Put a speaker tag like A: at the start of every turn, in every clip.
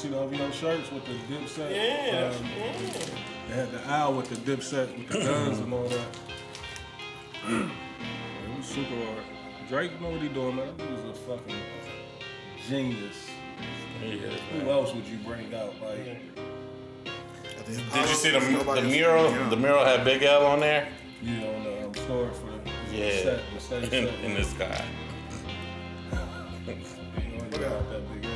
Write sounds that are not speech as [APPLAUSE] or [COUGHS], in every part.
A: see the OVO shirts with the dipset?
B: Yeah,
A: Um,
B: yeah.
A: They had the owl with the dipset with the guns and all that. [CLEARS THROAT] it was super hard. Drake know what he doing, man. He was a fucking genius.
C: He is,
A: Who
C: man.
A: else would you bring out? Like,
C: Did you see the, the mural? The mural had Big L on there.
A: you know, on the um, story for the
C: Yeah,
A: set, the [LAUGHS] stage
C: in,
A: set.
C: in the sky. [LAUGHS]
A: You know, he got that big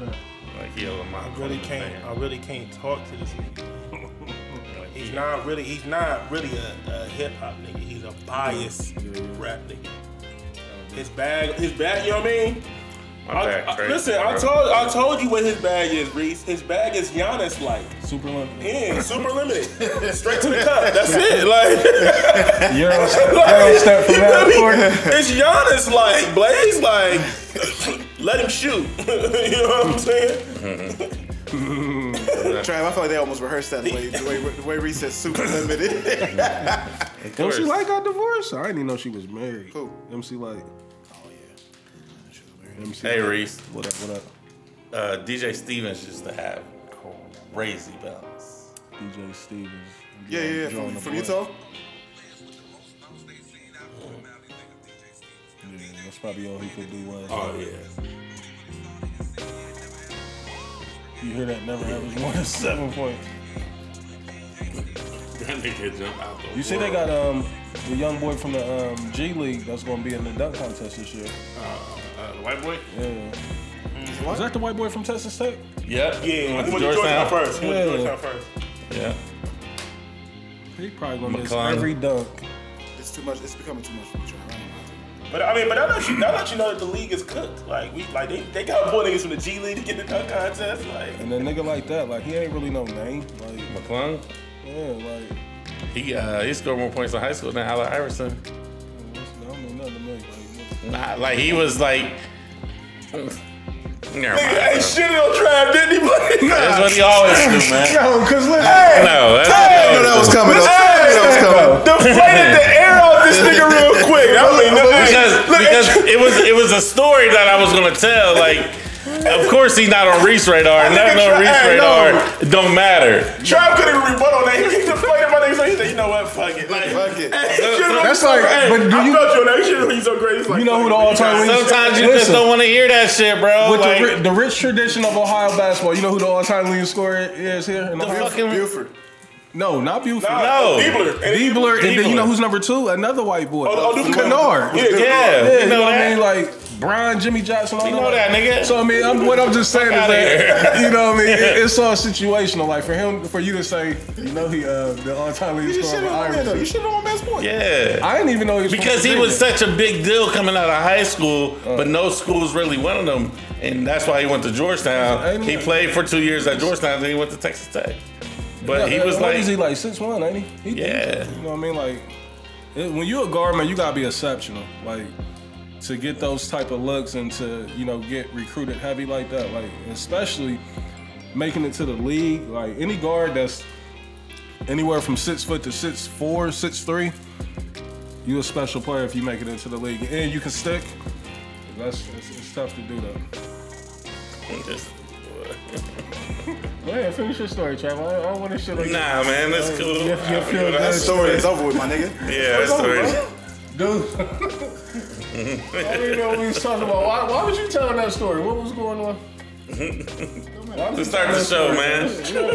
A: L. [LAUGHS]
C: Like he had a
B: I
C: mouth
B: really can't.
C: hand.
B: I really can't talk to this nigga.
C: Like, [LAUGHS]
B: He's
C: he-
B: not really. He's not really a, a hip hop nigga. He's a biased rap nigga. His bag. His bag. You know what I mean?
C: My
B: I-
C: bad,
B: I- listen, I told I told you what his bag is, Reese. His bag is Giannis like.
A: Super limited.
B: Yeah, super limited. [LAUGHS] Straight to the cup. That's it. [LAUGHS] Like,
A: You're on
B: like
A: step from
B: you
A: that
B: feel me?
A: point.
B: it's Giannis like Blaze like let him shoot. [LAUGHS] you know what I'm saying?
D: Trav, I feel like they almost rehearsed that the way the way, the way Reese said super limited. [LAUGHS]
C: Of
A: MC
C: course.
A: Light got divorced? I didn't even know she was married.
D: Who?
A: MC Lyte.
D: oh yeah.
A: MC
C: Hey
A: Light.
C: Reese,
A: What up, what up?
C: uh, DJ Stevens used to have crazy balance.
A: DJ Stevens.
D: Yeah, yeah, yeah. From, from. Utah.
A: That's probably all he could do was.
C: Oh yeah.
A: You hear that? Never average more than seven points.
C: That nigga jump out the
A: You see, they got um the young boy from the um, G League that's gonna be in the dunk contest this year.
C: uh, uh, white boy.
A: Yeah. Was that the white boy from Texas Tech?
C: Yep.
B: Yeah,
C: He
B: he
C: went
B: went
C: to
B: to Georgetown
C: Georgetown
B: first. He went to
A: Yeah.
B: Georgetown first.
C: Yeah.
A: He probably gonna miss
C: McClung.
A: every dunk.
D: It's too much. It's becoming too much for me, Trav. I don't know.
B: But I mean, but that let you that let you know that the league is cooked. Like we like they, they got boy niggas from the G League to get the dunk contest. Like
A: And a nigga like that, like he ain't really no name. Like,
C: McClung.
A: yeah, like
C: He uh, he scored more points in high school than Allen Iverson.
A: I don't mean nothing to me. Like,
C: Not like he was like. Never mind.
B: Hey, shit on Trav, didn't he?
C: That's what he always do, man.
A: no, cause look,
C: No, that's
D: I knew that was coming. though. I knew that was coming.
B: Deflated the air off this nigga real quick. I mean, no,
C: because
B: look,
C: because it was it was a story that I was gonna tell. Like, of course he's not on Reese radar, and nothing on Reese
B: Hey, no.
C: radar don't matter.
B: Trav couldn't even rebut on that. He deflated my nigga. So he said, you know what? Fuck it. Like,
D: Fuck it.
B: Hey, he should've
A: That's
B: been so-
A: like-
B: hey,
A: but do
B: I
A: you-
B: felt you on that. He should so great. He's like,
A: You know who the
B: fuck it,
A: all-time
B: we got-
C: Sometimes you just
A: Listen.
C: don't want to hear that shit, bro.
A: with
C: like,
A: the, ri- the rich tradition of Ohio basketball, you know who the all-time leading scorer is here? In
C: the
A: Ohio?
C: fucking
D: Buford.
A: No, not Buford.
B: Nah,
C: No.
B: Diebler. And
A: Diebler, and then you know who's number two? Another white boy.
B: Oh, oh,
A: Kennard.
B: Yeah,
C: yeah,
A: Yeah,
C: you
A: you
C: know
A: know what I mean? Like Brian, Jimmy Jackson, all
C: You
A: them.
C: know that, nigga.
A: So I mean, I'm, what I'm just saying is that
C: here. [LAUGHS]
A: you know what I mean. It- [LAUGHS] it's all situational. Like for him, for you to say, you know, he uh, the all-time leading
D: You should
A: scorer
D: have
A: of
D: that. You should have won Mass Point.
C: yeah.
A: I didn't even know he was
C: Because he was such a big deal coming out of high school, but no schools really wanted him, and that's why he went to Georgetown.
A: Ain't
C: He
A: he-
C: played for two years at Georgetown, then he went to Texas Tech. But he was
A: what
C: like,
A: is he like six one? Ain't he? he
C: Yeah.
A: You know what I mean? Like it, when you a guard man, you gotta be exceptional. Like to get those type of looks and to you know get recruited heavy like that. Like especially making it to the league. Like any guard that's anywhere from six foot to six four, six three. You a special player if you make it into the league, and you can stick. That's it's, it's tough to do that.
C: Just- [LAUGHS]
A: Go ahead, finish your story, Trav. I, I don't want to shit like
C: nah, man, that's cool.
A: You- you
C: I
A: feel
C: feel
A: good.
D: That story is over with, my nigga.
C: Yeah, that story.
A: Dude. [LAUGHS] I didn't even know what we was talking about. Why, why was you telling that story? What was going on? Why was
C: start the show, man.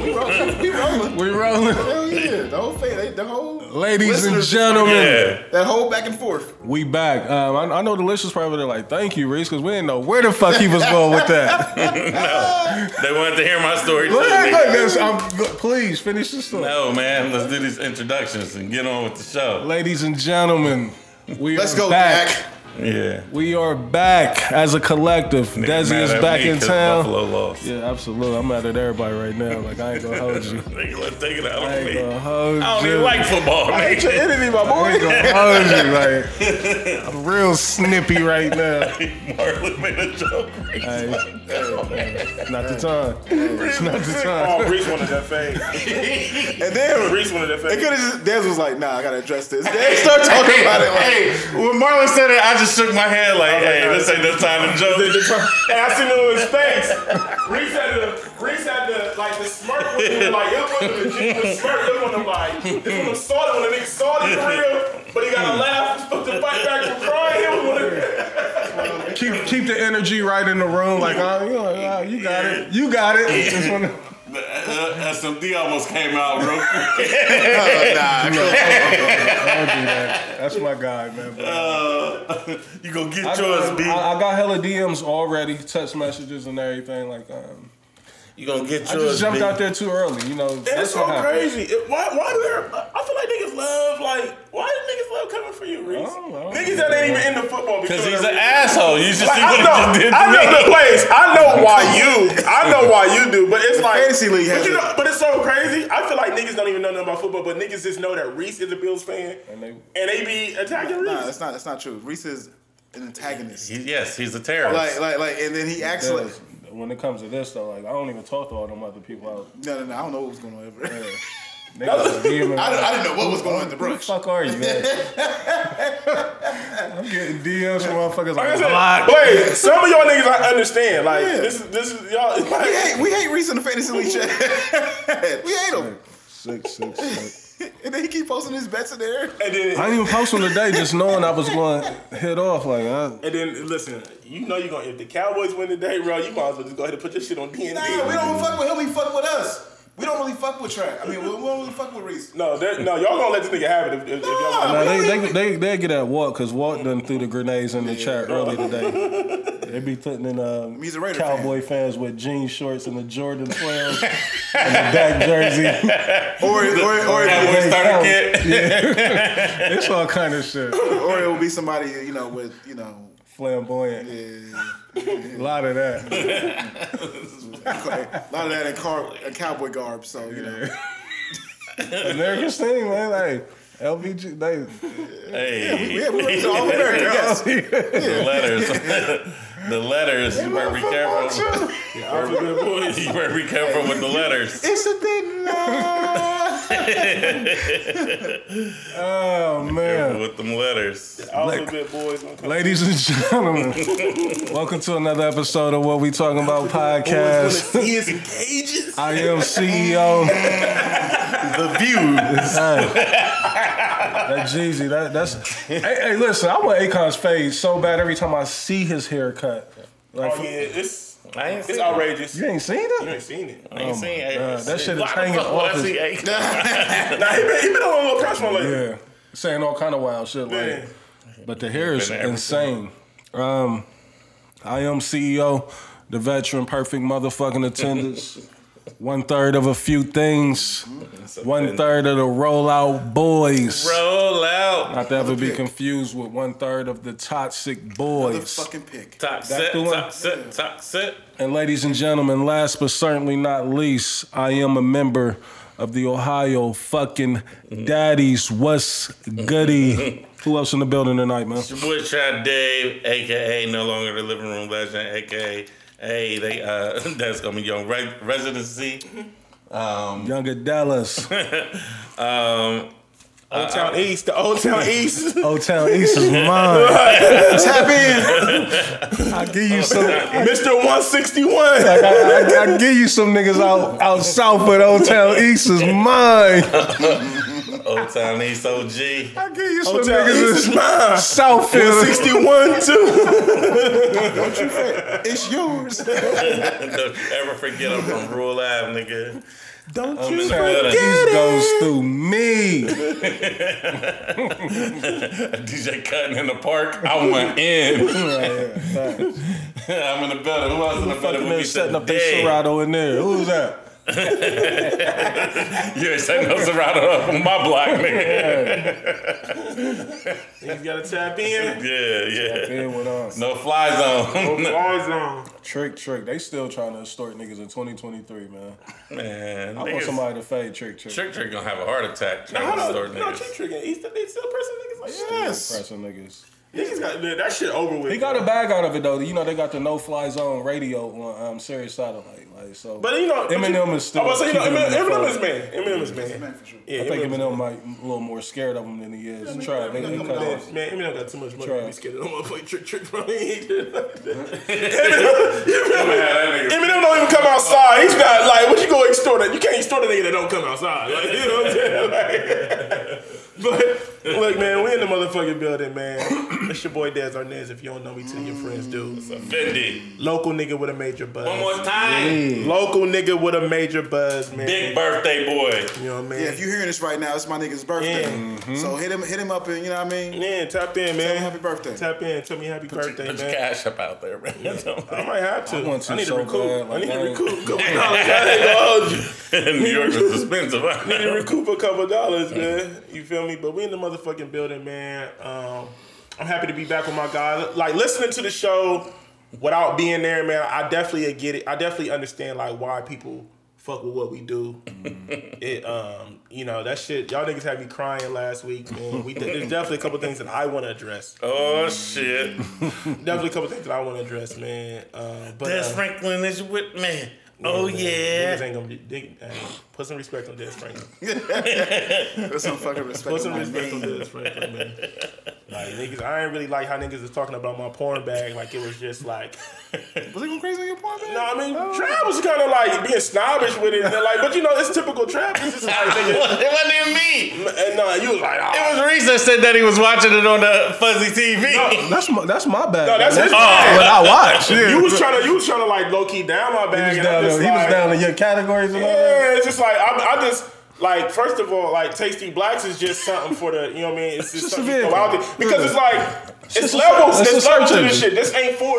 D: We rolling. We rolling.
A: We rolling.
D: Hell yeah. The whole thing. They, the whole.
A: Ladies and
D: listeners-
A: gentlemen,
C: Yeah.
D: That whole back and forth.
A: we back. Um, I, I know Delicious probably they're like, thank you, Reese, because we didn't know where the fuck he was going with that. [LAUGHS]
C: They wanted to hear my story too.
A: Look, look,
C: nigga.
A: this, go- please finish the story.
C: No, man, let's do these introductions and get on with the show.
A: Ladies and gentlemen, we
D: Let's
A: are
D: go,
A: back.
D: Dak.
C: Yeah.
A: We are back as a collective.
C: Nigga
A: Desi is back
C: me
A: in
C: 'cause
A: town.
C: Buffalo lost.
A: Yeah, absolutely. I'm mad at everybody right now. Like I ain't gonna hold you. [LAUGHS]
C: Nigga, let's take it out
A: I
C: on
A: ain't
C: me.
A: gonna hold
C: I don't
A: you.
C: even like football,
D: I hate your
C: nigga.
D: enemy, my
A: I ain't gonna hold you. Like [LAUGHS] I'm real snippy right now. [LAUGHS]
C: Marlon made a joke.
A: Hey, not the time. It's not the time.
B: Oh,
A: time.
B: Reese wanted that fade.
D: And then
B: Reese wanted that
D: They
B: fade.
D: could have just. Dez was like, "Nah, I gotta address this." Dez start talking about it. Like,
C: Hey, when Marlon said it, I just shook my head like, hey, this ain't the time to joke.
B: And I seen it on his face. Reese had even like the it wasn't a genuine smirk. It wasn't like it's one of them salty when the nigga salty for real, but he got to laugh and supposed to fight back from crying. It was one of
A: Keep keep the energy right in the room. Like, oh, you, know, oh, you got it. You got it.
C: SMD almost came out real quick.
D: Oh, nah,
A: Don't do that. That's my guy, man.
C: Uh, [LAUGHS] you gonna get
A: I,
C: yours, B.
A: I, I got hella DMs already, text messages and everything. Like, um,
C: You gonna get
A: I just jumped
C: B.
A: out there too early. You know,
B: It's so
A: what
B: crazy. It- why? Why do there? I feel like niggas love like. Why do niggas love coming for you, Reese?
A: Well.
B: Niggas that ain't even into football
C: Cause he's an asshole. You just
B: Like,
C: see
B: I
C: what he
B: know,
C: just did to
B: I know
C: me.
B: the plays. I know why you. I know why you do, but it's like
D: fantasy league
B: But
D: has
B: you
D: it.
B: know, but it's so crazy. I feel like niggas don't even know nothing about football, but niggas just know that Reese is a Bills fan,
A: And they-
B: and they be attacking Reese.
D: Nah, that's not that's not true. Reese is an antagonist.
C: He- yes, he's a terrorist.
D: Like like like, and then he acts like
A: Because when it comes to this, though, like I don't even talk to all them other people out
D: no no no. I don't know what was going on ever. [LAUGHS]
A: there. Niggas be
D: I, didn't- I didn't know what was going on at the
A: Who the fuck are you, man? [LAUGHS] I'm getting DMs from motherfuckers
B: Like I
A: like,
B: said,
A: block.
B: wait, some of y'all niggas I understand. Like
D: Yeah.
B: this is this is y'all.
D: We hate we hate Reese in the fantasy league chat. [LAUGHS] we hate him.
A: Six, six, six. [LAUGHS]
D: And then he keep posting his bets in there.
B: and then
A: I didn't even post them today, just knowing I was going to hit off. Like, I,
B: and then listen, you know you're gonna if the Cowboys win today, bro, you might as well just go ahead and put your shit on DND.
D: Nah, we don't fuck with him. He fuck with us. We don't really fuck with track. I mean, we, we don't really fuck with Reese.
B: No, no, y'all gonna let this nigga have it if, if, if y'all.
D: Nah,
A: Nah, they, they, they, they get at Walt because Walt done threw the grenades in the chat early today. [LAUGHS] They be putting in uh,
D: He's a Raider
A: Cowboy fans with jean shorts and the Jordan 12 and the back jersey. [LAUGHS]
D: Or, or, or,
C: Cowboy
D: or,
C: starter kit. [LAUGHS]
A: It's all kind of shit.
D: or it will be somebody, you know, with, you know,
A: Flamboyant.
D: uh,
A: A [LAUGHS] lot of that. [LAUGHS]
D: a lot of that in car, in cowboy garb. So, you know. [LAUGHS]
A: American thing, man. Like, LVG, they.
C: Hey,
D: Yeah, we went to all America. Yes.
C: the letters. the letters. You better be careful.
B: Alphabet boys.
C: You better be careful with the letters.
D: It's a thing.
A: Oh, man.
C: With them letters.
B: Alphabet boys. gonna.
A: Ladies and gentlemen, welcome to another episode of What We Talking About
B: Boys wanna
A: podcast.
B: see his engages.
A: I am CEO.
C: The view.
A: That Jeezy, that, that's. Hey, hey, listen, I want Akon's fade so bad every time I see his haircut. Like,
B: Oh yeah, it's
C: I ain't
B: it's
C: seen
B: outrageous.
A: you ain't seen it?
B: You ain't seen it.
C: I ain't seen it.
A: God, that shit is
C: Why the
A: hanging
C: fuck would
A: off his-
C: see Akon? [LAUGHS]
B: Nah, he been, he been on a little press one lately.
A: Yeah, saying all kind of wild shit. Like,
B: Man.
A: but the hair is insane. Um, I am CEO, the veteran, perfect motherfucking attendance. [LAUGHS] One third of a few things. One third of the rollout boys.
C: Roll out.
A: Not to ever be confused with one third of the toxic boys.
D: fucking pick.
C: Toxic.
A: That
C: set,
A: the one?
C: top set, top set.
A: And ladies and gentlemen, last but certainly not least, I am a member of the Ohio fucking Daddies. What's goody? [LAUGHS] Who else in the building tonight, man?
C: Your boy Chad Dave, aka no longer the living room legend, aka hey they uh [LAUGHS] that's gonna be your re- residency. Um, [LAUGHS]
A: Younger Dallas. [LAUGHS]
C: um,
B: Old Town East, the Old Town East.
A: Old Town East is mine.
D: Tap in.
A: I give you some.
B: Mr. 161.
A: I, I give you some niggas out out south, but Old Town East is mine.
C: Old Town East OG.
A: I give you some
B: Old Town East
A: niggas
B: is
A: in
B: mine.
A: Southfield.
B: 61 too.
D: Don't you forget it's yours. [LAUGHS]
C: Don't you ever forget I'm from Rural Ave, nigga.
B: Don't
C: I'm
B: you
C: in the
A: Town
C: building.
A: Goes through me. [LAUGHS]
C: DJ cutting in the park. I went in. [LAUGHS] I'm in the building. Who else in the
A: Fucking
C: building?
A: there
C: We
A: setting up their
C: today?
A: Serato in there. Who's that?
C: You ain't setting no Serato up on my block, nigga. [LAUGHS]
B: Niggas gotta tap in.
C: Yeah, yeah.
A: Man, what on?
C: No fly zone.
B: All [LAUGHS] zone.
A: Trick, trick. They still trying to extort niggas in 2023, man.
C: Man,
A: I want somebody to fade trick, trick.
C: Trick Trick gonna have a heart attack trying
B: Hold
C: to
B: on.
C: start
B: No,
C: niggas.
B: Trick Trick. He's they still pressing niggas like that.
D: Yes.
A: Pressing niggas.
B: Niggas got man, that shit over with.
A: He got a bag out of it though. You know they got the no fly zone radio on um, Sirius satellite. Like so.
B: But you know,
A: Eminem is still
B: I was saying, you know,
A: keeping
B: Eminem, Eminem is man. Eminem is man.
D: Man, for sure.
B: Yeah,
A: I think
B: Eminem.
A: Eminem might a little more scared of him than he is. Try they, they cut
B: Man,
A: off.
B: man, Eminem got too much money to be scared of. I'm gonna play trick trick bro. He did nothing.
C: Yeah, that
B: Eminem don't even come outside. He's not like what you go extort that. You can't can't store the nigga that don't come outside. Like, you know what I'm saying? [LAUGHS] Like, but look, man, we in the motherfucking building, man. It's your boy Dez Arnaz. If you don't know me, tell your friends dude. do.
C: Fendi.
B: Local nigga with a major buzz.
C: One more time.
B: Local nigga with a major buzz, man.
C: Big birthday boy.
B: You know what I mean?
D: Yeah, if you're hearing this right now, it's my nigga's birthday.
B: Yeah. Mm-hmm.
D: So hit him, hit him up, and you know what I mean.
B: Yeah, tap in,
D: Tell
B: man.
D: him happy birthday.
B: Tap in. Tell me happy birthday,
C: Put your
B: man.
C: cash up out there, man. [LAUGHS]
B: I might have to.
A: I want to
B: need to recoup.
A: bad,
B: I need
A: I
B: to recoup a couple dollars. I ain't gonna hold you. [LAUGHS]
C: New York is [LAUGHS] expensive.
B: I need to recoup a couple dollars, man. You feel me? But we in the motherfucking building, man. Um, I'm happy to be back with my guys. Like listening to the show without being there, man. I definitely get it. I definitely understand like why people fuck with what we do. it, um, you know, that shit. Y'all niggas had me crying last week, man. We there's [LAUGHS] definitely a couple things that I want to address.
C: Oh shit.
B: Definitely a couple things that I want to address, man. Uh, but
C: Des
B: uh,
C: Franklin is with me. Oh
B: Niggas
C: yeah.
B: ain't gonna be, dig, put some respect on Des Franklin. [LAUGHS]
D: Put some fucking respect
B: Put
D: on
B: some
D: my
B: respect on
D: name.
B: Des Franklin, man. Like niggas, I ain't really like how niggas is talking about my porn bag. Like it was just like, [LAUGHS]
D: Was he going crazy on your porn bag?
B: no, I mean, oh. Trav was kind of like being snobbish with it, and like, but you know, it's typical Trav. It's just like, [LAUGHS]
C: it wasn't even me.
B: and no, you was like,
C: It
B: oh,
C: was ah. Reese that said that he was watching it on the fuzzy TV.
A: That's my that's my bad.
B: no, that's his
A: what
B: bag.
A: I watch. Yeah.
B: You was trying to, you was trying to like low key down my
A: he
B: bag.
A: Was
B: and I'm just
A: To, he was down to your categories and all that.
B: Yeah, it's just like I, I just like first of all, like Tasty Blacks is just something for the you know what I mean. It's just,
A: Just
B: something
A: vehicle.
B: throw out there because it's like it's,
A: a-
B: levels.
A: it's
B: levels to this shit. This ain't for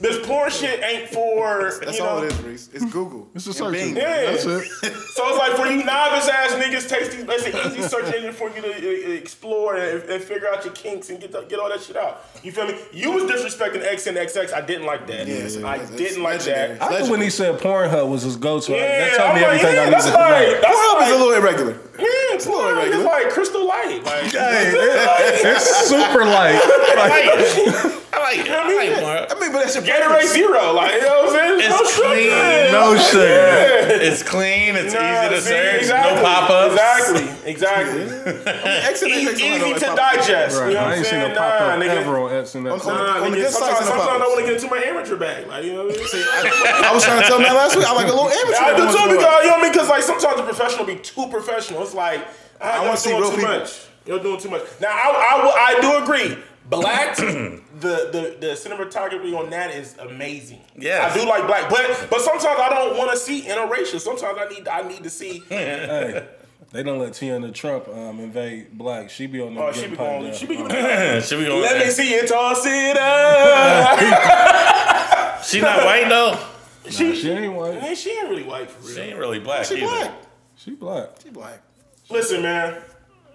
B: this porn shit ain't for
D: That's
B: you
D: all
B: know.
D: it is, Reese. It's Google.
A: It's a
D: and
A: search engine.
B: Yeah.
A: That's it.
B: So it's like for you novice ass niggas, Tasty. It's an easy search engine for you to uh, explore and, and figure out your kinks and get the, get all that shit out. You feel me? You was disrespecting X and XX. I didn't like that.
D: Yeah, it's-
B: I didn't like
D: legendary.
B: that.
A: I think when he said Pornhub was his go-to,
B: Yeah,
A: that told me
B: I'm like,
A: everything
B: yeah,
A: I needed
B: that's
A: to
B: like
A: know.
B: that's
D: Pornhub is a little irregular.
B: Yeah, it's,
D: a little
B: like, it's like Crystal Light. Like,
A: Hey, it- it's super light. [LAUGHS]
C: I like it. I like it. more.
D: I mean, but that's your
B: Gatorade
D: preference.
B: Zero. Like, you know what I'm saying?
C: It's
B: no sugar.
C: clean.
A: No sugar.
C: It's clean. It's
B: Nah,
C: easy to
B: see,
C: search.
B: exactly,
C: No pop-ups.
B: Exactly. Exactly. [LAUGHS]
D: X and X don't have no
B: Easy to digest.
A: Right.
B: You know what
A: I
B: I'm saying?
A: a pop
B: Nah,
A: up
B: nigga.
A: ever on X and X.
D: On-
B: Nah, nigga, sometimes,
D: sides of the
B: sometimes I
D: pop-ups.
B: want to get into my amateur bag. Like, you know what I mean?
D: See, I, I was trying to tell him that last week. I like a little amateur.
B: I do too because you know what I mean. Because like sometimes the professional be too professional. It's like I,
D: wanna
B: y'all
D: see real
B: too
D: people.
B: much. You're doing too much. Now I I, will- I do agree. Black, [CLEARS THROAT] the, the the cinematography on that is amazing.
C: Yes.
B: I do like black, but but sometimes I don't want to see interracial. Sometimes I need I need to see. [LAUGHS]
A: Hey, they don't let Teanna Trump um, invade black. She be on there
B: Oh, she
A: getting
B: be
A: piped
B: going.
A: down.
B: She be.
C: Should we go?
B: Let me see it, toss it up.
C: She not white though.
B: she,
A: She ain't white.
B: man, she ain't really white for real.
C: She ain't really black
D: She
C: either.
D: black.
A: She black.
D: She black.
B: Listen, man.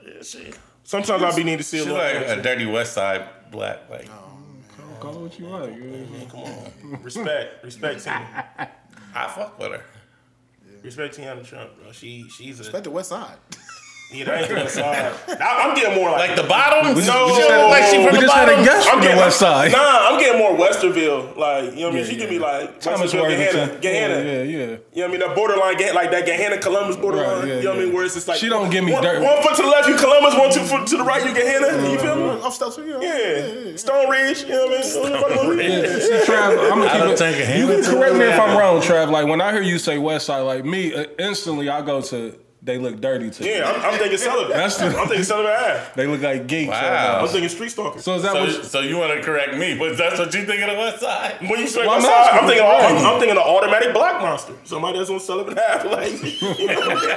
C: Yeah, she.
B: Sometimes I'll be need to see a
C: She
B: little.
C: like a dirty West Side black. Like oh,
A: Call it what you like. yeah.
B: Come on, [LAUGHS] respect, respect, Tina.
C: I fuck with her.
B: Respect Teanna Trump, bro. She she's a
D: That's the West Side. [LAUGHS]
B: yeah. That ain't the west side. I, I'm getting more like,
C: Like the bottom.
B: No.
C: She look like she from
A: We
C: the
A: just had a
C: bottom.
A: guest
B: I'm
A: from the
B: getting
A: west side.
B: Nah, I'm getting more Westerville. Like you know what I mean.
A: Yeah,
B: she could
A: yeah.
B: be like
A: Thomas
B: Westerville, Gahanna,
A: Worthington.
B: Gahanna.
A: Yeah, yeah, yeah.
B: You know what I mean? That borderline, Gah- like that Gahanna Columbus borderline.
A: Right, yeah,
B: you know what I mean? Where it's just like
A: She don't give me
B: one,
A: dirt.
B: One foot to the left, you Columbus. One two foot to the right, you Gahanna. You feel me?
D: Off stuff, you.
B: Yeah. Stone Ridge. You know what I mean?
A: Yeah, see, Trav, I'm gonna
C: don't
A: keep
C: think
A: it.
C: a
A: You can correct me if I'm wrong, Trav. Like when I hear you say West Side, like me, uh, instantly I go to they look dirty to me.
B: Yeah, I'm, I'm thinking Sullivan.
A: That's the-
B: I'm thinking Sullivan Ave.
A: They look like geeks.
C: Wow.
B: Uh, I'm thinking Street Stalker.
A: So is that
C: So,
A: what?
C: so you want to correct me, but that's what you think of the West Side?
B: When you say
A: Well,
B: West
A: I'm
B: Side, I'm
A: asking
B: thinking,
A: you,
B: I'm. I'm thinking an automatic black monster. Somebody that's on Sullivan Ave, [LAUGHS] like, you know, like-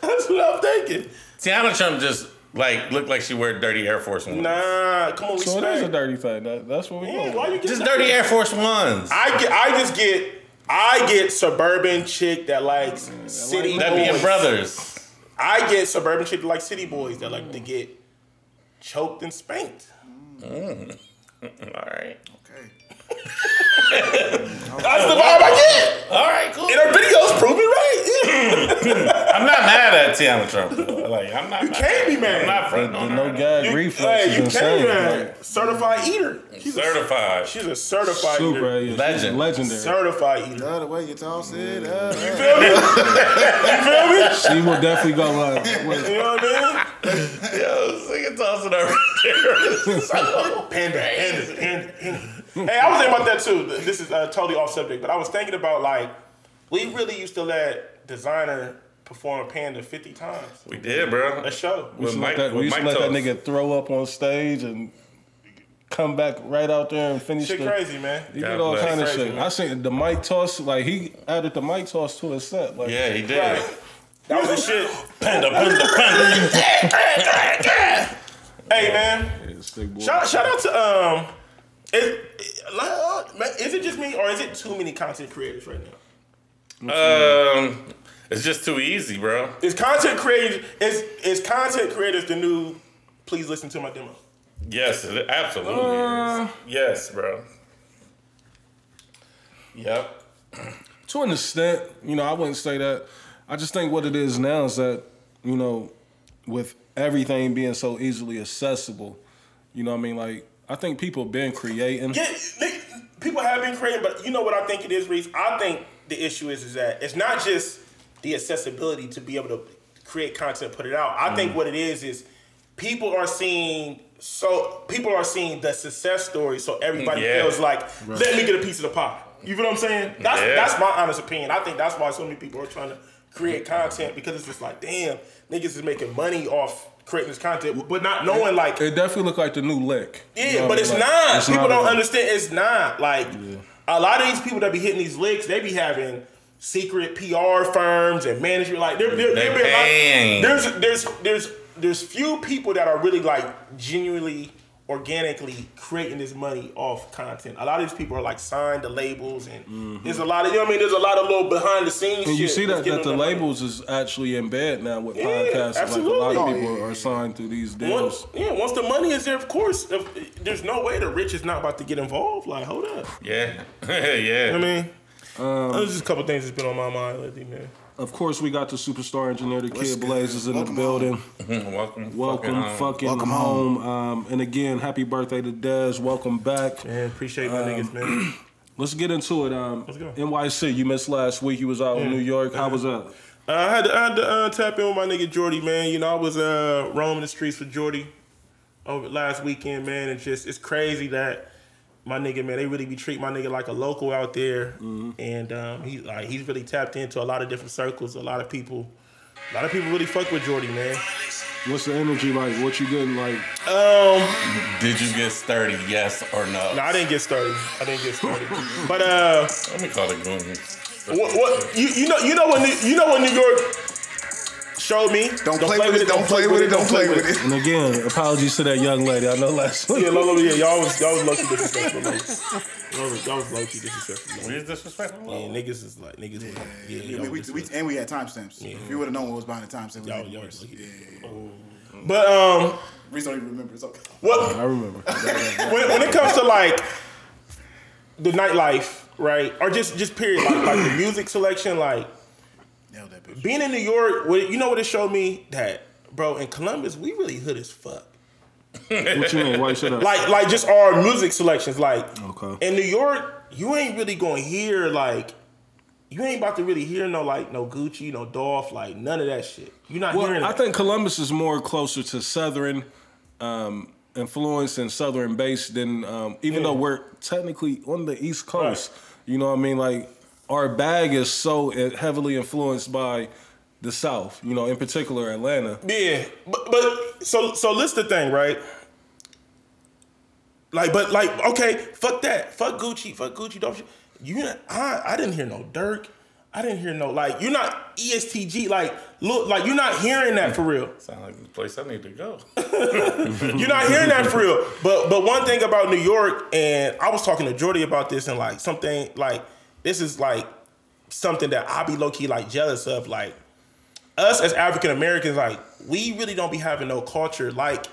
B: that's what I'm thinking.
C: Teanna Trump just like looked like she wear dirty Air Force Ones.
B: Nah, come on,
A: So it is a dirty thing. That, that's what we
B: Yeah,
A: go.
B: why you
C: Just dirty Air Force Ones.
B: I get, I just get, I get suburban chick that likes city
C: That being brothers.
B: I get suburban chick that like city boys that like to get choked and spanked. Mm. [LAUGHS]
C: All right.
D: Okay. [LAUGHS]
B: That's the vibe I get.
C: All right, cool.
B: And her videos prove it right. [LAUGHS]
C: I'm not mad at at Teanna Trump. though. Like I'm not.
B: You can't be mad.
C: I'm not
A: The,
C: fronting
A: the
C: on
A: no
C: her.
A: gag
B: You,
A: reflex
B: hey, you can't
A: Like,
B: man. Certified eater. She's a,
C: Certified.
B: she's a certified
A: super,
B: eater.
A: yeah, she's
C: Legend.
A: legendary.
B: Certified eater.
D: Love the way you toss it. Uh,
B: You feel me? you feel me?
A: She will definitely go like,
B: You know what I mean?
C: Yo, sing tossing her. [LAUGHS]
B: Panda, panda, panda, panda. Hey, I was thinking about that too. This is uh, totally off subject, but I was thinking about like we really used to let Desiigner perform Panda fifty times.
C: we did, bro.
B: A show.
A: we used
C: With
A: to
C: Mike,
A: let, that, we
C: with
A: used to let that nigga throw up on stage and come back right out there and finish
B: Shit
A: the.
B: crazy, man.
A: He
C: God
A: did all kind of
B: Crazy,
A: shit.
B: man.
A: I seen the mic toss, like he added the mic toss to his set. Like,
C: Yeah, he did.
B: Right. That was the shit.
C: Panda, panda, panda.
B: Hey, man.
A: Yeah, it's big boy.
B: Shout, shout out to um. Is, uh, is it just me or is it too many content creators right now?
C: Um, it's just too easy, bro.
B: Is content creators is is content creators the new? Please listen to my demo.
C: Yes, it absolutely
A: Uh,
C: is. Yes, bro. Yep.
A: to an extent, you know, I wouldn't say that. I just think what it is now is that, you know, with everything being so easily accessible, you know what I mean? Like, I think people have been creating.
B: Yeah, they- people have been creating, but you know what I think it is, Reese? I think the issue is is that it's not just the accessibility to be able to create content, put it out. I
A: Mm.
B: think what it is is people are seeing so people are seeing the success story, so everybody
C: Yeah.
B: feels like let me get a piece of the pie. You feel what I'm saying? That's
C: Yeah.
B: that's my honest opinion. I think that's why so many people are trying to create content because it's just like, damn, niggas is making money off creating this content, but not knowing like
A: It definitely look like the new lick. You
B: yeah,
A: know
B: but it's?
A: Like,
B: not.
A: it's
B: people
A: not
B: don't understand. It's not like a lot of these people that be hitting these licks. They be having secret PR firms and management. Like there, there,
C: They
B: there be a lot-
C: paying.
B: there's there's there's there's few people that are really like genuinely organically creating this money off content. A lot of these people are like signed to labels and mm-hmm. there's a lot of you know what I mean. There's a lot of little behind the scenes.
A: And you see
B: that's
A: that,
B: getting
A: that the
B: them money.
A: labels is actually in bed now with
B: Yeah,
A: podcasts. Like a lot of
B: absolutely.
A: people oh, are signed through these
B: Once,
A: deals.
B: yeah, once the money is there, of course, if, there's no way the rich is not about to get involved. Like, hold up.
C: Yeah. [LAUGHS] yeah.
B: I mean,
A: Um,
B: there's just a couple things that's been on my mind lately, man.
A: Of course, we got the superstar engineer, the
D: What's
A: Kid
D: good?
A: Blazers in
D: Welcome
A: the building.
C: Welcome. [LAUGHS]
A: Welcome,
C: fucking
A: fucking,
C: home.
D: Welcome
A: home.
D: home.
A: Um, and again, happy birthday to Dez. Welcome back.
B: Man, appreciate my niggas, man. [CLEARS THROAT]
A: Let's get into it. Um,
B: Let's go.
A: NYC, you missed last week. You was out in New York. How was that?
B: Uh, I had to, I had to uh, tap in with my nigga Jordy, man. You know, I was uh, roaming the streets with Jordy over last weekend, man. It's just it's crazy that my nigga, man, they really be treating my nigga like a local out there, and um, he like he's really tapped into a lot of different circles. A lot of people, a lot of people really fuck with Jordy, man.
A: What's the energy like? What you getting like?
B: Um,
C: Did you get sturdy? Yes or no?
B: no, I didn't get sturdy. I didn't get sturdy. [LAUGHS] but uh.
C: Let me call it goons.
B: What, what you, you know you know what you know what New York showed me?
D: Don't, play, with it. Don't play with it. Don't play with it.
A: And again, apologies to that young lady. I know last week. [LAUGHS]
B: Yeah, low, low, yeah, y'all was y'all was low key disrespectful. Like, y'all was, y'all was low key disrespectful.
C: We
B: Like,
C: is disrespectful.
B: yeah, niggas is like niggas. Was, yeah,
D: Yeah,
B: y'all
D: we, we, we, and we had timestamps. Yeah. If you would have known what was behind the timestamp, we
B: Y'all- y'all was
D: worse.
B: lucky.
D: Yeah.
B: But um,
D: Reese don't even remember. It's okay.
B: what
A: I remember. [LAUGHS]
B: when, when it comes to like the nightlife, right, or just just period, like, like the music selection, like
D: Nailed that bitch.
B: being in New York, what- you know what it showed me that, bro, in Columbus we really hood as fuck.
A: what you mean? Why you said that?
B: like like just our music selections. Like
A: Okay.
B: in New York, you ain't really gonna hear like you ain't about to really hear no like no Gucci, no Dolph, like none of that shit. You're not hearing
A: Well, I
B: that.
A: think Columbus is more closer to Southern um, influence and Southern base than, um, even
B: Yeah.
A: though we're technically on the East Coast. You know what I mean? Like, our bag is so heavily influenced by the South, you know, in particular Atlanta.
B: yeah, but but so so listen the thing, right? Like, but like, okay, fuck that, fuck Gucci, fuck Gucci, Dolph. You, not- I, I didn't hear no Durk. I didn't hear no like. You're not ESTG. Like, look, like you're not hearing that for real. [LAUGHS]
C: Sound like the place I need to go. [LAUGHS]
B: You're not hearing that for real. But but one thing about New York, and I was talking to Jordy about this, and like something like this is like something that I be low key like jealous of. Like us as African Americans, like we really don't be having no culture like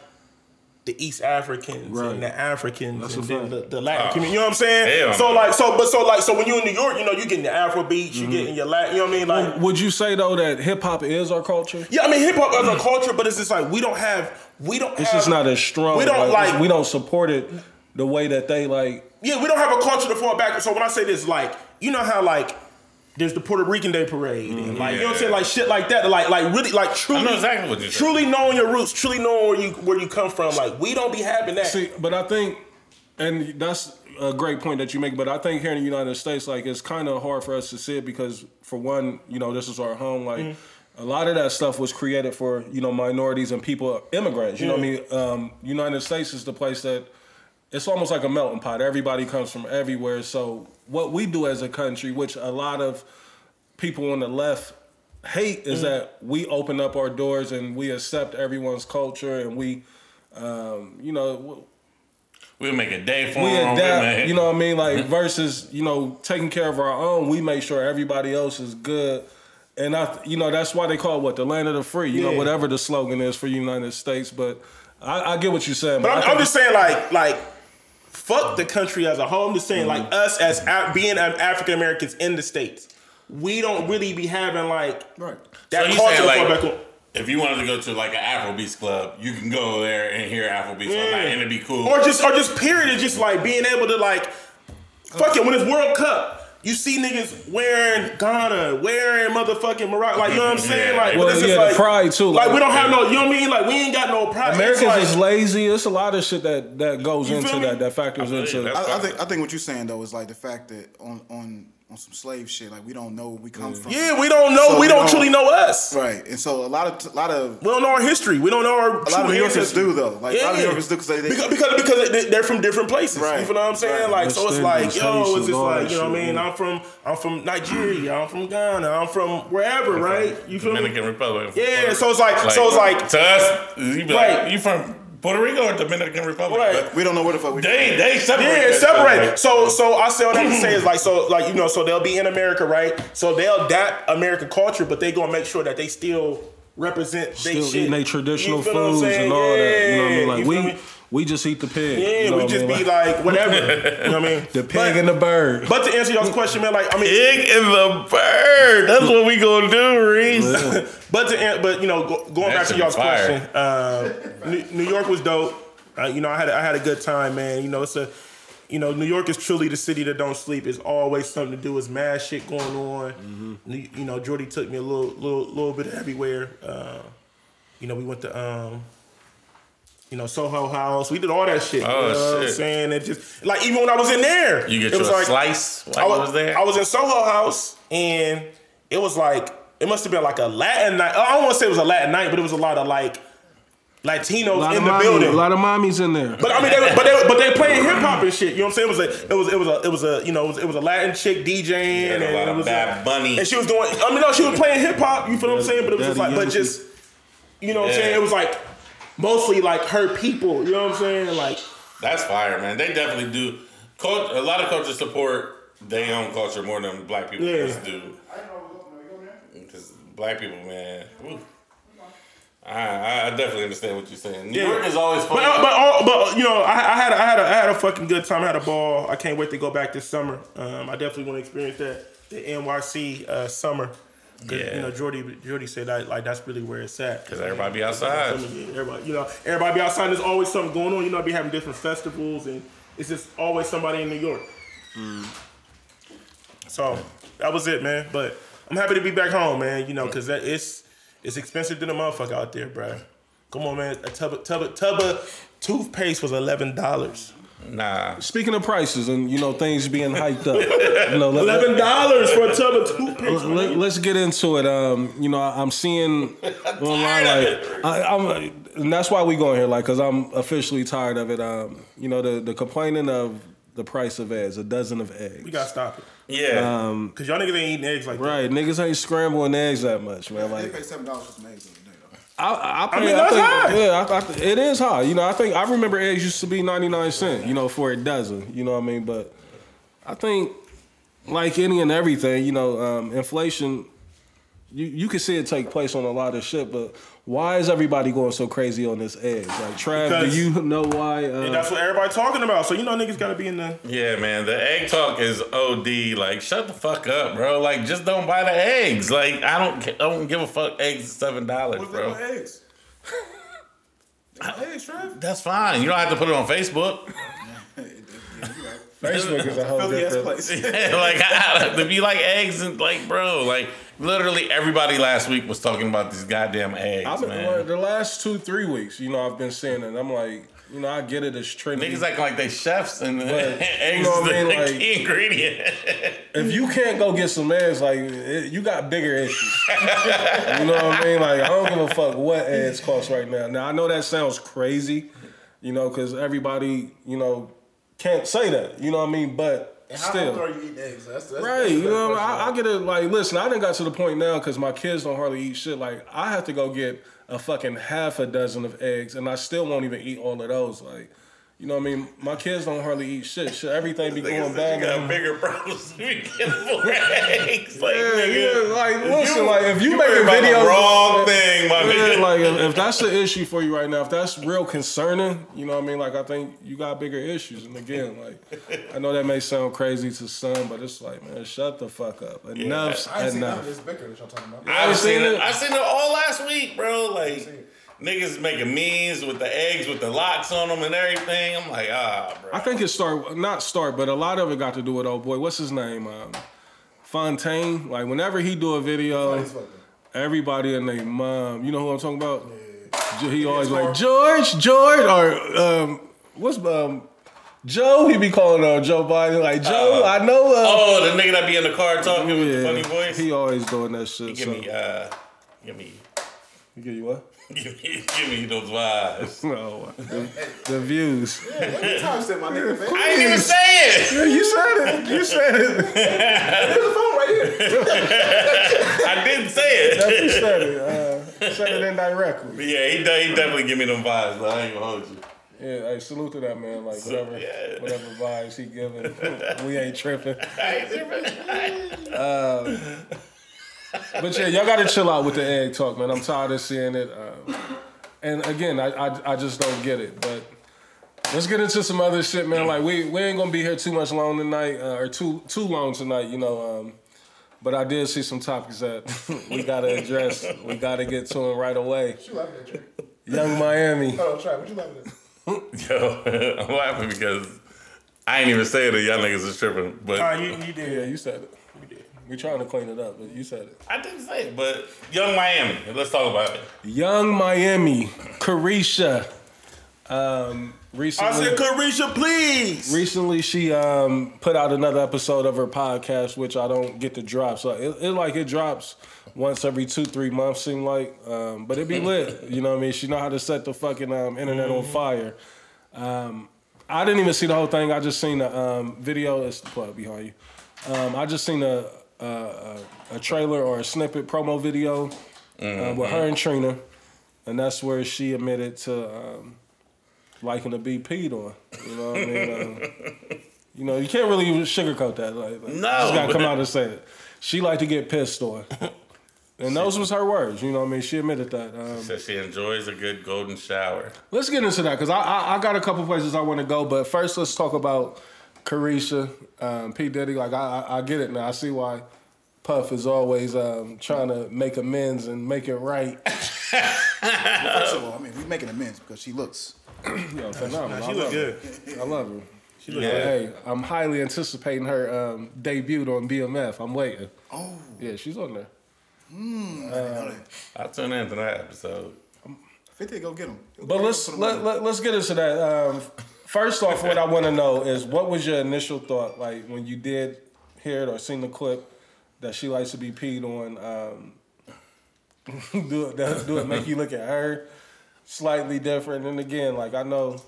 B: the East Africans
A: Right.
B: and the Africans
A: That's
B: and then the, the Latin community. You know what I'm saying?
C: hell
B: So like so but so like so when you're in New York, you know, you getting the Afro beats,
A: Mm-hmm.
B: you getting your Latin, you know what I mean? Like
A: Would you say though that hip hop is our culture?
B: yeah, I mean hip hop is a culture, but it's just like we don't have we don't
A: It's
B: have,
A: just not as strong.
B: We don't
A: like,
B: like
A: we don't support it the way that they like.
B: Yeah, we don't have a culture to fall back. So when I say this, like, you know how like there's the Puerto Rican Day Parade and like you know what I'm saying, like shit like that, like like really like truly,
C: I know exactly what saying.
B: truly knowing your roots, truly knowing where you where you come from. Like we don't be having that.
A: See, but I think, and that's a great point that you make. But I think here in the United States, like it's kind of hard for us to see it because, for one, you know, this is our home. Like
B: Mm-hmm.
A: a lot of that stuff was created for you know minorities and people, immigrants. You know what I mean? Um, United States is the place that it's almost like a melting pot. Everybody comes from everywhere. So what we do as a country, which a lot of people on the left hate, is that we open up our doors and we accept everyone's culture and we, um, you know,
C: We'll make a day for
A: we
C: them.
A: adapt. You know what I mean? Like [LAUGHS] versus you know taking care of our own, we make sure everybody else is good. And I, you know, that's why they call it what the land of the free. You know, whatever the slogan is for United States. But I, I get what you're saying.
B: But
A: I
B: I'm, I'm just saying, like, like, fuck the country as a whole. I'm just saying, like,
A: Mm-hmm.
B: us as a- being African Americans in the states, we don't really be having like
D: Right.
B: that
C: So
B: culture.
C: saying, like,
B: back.
C: If you wanted to go to like an Afrobeats club, you can go there and hear Afrobeats all night, and it'd be cool.
B: or just or just period, just like being able to like, fuck it. When it's World Cup. You see niggas wearing Ghana, wearing motherfucking Morocco, like you know what I'm saying? Like, but
A: Well,
B: it's
A: yeah, the
B: like
A: pride, too,
B: Like,
A: like-
B: we don't have no, you know what I mean? Like we ain't got no pride. It's
A: Americans
B: like-
A: is lazy. It's a lot of shit that that goes into
B: me?
A: that that factors
C: I feel
A: into.
D: I, I think I think what you're saying though is like the fact that on on on some slave shit, like we don't know where we come from.
B: Yeah, we don't know.
D: So
B: we
D: we
B: don't,
D: don't-
B: truly know us.
D: Right, and so a lot of a lot of
B: We don't know our history. We don't know our.
D: a lot of New Yorkers do though. Like a lot of New Yorkers do because they, they
B: because because because they- they're from different places.
D: Right.
B: You know what I'm saying?
D: Right.
B: Like so, it's like yo, it's just like you know what I mean.
A: yeah.
B: I'm from I'm from Nigeria. I'm from Ghana. I'm from wherever, right? You feel me?
C: Dominican Republic.
B: Yeah. So it's like so it's like
C: to us, you be
B: Right.
C: you from Puerto Rico or Dominican Republic?
B: Right.
C: But
D: we don't know where the fuck we.
C: They they separate.
B: Yeah,
C: that
B: it's
C: shit,
B: So, so I say all that to say is like, so, like you know, so they'll be in America, right? So they'll adapt American culture, but they gonna make sure that they still represent they
A: Still
B: shit.
A: eating their traditional
B: You feel what I'm
A: foods and all that. You know what I mean? Like
B: you feel
A: we
B: me?
A: We just eat the pig.
B: Yeah,
A: you know
B: we
A: what I
B: just
A: mean?
B: be like whatever. [LAUGHS] you know what I mean?
A: the pig
B: but,
A: and the bird.
B: But to answer y'all's question, man, like I mean,
C: Pig and the bird. That's what we gonna do, Reese. [LAUGHS]
B: but to but you know, go, going
C: That
B: back to
C: should
B: y'all's
C: fire.
B: question, uh, New, New York was dope. Uh, you know, I had a- I had a good time, man. You know, it's a you know, New York is truly the city that don't sleep. It's always something to do. It's mad shit going on.
C: Mm-hmm.
B: You, you know, Jordy took me a little, little, little bit everywhere. Uh, you know, we went to, um, you know, Soho House. We did all that shit.
C: Oh,
B: you know what I'm
C: shit.
B: saying? It just like even when I was in there,
C: You get
B: it was
C: you
B: like,
C: slice
B: I was,
C: was there.
B: I was in Soho House and it was like it must have been like a Latin night. I don't want to say it was a Latin night, but it was a lot of like Latinos in the
A: mommy-
B: building.
A: A lot of mommies in there.
B: But I mean, they, but they but they playing hip hop and shit. You know what I'm saying? It was a it was it was a it was a you know it was, it was a Latin chick DJing
C: Yeah,
B: and
C: a lot
B: it
C: of
B: was
C: Bad Bunny.
B: and she was doing. I mean, no, she was playing hip hop. You feel what I'm saying? But it was just like, but just you know what I'm saying? It was like mostly like her people. You know what I'm saying? Like
C: That's fire, man. They definitely do. Cult, a lot of cultures support their own culture more than black people
B: Yeah.
C: just do. Because black people, man, woo. I, I definitely understand what you're saying. New
B: Yeah.
C: York is always fun.
B: But uh, but all, but you know, I, I had a, I had a, I had a fucking good time. I had a ball. I can't wait to go back this summer. Um, I definitely want to experience that the NYC uh, summer.
C: Yeah.
B: You know, Jordy Jordy said that like that's really where it's at.
C: Because everybody be outside.
B: Everybody, you know, everybody be outside. There's always something going on. You know, I be having different festivals, and it's just always somebody in New York. Hmm. So that was it, man. But I'm happy to be back home, man. You know, because that it's it's expensive than a motherfucker out there, bro. Come on, man. A tub of, tub of, tub of toothpaste was eleven dollars.
C: Nah.
A: Speaking of prices and you know things being hyped up, you know, let,
B: Eleven dollars for a tub of toothpaste.
A: let, us get into it. Um, you know, I'm seeing [LAUGHS] online like I, I'm, and that's why we going here, like, cause I'm officially tired of it. Um, you know, the the complaining of the price of eggs, a dozen of eggs.
B: We gotta stop it.
C: Yeah.
B: Um, cause y'all niggas ain't eating eggs like that.
A: Right, niggas ain't scrambling eggs that much, man.
D: Like, They
A: Like,
D: pay seven dollars for some eggs other day though.
A: I, I,
B: mean, that's
A: think,
B: high.
A: Yeah, I, I, it is high. You know, I think I remember eggs used to be ninety nine cent. You know, for a dozen. You know what I mean? But I think, like any and everything, you know, um, inflation you you can see it take place on a lot of shit, but why is everybody going so crazy on this egg? Like, Trav,
B: Because-
A: do you know why? Uh,
B: And that's what everybody talking about. So you know niggas gotta be in the
C: Yeah, man, the egg talk is OD. Like, shut the fuck up, bro. Like, just don't buy the eggs. Like, I don't, I don't give a fuck. Eggs is seven dollars, bro.
B: eggs? [LAUGHS] eggs, Trev.
C: That's fine. You don't have to put it on Facebook. [LAUGHS]
A: Facebook is a whole different.
D: place. [LAUGHS]
C: like, I, if you like eggs and like, bro, like, literally everybody last week was talking about these goddamn eggs,
A: I've been,
C: man.
A: the last two three weeks, you know, I've been seeing it. I'm like, you know, I get it. It's trendy.
C: Niggas acting like they chefs and [LAUGHS] eggs
A: you know what I mean?
C: the
A: Like-
C: key ingredient. [LAUGHS]
A: if you can't go get some eggs, like it, you got bigger issues. [LAUGHS] you know what I mean? Like I don't give a fuck what eggs cost right now. Now I know that sounds crazy, you know, because everybody, you know, can't say that. You know what I mean? But still.
E: are you eating eggs? That's, that's
A: Right, you know, what I, mean? I, I get it. Like, listen, I didn't got to the point now because my kids don't hardly eat shit. Like, I have to go get a fucking half a dozen of eggs, and I still won't even eat all of those. Like, you know, what I mean, my kids don't hardly eat shit. Shit, everything be going
C: said
A: bad.
C: you got
A: now.
C: bigger problems. You get more eggs. Like,
A: Yeah,
C: nigga,
A: yeah, like listen, like if you,
C: you
A: make a
C: about
A: video,
C: the wrong thing, my
A: yeah,
C: nigga.
A: like if, if that's the issue for you right now, if that's real concerning, you know what I mean. Like I think you got bigger issues. And again, like I know that may sound crazy to some, but it's like, man, shut the fuck up. Enough's
E: I ain't seen none of
A: enough.
E: this bicker that y'all talking about.
C: I've seen
A: seen
C: it.
A: it?
C: I seen it all last week, bro. Like niggas making memes with the eggs with the locks on them and everything. I'm like, ah, bro.
A: I think it start not start, but a lot of it got to do with old boy. What's his name? Um, Fontaine. Like whenever he do a video, everybody and their mom. You know who I'm talking about? Yeah. He always like George, George, or um, what's um, Joe? He be calling uh, Joe Biden like Joe. I know. Uh,
C: oh, the nigga that be in the car talking with the funny voice.
A: He always doing that shit.
C: give
A: so.
C: me, uh, give me,
A: He give you what? [LAUGHS]
C: give me, give me those vibes. [LAUGHS]
A: No, the, the views.
E: Let me time stamp my nigga, man.
C: I ain't even say it.
A: Yeah, you said it. You said it.
E: There's a phone right here. [LAUGHS]
C: I didn't say it.
A: Definitely said it. Uh, said it indirectly.
C: Yeah, he, de- he definitely give me them vibes. Though. I ain't gonna hold you.
A: Yeah, hey, salute to that man. Like whatever,
C: yeah.
A: whatever vibes he giving, we ain't tripping. [LAUGHS] But yeah, y'all gotta chill out with the egg talk, man. I'm tired of seeing it. Um, and again, I, I I just don't get it. But let's get into some other shit, man. Like we we ain't gonna be here too much long tonight, uh, or too too long tonight, you know. Um, but I did see some topics that [LAUGHS] we gotta address. We gotta get to them right away.
E: What you laughing at, Trey?
A: Yung Miami.
E: Oh, try. What you laughing at? [LAUGHS]
C: Yo, I'm laughing because I ain't even saying that y'all niggas is tripping, but
B: Uh, you, you
A: Yeah,
B: did.
A: you said it. We trying to clean it up, but you said it.
C: I didn't say it. But Yung Miami, let's talk about it.
A: Yung Miami, Caresha. Um, recently,
B: I said, Caresha, please.
A: recently she um, put out another episode of her podcast, which I don't get to drop. So it, it like it drops once every two, three months, seem like. Um, but it be lit. [LAUGHS] You know what I mean? She know how to set the fucking um, internet on fire. Um, I didn't even see the whole thing. I just seen the um, video. It's the plug behind you. Um, I just seen a, a, a, a trailer or a snippet promo video uh, with her and Trina, and that's where she admitted to um, liking to be peed on. You know what I mean? Um, you know, you can't really sugarcoat that. Like, like,
C: No.
A: you just gotta come out and say it. She liked to get pissed on, and those was her words. You know what I mean? She admitted that. Um,
C: Says she enjoys a good golden shower.
A: Let's get into that because I, I I got a couple places I want to go, but first let's talk about Caresha, um, P Diddy. Like I, I I get it now. I see why Puff is always um, trying to make amends and make it right. [LAUGHS]
D: First of all, I mean, we making amends because she looks. [CLEARS THROAT]
A: Yo, phenomenal.
B: She
A: I
B: look
A: love
B: good.
A: her. I love her.
B: She look
C: Yeah.
B: good.
A: Hey, I'm highly anticipating her um, debut on BMF. I'm waiting.
D: Oh,
A: Yeah, she's on there.
D: I didn't know that.
C: I'll tune into that episode.
D: 50, go get him.
A: But let's let, let, let's get into that. Um, first off, what I want to know is what was your initial thought, like when you did hear it or seen the clip that she likes to be peed on? Um, [LAUGHS] do it does do it make you look at her slightly different? And again, like I know,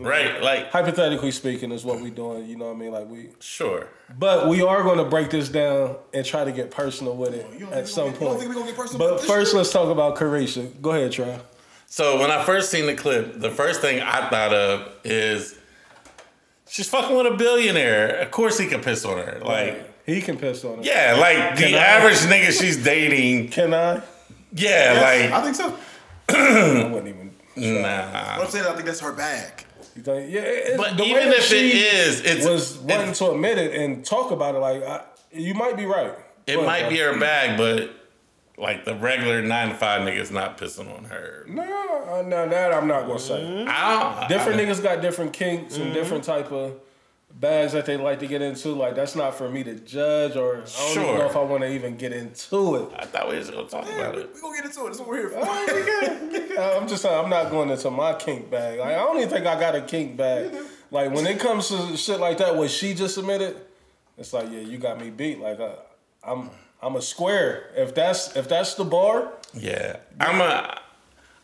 C: Right, like
A: hypothetically speaking, is what we doing. You know what I mean? Like we,
C: sure.
A: but we are going to break this down and try to get personal with it at some
D: get-
A: point.
D: think we gonna get personal
A: But first,
D: shit?
A: let's talk about Caresha. Go ahead, Troy.
C: So when I first seen the clip, the first thing I thought of is she's fucking with a billionaire. Of course he can piss on her. Like
A: He can piss on her.
C: Yeah, like the
A: I-
C: average nigga she's dating.
A: Can I?
C: Yeah, like
D: I think so. [CLEARS THROAT]
A: I wouldn't even.
C: like nah.
D: What I'm saying, I think that's her bag.
A: You think, yeah, it,
C: But
A: the way
C: even
A: that
C: if it
A: she
C: is, it's
A: was wanting to admit it and talk about it, like I, you might be right.
C: It
A: But,
C: might
A: uh,
C: be her bag, but like the regular nine to five nigga's not pissing on her.
A: No, uh, no, that I'm not gonna say.
C: I don't,
A: Different niggas got different kinks and different type of bags that they like to get into. Like that's not for me to judge, or I don't
C: Sure.
A: even know if I want to even get into it.
C: I thought we was gonna talk about
D: We
C: it.
D: We gonna get into it. That's what we're here for.
A: Oh. [LAUGHS] I'm just saying I'm not going into my kink bag. Like, I don't even think I got a kink bag. Like when it comes to shit like that, what she just submitted, it's like yeah, you got me beat. Like I'm I'm a square. If that's if that's the bar,
C: Yeah, I'm a.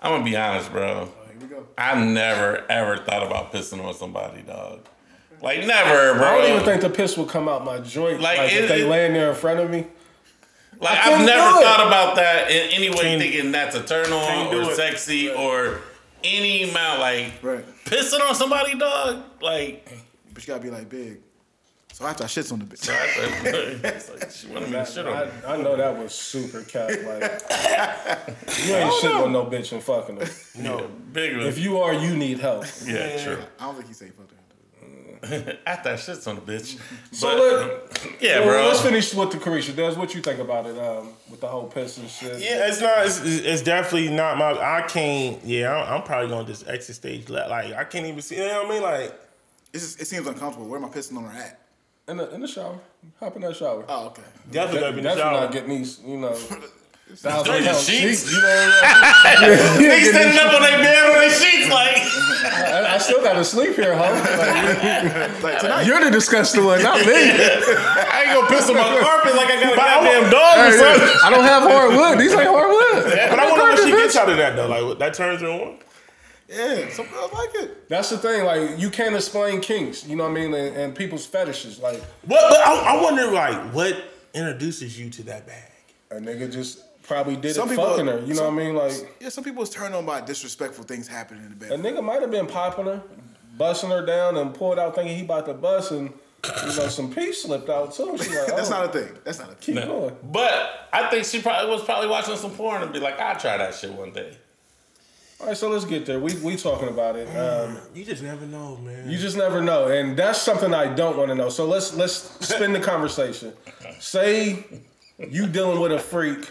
C: I'm gonna be honest, bro.
D: Here we go.
C: I never ever thought about pissing on somebody, dog. Like never, bro.
A: I don't even think the piss would come out my joint.
C: Like,
A: Like,
C: it-
A: if they
C: it-
A: laying there in front of me.
C: Like I've never thought about that in any way,
B: Can't-
C: thinking that's a turn on or
B: it.
C: sexy or any amount. Like
D: Right.
C: pissing on somebody, dog. Like
D: But you gotta be like big. So after I shits on the bitch. [LAUGHS] [LAUGHS]
C: it's like she wanted me to shit on.
A: I,
C: her.
A: I know that was super cat. Like [LAUGHS] you ain't shitting on no bitch and fucking her.
B: No.
C: Big
A: If you are, you need help.
C: yeah, true.
D: I don't think he said fuck that.
C: After I shits on the bitch.
A: So
C: But,
A: look,
C: yeah,
A: well,
C: bro.
A: let's finish with the Caresha. Des, what you think about it? Um, with the whole piss and shit.
B: Yeah, it's not. It's, it's definitely not my. I can't. Yeah, I'm, I'm probably gonna just exit stage left. Like I can't even see. You know what I mean? Like
D: It's just, it seems uncomfortable. Where am I pissing on her at?
A: In the in the shower, hop in that shower.
D: Oh, okay.
B: definitely gotta be in the
A: Definitely
B: shower.
A: not getting these, you know, [LAUGHS] thousand
C: Dirty
A: pound
C: sheets.
A: sheets. You know, what [LAUGHS]
C: Niggas standing up on their bed on their sheets like
A: I, I still got to sleep here, huh? Like,
D: Like tonight.
A: you're the disgusting one, not me.
C: I ain't gonna piss on my carpet like I got a
B: But
C: goddamn dog or something.
A: I don't have hardwood. These ain't hardwood.
B: But I wonder what she
A: Carpet,
B: gets out of that though. Like that turns her on.
D: Yeah, some girls like it.
A: That's the thing. Like you can't explain kinks. You know what I mean? And, and people's fetishes. Like
B: What? But I, I wonder like what introduces you to that bag.
A: a nigga just probably did
D: Some
A: it
D: people-
A: fucking her. You know
D: some-
A: what I mean? Like
D: Yeah, some people is turned on by disrespectful things happening in the bed.
A: a nigga might have been popping her, busting her down, and pulled out thinking he about to bust, and you know some pee slipped out too. Like, [LAUGHS] oh,
D: That's not a thing. That's not a thing.
A: keep going.
C: But I think she probably was probably watching some porn and be like, I'll try that shit one day.
A: All right, so let's get there. We we talking about it. Um,
B: You just never know, man.
A: You just never know, and that's something I don't want to know. So let's let's spin the conversation. Say you dealing with a freak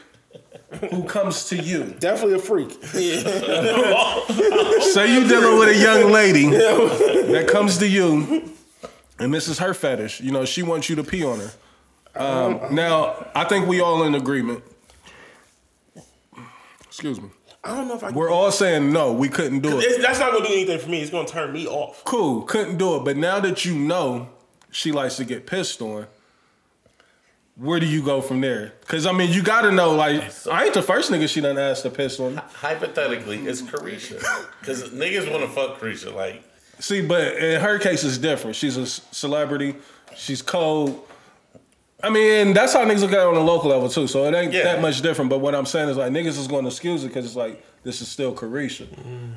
A: who comes to you.
B: definitely a freak. [LAUGHS]
A: Say you dealing with a young lady that comes to you, and this is her fetish. You know, she wants you to pee on her. Um, now, I think we all in agreement. Excuse me.
B: I don't know if I.
A: We're all saying no, we couldn't do it.
B: That's not gonna do anything for me. It's gonna turn me off.
A: Cool, couldn't do it. But now that you know she likes to get pissed on, where do you go from there? Because I mean, you got to know. Like, I ain't the first nigga she done asked to piss on.
C: Hypothetically, it's Caresha. Because niggas want to fuck Caresha. Like,
A: See, but in her case, it's different. She's a celebrity. She's cold. I mean, that's how niggas look at it on a local level too. So it ain't
C: Yeah.
A: that much different. But what I'm saying is like niggas is going to excuse it because it's like this is still Caresha. Mm.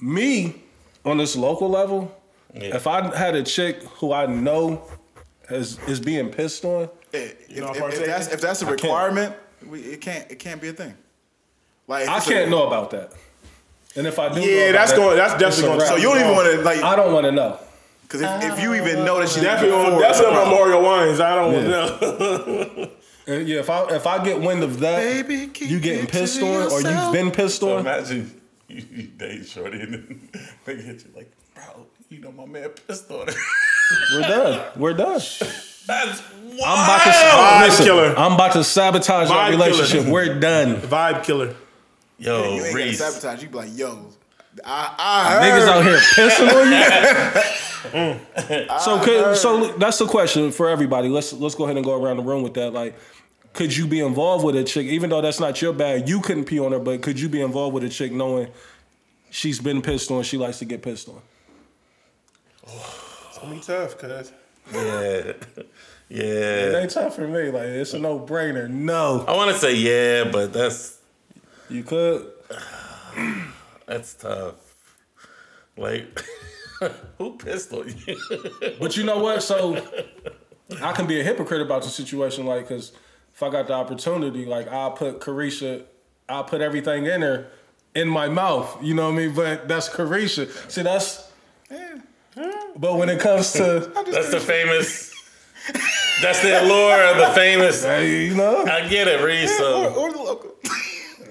A: Me on this local level,
C: Yeah.
A: if I had a chick who I know is is being pissed on,
D: Yeah, if,
B: know,
D: if- if that's if that's a
A: can't.
D: requirement, we, it can't it can't be a thing. Like
A: I can't know about that. And if I do, know
B: Yeah,
A: about
B: that's
A: that,
B: going- that's definitely going-
A: wrap.
D: So you don't even want to like
A: I don't want to know.
D: Because if, if you even know that she
B: Definitely on. That's
D: it's a
B: on
D: problem.
B: Memorial Wines. I don't know. [LAUGHS]
A: Uh, Yeah, if I if I get wind of that,
D: Baby,
A: you getting
D: it
A: pissed
D: to
A: on or you've been pissed
C: so
A: on,
C: imagine [LAUGHS] you, you date Shorty and then [LAUGHS] they hit you like, bro, you know my man pissed on her.
A: we're done. We're done.
C: That's wild.
A: I'm about to
B: Vibe
A: listen,
B: killer.
A: I'm about to sabotage
B: Vibe
A: our
B: killer.
A: relationship. We're done.
B: Vibe killer.
C: Yo,
D: You ain't gonna
C: Reese.
D: sabotage. You be like, yo, I, I heard.
A: Niggas out here pissing on you. So, could, so that's the question for everybody. Let's let's go ahead and go around the room with that. Like, could you be involved with a chick, even though that's not your bag? You couldn't pee on her, but could you be involved with a chick knowing she's been pissed on, she likes to get pissed on?
B: It's gonna be tough, cuz.
C: Yeah. [LAUGHS] Yeah.
A: It
C: Yeah.
A: ain't tough for me. Like, it's a no brainer. No,
C: I want to say yeah, but that's
A: you could. [SIGHS]
C: that's tough. Like, [LAUGHS] [LAUGHS] who pissed on you?
A: But you know what? So I can be a hypocrite about the situation, like, cause if I got the opportunity, like, I'll put Caresha, I'll put everything in her in my mouth. You know what I mean? But that's Caresha. See, that's. But when it comes to,
C: That's the famous. That's the allure of the famous. [LAUGHS]
A: hey, you know,
C: I get it, Reese.
D: Or,
C: So
D: or the local.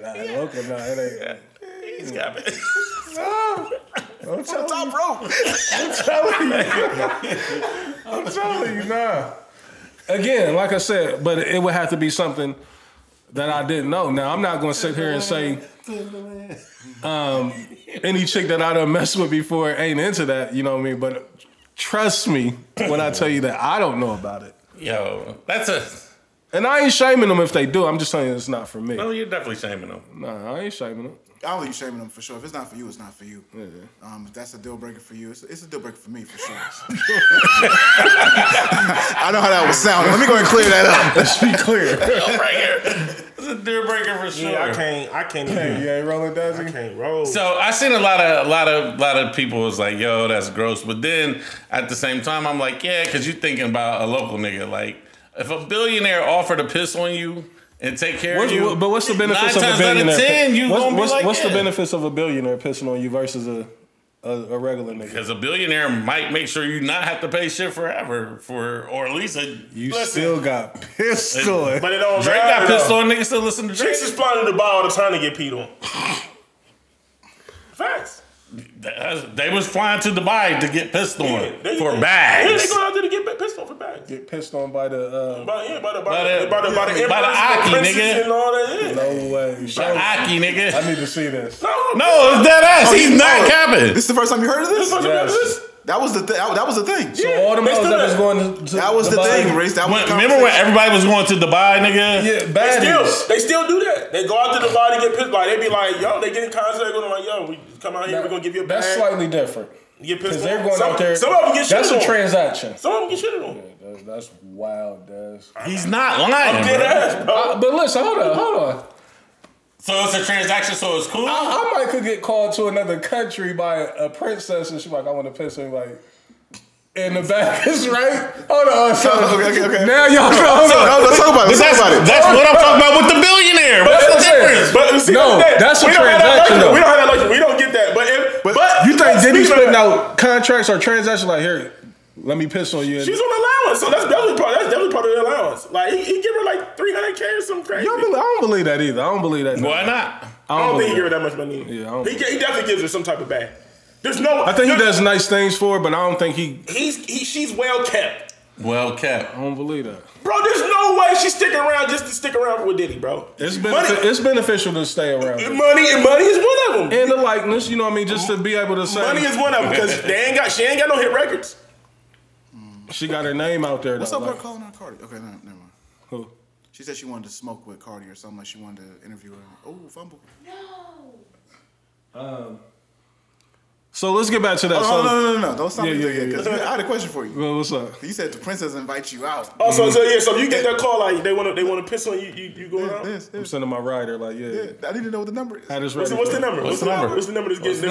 A: nah, local, nah, it ain't.
C: he's got it. [LAUGHS]
A: I'm telling
D: Top
A: you,
D: rope.
A: I'm telling you, I'm telling you, nah. Again, like I said, but it would have to be something that I didn't know. Now I'm not gonna sit here and say um, any chick that I done messed with before ain't into that. You know what I mean? But trust me when I tell you that I don't know about it,
C: Yo, that's a.
A: and I ain't shaming them if they do. I'm just saying it's not for me.
C: No, you're definitely shaming them.
A: Nah, I ain't shaming them.
D: I don't think you're shaming them for sure. If it's not for you, it's not for you. Um, if that's a deal breaker for you, it's, it's a deal breaker for me for sure. [LAUGHS] [LAUGHS] I know how that was sounding. Let me go and clear that up. [LAUGHS]
A: Let's be clear.
C: Deal breaker. It's a deal breaker for sure.
B: Yeah, I can't. I can't even.
A: you ain't rolling,
B: I
A: Dazzy?
B: can't roll.
C: So I seen a lot of a lot of a lot of people was like, "Yo, that's gross," but then at the same time, I'm like, "Yeah," because you're thinking about a local nigga. Like, if a billionaire offered to piss on you and take care
A: What's,
C: of you,
A: but what's the benefits
C: nine
A: of a
C: times out of
A: billionaire?
C: ten, you
A: what's
C: gonna be
A: what's,
C: like,
A: what's the benefits of a billionaire pissing on you versus a a, a regular nigga?
C: Because a billionaire might make sure you not have to pay shit forever for, or at least a
A: You
B: Listen.
A: still got pissed on.
B: but it don't
C: Drake
B: matter,
C: got pissed on. Niggas still listen to Drake.
B: Chicks is flying to Dubai all the time to get peed on. Facts.
C: That's- They was flying to Dubai to get pissed on
B: Yeah, they-
C: for
B: they-
C: bags.
B: Yeah, they going out there to get pissed on for bags.
A: Get pissed on by the uh,
B: By, yeah, by the, by,
C: By
B: the,
C: the-
B: by the, by the,
C: by the
B: emperors,
C: Aki, nigga.
B: and all that. Yeah.
A: no way. Show-
C: Aki, nigga.
A: I need to see this.
B: No,
C: No, it's dead ass. He's not capping.
D: This is the first time you heard of this?
B: This
A: Yes.
D: That was the th- that was the thing.
A: So all the
B: they
A: hoes
B: still
A: that was going to, to
D: That was the thing, Race. That was
C: When-
D: the
C: remember when everybody was going to Dubai, nigga?
A: Yeah,
B: They still, they still do that. They go out to Dubai to get pissed. Like they be like, yo, they get in contact with them like, yo, we come out here, we're gonna give you a bag.
A: That's slightly different
B: You get pissed
A: because they're going
B: some,
A: out there.
B: Some of them get shit
A: That's a transaction.
B: Some of them get shit on.
A: That's, that's wild, Daz.
C: He's not lying.
B: Dead
C: bro.
B: ass, bro.
A: Uh, but listen, hold on, hold on.
C: So it's a transaction, so it's cool.
A: I, I might could get called to another country by a princess, and she's like, "I want to piss her." Like, in the back [LAUGHS] is right. Hold on, so oh,
D: Okay, okay, okay.
A: now y'all know.
D: No, let's talk about it. Let's talk
C: that's,
D: about it.
C: that's what I'm talking about with the billionaire. What's the
A: That's it.
C: difference?
B: But see,
A: No,
B: that-
A: that's a
B: we don't have that
A: transaction, though.
B: We don't have that luxury. We don't get that. But if, but,
A: You think
B: but
A: Diddy's putting out contracts or transactions like here? Let me piss on you.
B: She's on allowance, so that's definitely part. That's definitely part of the allowance. Like he, he give her like three hundred k or something crazy.
A: I don't, believe, I don't believe that either. I don't believe that.
C: Why not?
B: I don't think he give her that much money.
A: Yeah, I don't
B: he, he definitely gives her some type of bag. There's no.
A: I think he does nice things for her, but I don't think he.
B: He's he, she's well kept,
C: Well kept.
A: I don't believe that.
B: bro. There's no way she's sticking around just to stick around with Diddy, bro.
A: It's
B: money,
A: benefi- it's beneficial to stay around.
B: money and money is one of them.
A: And the likeness, you know what I mean? Just to be able to say
B: Money is one of them because they ain't got she ain't got no hit records.
A: She got her name out there.
D: What's
A: though,
D: up with
A: like-
D: her calling her Cardi? Okay, no, never mind.
A: Who?
D: She said she wanted to smoke with Cardi or something like she wanted to interview her. Oh, fumble.
A: Um, So let's get back to that.
D: Oh,
A: so,
D: no, no, no, no, no. Don't stop
A: Yeah,
D: me
A: yeah,
D: there yet.
A: yeah,
D: 'cause I had a question for you.
A: Well, what's up?
D: You said the princess invite you out.
B: Oh, so, so yeah, so if you get that call like they want to they want to piss on you, you, you going out.
D: Yes,
A: I'm sending my rider. Like, yeah.
D: yeah. I need to know what the number is.
A: Had this
B: What's,
A: ready
B: the- what's
A: for
B: the
A: you.
B: number? What's,
C: the
B: the
C: number?
B: number? What's the number? That's
C: What's the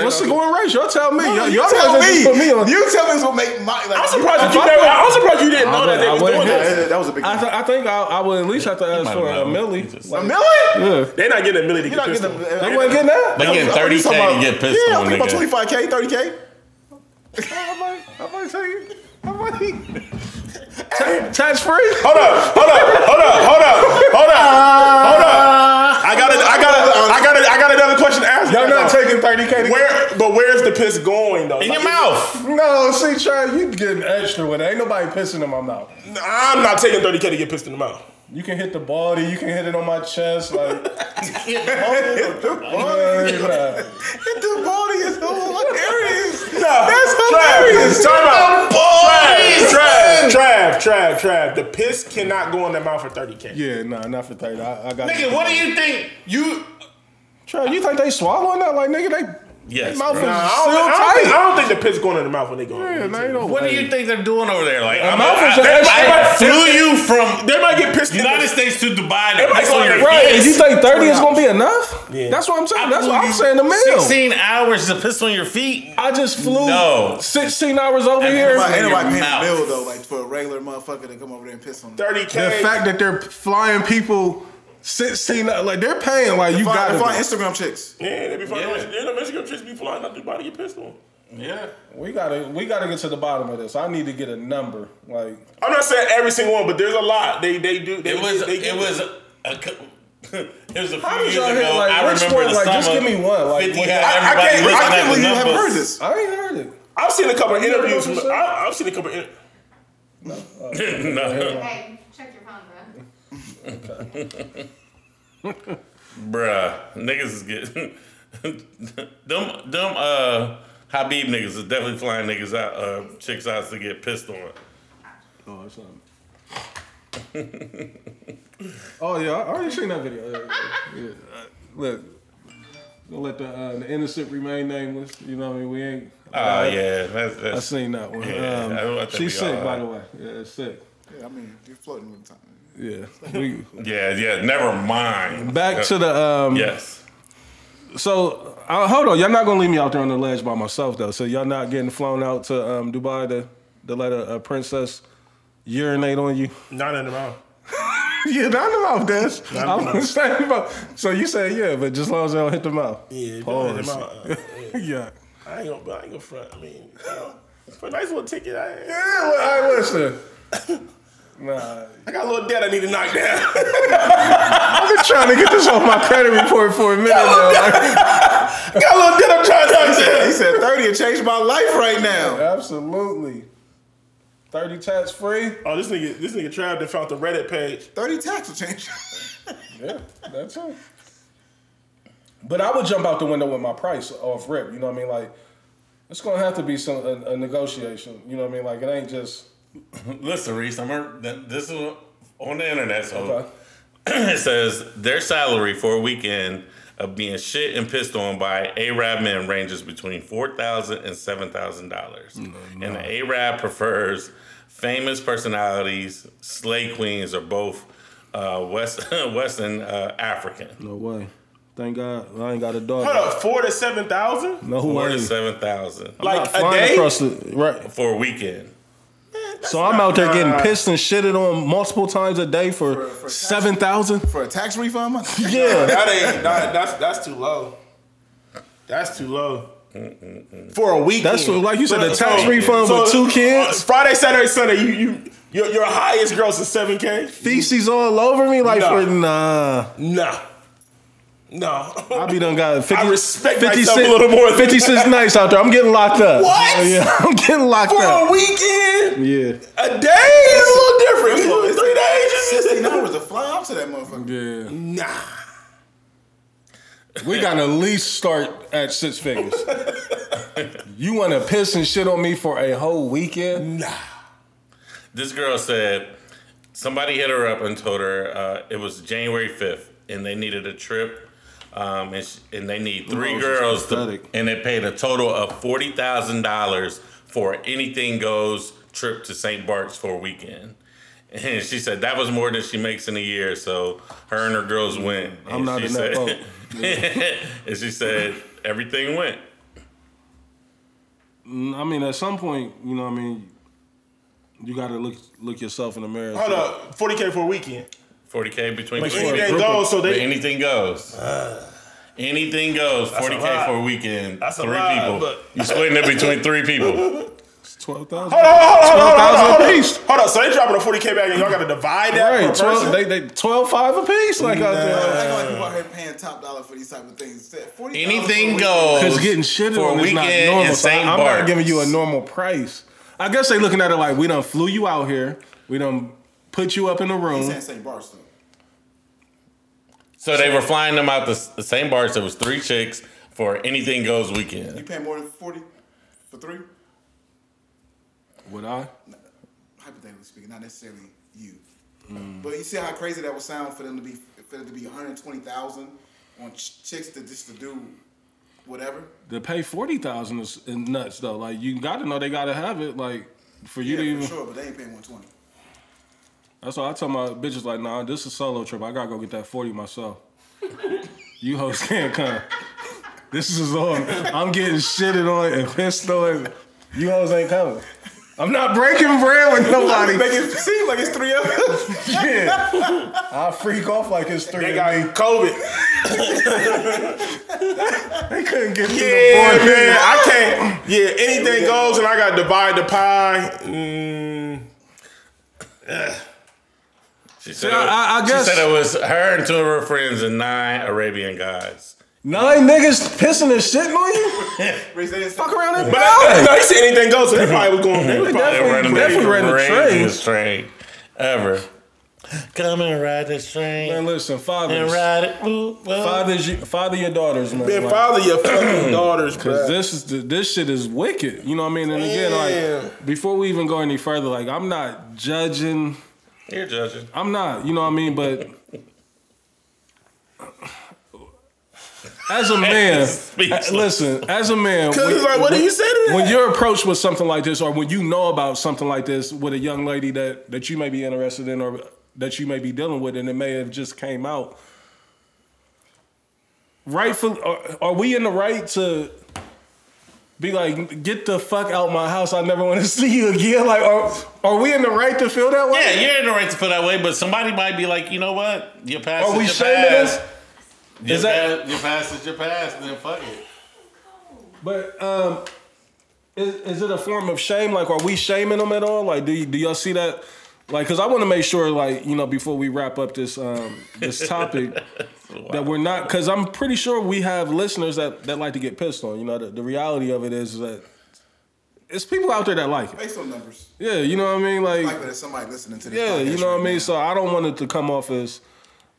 C: number,
A: What's the going rate? Y'all tell me. y'all,
D: you
A: y'all
D: tell
A: guys just
D: me.
A: put me on.
D: You tell me this will make my. Like,
B: I'm surprised that you
A: If I
B: never.
A: put-
B: I'm surprised you didn't know
A: I
B: that they
A: would-
B: was
A: I
B: doing
A: wouldn't
B: that.
D: that, that was a big.
A: I, th- I think I, I would at least have to ask
C: might
A: for
C: have
A: a
C: known.
A: milli.
C: He just-
D: a
A: Like,
D: million?
A: yeah.
B: They're not getting a million to
D: You're
B: get
D: not
B: pissed
D: getting.
B: on.
D: A,
A: They uh, wasn't getting that?
C: They getting
D: you
C: 30K
D: talking
C: to
D: about-
C: get pissed
D: yeah,
C: on,
D: I'm thinking
C: nigga.
D: about 25k, 30k.
A: I might, I might tell you. I might. Tax free?
B: Hold up, hold up, hold up, hold up, hold up, hold up. I got it. I got it. I got it. I got another question to ask. you.
A: Y'all not taking 30K
B: Where, but where's the piss going though?
C: In
B: Like,
C: your mouth.
A: No, see, Trey, you getting extra with it. Ain't nobody pissing in my mouth.
B: I'm not taking 30k to get pissed in the mouth.
A: You can hit the body, you can hit it on my chest, like. [LAUGHS]
D: hit the body, [LAUGHS]
A: nah.
D: the body is hilarious.
B: No,
D: That's
B: Trav,
D: hilarious.
B: Time out.
C: Boys,
B: Trav, Trav, Trav, Trav. The piss cannot go in the mouth for 30k.
A: Yeah, nah, not for 30. I, I got
C: Nigga, what do you think? You.
A: Trey, you think they swallowing that? Like, nigga, they.
C: Yes.
A: They mouth
C: bro.
A: is
B: Nah, I, don't, I, don't think. I don't think the piss going in the mouth when they go.
A: Yeah,
B: in.
A: nah, ain't no
C: What do you think they're doing over there? Like, I'm,
A: mouth is
C: I,
A: an
C: I flew you from
B: They might get pissed in
C: United
B: the,
C: States to Dubai to
B: They might
C: piss
B: go
C: on
B: in
C: your
A: Right, and you think thirty is gonna be enough?
B: Yeah.
A: That's what I'm saying. That's what I'm saying. The mill.
C: 16 hours to piss on your feet?
A: I just flew
C: No.
A: 16 hours over
C: And
A: here.
C: Right.
D: Ain't
C: in
D: nobody
C: your
D: paying a
C: mouth.
D: bill though, like for a regular motherfucker to come over there and piss on them.
B: Thirty
A: The fact that they're flying people 16, like they're paying, like you
D: Find,
A: got
D: find
A: to.
D: Instagram chicks.
B: Yeah, they be fucking.
C: Yeah.
B: Yeah, the Mexican chicks be flying out their body get pissed on.
C: Yeah.
A: We gotta, we gotta get to the bottom of this. I need to get a number. Like,
B: I'm not saying every single one, but there's a lot. They they do. They,
C: It was,
B: They, [LAUGHS]
C: it was, a, cou- it was a few
A: How did
C: years
A: y'all
C: ago.
A: hit, like,
C: I
A: which
C: remember
A: one?
C: the
A: Like, just give me one, like,
C: 50 had
B: I- I can't- I can't
D: believe you haven't heard this.
A: I ain't heard it.
B: I've seen a couple of interviews. From,
A: this
B: I, I've seen a couple. Of, in- [LAUGHS]
C: no.
F: Hey, check your phone, bro. [LAUGHS]
C: Bruh, niggas is getting [LAUGHS] them them uh Habib niggas is definitely flying niggas out uh chicks out to get pissed on.
A: Oh, it's something. [LAUGHS] oh yeah, I already seen that video. Yeah, yeah, yeah. Uh, look, gonna let the, uh, the innocent remain nameless. You know what I mean? We ain't.
C: Oh yeah, that's,
A: I
C: that's
A: seen that one.
C: Yeah,
A: um,
C: I- I think we
A: she's sick, by the way. Yeah, it's sick.
D: Yeah, I mean, you're floating with the time.
A: Yeah. We, [LAUGHS]
C: yeah, yeah, never mind.
A: back to the um.
C: Yes.
A: So uh, hold on, y'all not gonna leave me out there on the ledge by myself though. So y'all not getting flown out to um, Dubai to to let a, a princess urinate on you.
B: not in the mouth. [LAUGHS]
A: yeah, not in the mouth, Des.
B: Not
A: I
B: in the
A: was [LAUGHS] saying about. So you say yeah, but just as long as they don't hit the mouth.
B: Yeah, not in the
A: Pause.
B: mouth. Uh, yeah.
A: yeah.
B: I ain't gonna. I ain't gonna front. I mean, you know, for a nice little ticket, I,
A: Yeah, well, I listen. Nah,
B: I got a little debt I need to knock down. [LAUGHS]
A: I've been trying to get this off my credit report for a minute now. [LAUGHS] Like,
B: got a little debt I'm trying to knock down.
D: He
B: down.
D: said 30 will change my life right now.
A: absolutely. Thirty tax free.
B: Oh, this nigga, this nigga Trav done found the Reddit page.
D: 30 tax will change. [LAUGHS]
A: Yeah, that's it. But I would jump out the window with my price off rip. You know what I mean? Like, it's gonna have to be some a, a negotiation. You know what I mean? Like, it ain't just [COUGHS]
C: Listen, Reese, I'm heard that this is on the internet, so
A: okay. [COUGHS]
C: it says their salary for a weekend of being shit and pissed on by Arab men ranges between four thousand and seven thousand dollars, and the Arab prefers famous personalities, slay queens, or both uh, West [LAUGHS] Western uh, African.
A: No way. Thank God I ain't got a dog.
B: Hold up, four to seven thousand.
A: No, who
C: Four
A: are
C: to seven thousand
B: Like a day.
A: across the right.
C: for a weekend.
A: So I'm out there getting pissed and shitted on multiple times a day for,
D: For- for
A: seven thousand.
D: For a tax refund? [LAUGHS]
A: Yeah.
B: That ain't. That, that's that's too low. That's too low. For a week.
A: That's what- like you said, the tax
B: so-
A: refund
B: so,
A: with two kids.
B: uh, Friday, Saturday, Sunday. You you your, your highest gross is seven k.
A: Feces all over me, like
B: Nah.
A: for nah.
B: Nah. No.
A: I be done got [LAUGHS] 50,
B: I respect
A: 50
B: myself
A: cent-
B: a little more
A: 56 nights out there. I'm getting locked up.
B: What?
A: Yeah, [LAUGHS] I'm getting locked up.
B: For a weekend,
A: Yeah.
B: a day is a little different.
D: It's
B: Three days.
D: 16 hours to fly out to that motherfucker.
A: Yeah.
B: Nah.
A: We gotta at least start at six figures. [LAUGHS] you wanna piss and shit on me for a whole weekend?
B: Nah.
C: This girl said somebody hit her up and told her uh, it was January 5th and they needed a trip. Um, and, sh- and they need three
A: Rose
C: girls to, and they paid a total of forty thousand dollars for anything goes trip to St. Bart's for a weekend. [LAUGHS] And she said that was more than she makes in a year. So her and her girls went.
A: I'm
C: And
A: not
C: she
A: in that
C: said, [LAUGHS] and she said everything went.
A: Mm, I mean, at some point, you know what I mean, you gotta look look yourself in the mirror. and
B: Hold
A: say,
B: up. Forty k for a weekend.
C: 40k between
B: Like
C: three
B: anything
C: people.
B: goes. So
C: But
B: they.
C: anything goes. Uh, anything goes. 40k
B: lot.
C: for a weekend.
B: That's a
C: three
B: lot,
C: people.
B: but-
C: You splitting it between three people. [LAUGHS]
A: It's 12,000.
B: Hold on, hold on, hold on, hold on,
A: 12,000
B: hold on.
A: apiece.
B: Hold on. So they dropping a forty k bag, and y'all got to divide that per
A: Right, 12,
B: person.
A: they, they 12 5 a piece, like out
D: I
A: there.
D: ain't like people out here paying top dollar for these type of things. $40
C: Anything
D: for a
C: goes.
A: Because getting shitted
C: for a
A: on is not
C: weekend
A: normal.
C: in
A: So I-
C: St.
A: I'm
C: Bart's.
A: not giving you a normal price. I guess they looking at it like we done flew you out here. We done put you up in a
D: He's
A: room.
D: saying St. Bart's though.
C: So they were flying them out the, s- the same bars. There was three chicks for anything goes weekend.
D: You
C: weekend.
D: pay more than 40 for three?
A: Would I?
D: Hypothetically speaking, not necessarily you. But you see how crazy that would sound for them to be for it to be 120,000 on ch- chicks to just to do whatever.
A: To pay 40000 is, is nuts, though. Like, you got to know they got to have it, like, for you
D: Yeah,
A: to
D: for
A: even.
D: sure, but they ain't paying 120.
A: That's why I tell my bitches like, nah, this is a solo trip. I gotta go get that 40 myself. you hoes can't come. This is on. I'm getting shitted on and pissed on. You hoes ain't coming. I'm not breaking bread with nobody.
D: Make it seem like it's three of us.
A: yeah. I freak off like it's three
B: They
A: of me.
B: got COVID.
A: They couldn't get through
B: Yeah,
A: the board.
B: man. I can't. Yeah, anything goes, and I got to divide the pie. Mm,
C: She said,
A: I-
C: it,
A: I- I
C: she said it was her and two of her friends and nine Arabian guys.
A: Nine niggas pissing and shitting on you?
D: Reese, they didn't
A: Fuck around and
B: but
A: die.
B: I, no, he said anything go, so they probably was going. They was [LAUGHS]
C: They
B: probably,
C: running
A: definitely
C: the
A: ran the
C: craziest train ever. Come and ride this train
A: Man, listen,
C: and
A: fathers.
C: ride it. Ooh, well.
A: Fathers, you- father your daughters, man.
B: man,
A: Like,
B: father your fucking daughters, [CLEARS THROAT]
A: Cause this is the, this shit is wicked. You know what I mean? And again,
B: Yeah.
A: like before we even go any further, like I'm not judging.
C: You're judging.
A: I'm not. You know what I mean? But as a [LAUGHS] man, listen. As a man,
B: Cause
A: when-
B: like, what do you say to that?
A: When you're approached with something like this, or when you know about something like this with a young lady that that you may be interested in, or that you may be dealing with, and it may have just came out. Rightful, are, are we in the right to be like, get the fuck out my house? I never want to [LAUGHS] see you again. Like, are, are we in the right to feel that way?
C: Yeah, you're in the right to feel that way, but somebody might be like, you know what? Your past
A: Are
C: is
A: we
C: your
A: shaming
C: past.
A: us?
C: Your,
A: Is that-
C: past, your past is your past, then fuck it.
A: But um, is, is it a form of shame? Like, are we shaming them at all? Like, do y- do y'all see that? Like, because I want to make sure, like, you know, before we wrap up this um, this topic, that we're not. Because I'm pretty sure we have listeners that that like to get pissed on. You know, the, the reality of it is that it's people out there that like it.
D: Based on numbers.
A: Yeah, you know what I mean. Like,
D: Like that there's somebody listening to this.
A: yeah, you know what
D: right
A: I mean.
D: now.
A: So I don't want it to come off as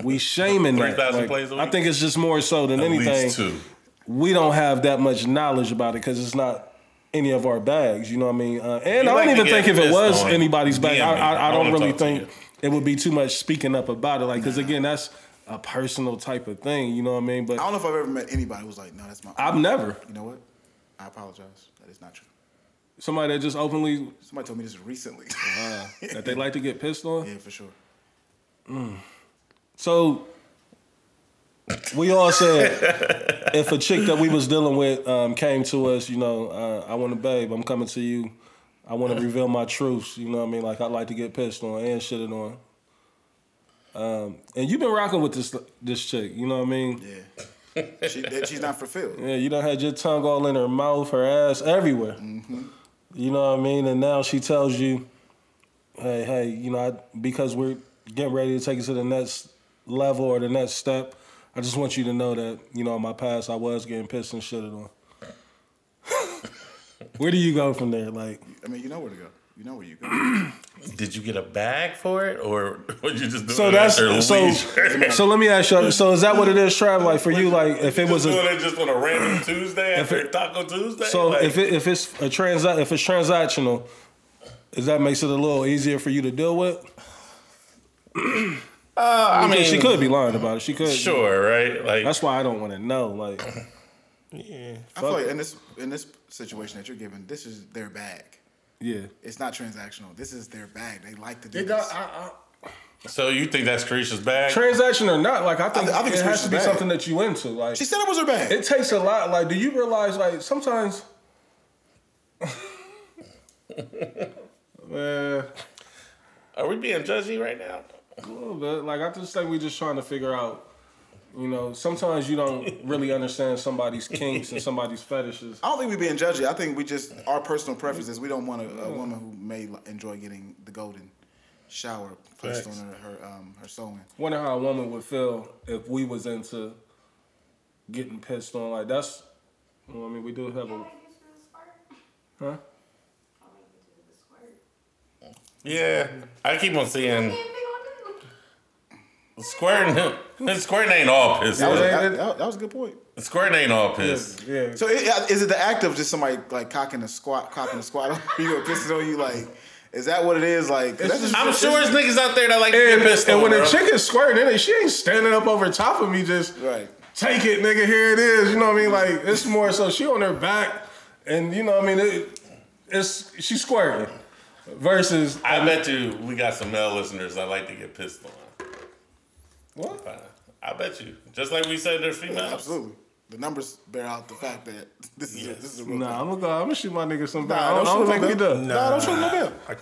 A: we shaming that.
C: 3,000
A: Like,
C: plays a
A: I
C: week?
A: think it's just more so than
C: At
A: anything
C: least two.
A: we don't have that much knowledge about it because it's not any of our bags. You know what I mean? Uh, and
C: You
A: I don't
C: to
A: even think if it was anybody's bag, I. I, I
C: I
A: don't really think it would be too much speaking up about it. Like, because again, that's a personal type of thing. You know what I mean? But
D: I don't know if I've ever met anybody who's like, no, that's my.
A: I've never
D: You know what? I apologize. That is not true.
A: somebody that just openly
D: Somebody told me this recently.
A: that [LAUGHS] they like to get pissed on.
D: yeah, for sure.
A: So we all said if a chick that we was dealing with um, came to us, you know, uh, I want to babe, I'm coming to you. I want to reveal my truths. You know what I mean? Like I like to get pissed on and shitted on. Um, and you've been rocking with this this chick. You know what I mean?
D: Yeah. she, that she's not fulfilled.
A: Yeah, you don't had your tongue all in her mouth, her ass, everywhere. You know what I mean? And now she tells you, hey, hey, you know, I, because we're getting ready to take it to the next level or the next step, I just want you to know that, you know, in my past, I was getting pissed and shitted on. [LAUGHS] Where do you go from there? Like,
D: I mean, you know where to go. You know where you go. [CLEARS THROAT]
C: Did you get a bag for it, or [LAUGHS] would you just do
A: so
C: it
A: that's
C: your
A: so. So let me ask you. So is that what it is, Trav? Like for you, like if it was
C: just
A: a
C: doing it just on a random [CLEARS THROAT] Tuesday after
A: it-
C: Taco Tuesday.
A: So
C: Like,
A: if it, if it's a transa- if it's transactional, is that makes it a little easier for you to deal with? [CLEARS THROAT]
C: uh, I mean,
A: she could be lying about it. She could.
C: Sure, right? Like
A: That's why I don't want to know. Like,
B: Yeah.
D: I feel like in this in this situation that you're given, this is their bag.
A: Yeah.
D: It's not transactional. This is their bag. They like to do
A: It
D: this.
A: got, I, I,
C: So you think that's Caresha's bag?
A: transaction or not, like I think,
D: I think
A: it
D: it's
A: has to be
D: bad.
A: something that you into. Like,
D: she said it was her bag.
A: it takes a lot. Like, do you realize? Like, sometimes, [LAUGHS] man,
C: Are we being judgy right now?
A: a little bit. Like, I just think we're just trying to figure out. You know, sometimes you don't [LAUGHS] really understand somebody's kinks and somebody's fetishes.
D: I don't think we're being judgy. I think we just our personal preferences. We don't want a, a woman who may enjoy getting the golden shower placed
A: Facts.
D: on her her, um, her sewing.
A: Wonder how a woman would feel if we was into getting pissed on. Like that's, you know, what I mean, we do have a,
F: Can I get you the squirt?
A: huh?
F: I'll make you do the squirt.
C: Yeah, I keep on seeing
F: Can't be on
C: squirting. squirting ain't all piss.
D: That was, that, that- that was a good point.
C: Squirting ain't all piss.
A: Yeah.
D: So it, is it the act of just somebody like cocking a squat, cocking a squat on [LAUGHS] you, know, pissing on you? Like, is that what it is? Like, just,
C: I'm sure there's niggas out there that like to
A: And,
C: get pissed
A: and
C: on,
A: when
C: bro.
A: the chick is squirting, then she ain't standing up over top of me just
D: right.
A: take it, nigga. Here it is. You know what I mean? Like it's more so she on her back, and you know what I mean. It, it's she squirting. versus
C: I bet you we got some male listeners that like to get pissed on.
A: What?
C: Uh, I bet you. Just like we said, there's females.
D: Absolutely. The numbers bear out the fact that [LAUGHS] this is a, this is a real.
A: Nah, I'm gonna go. I'm gonna shoot my nigga some.
D: Nah,
A: I don't,
D: don't
A: I don't
D: shoot
A: think
D: no
A: he
D: Nah, don't shoot no bill.
B: I,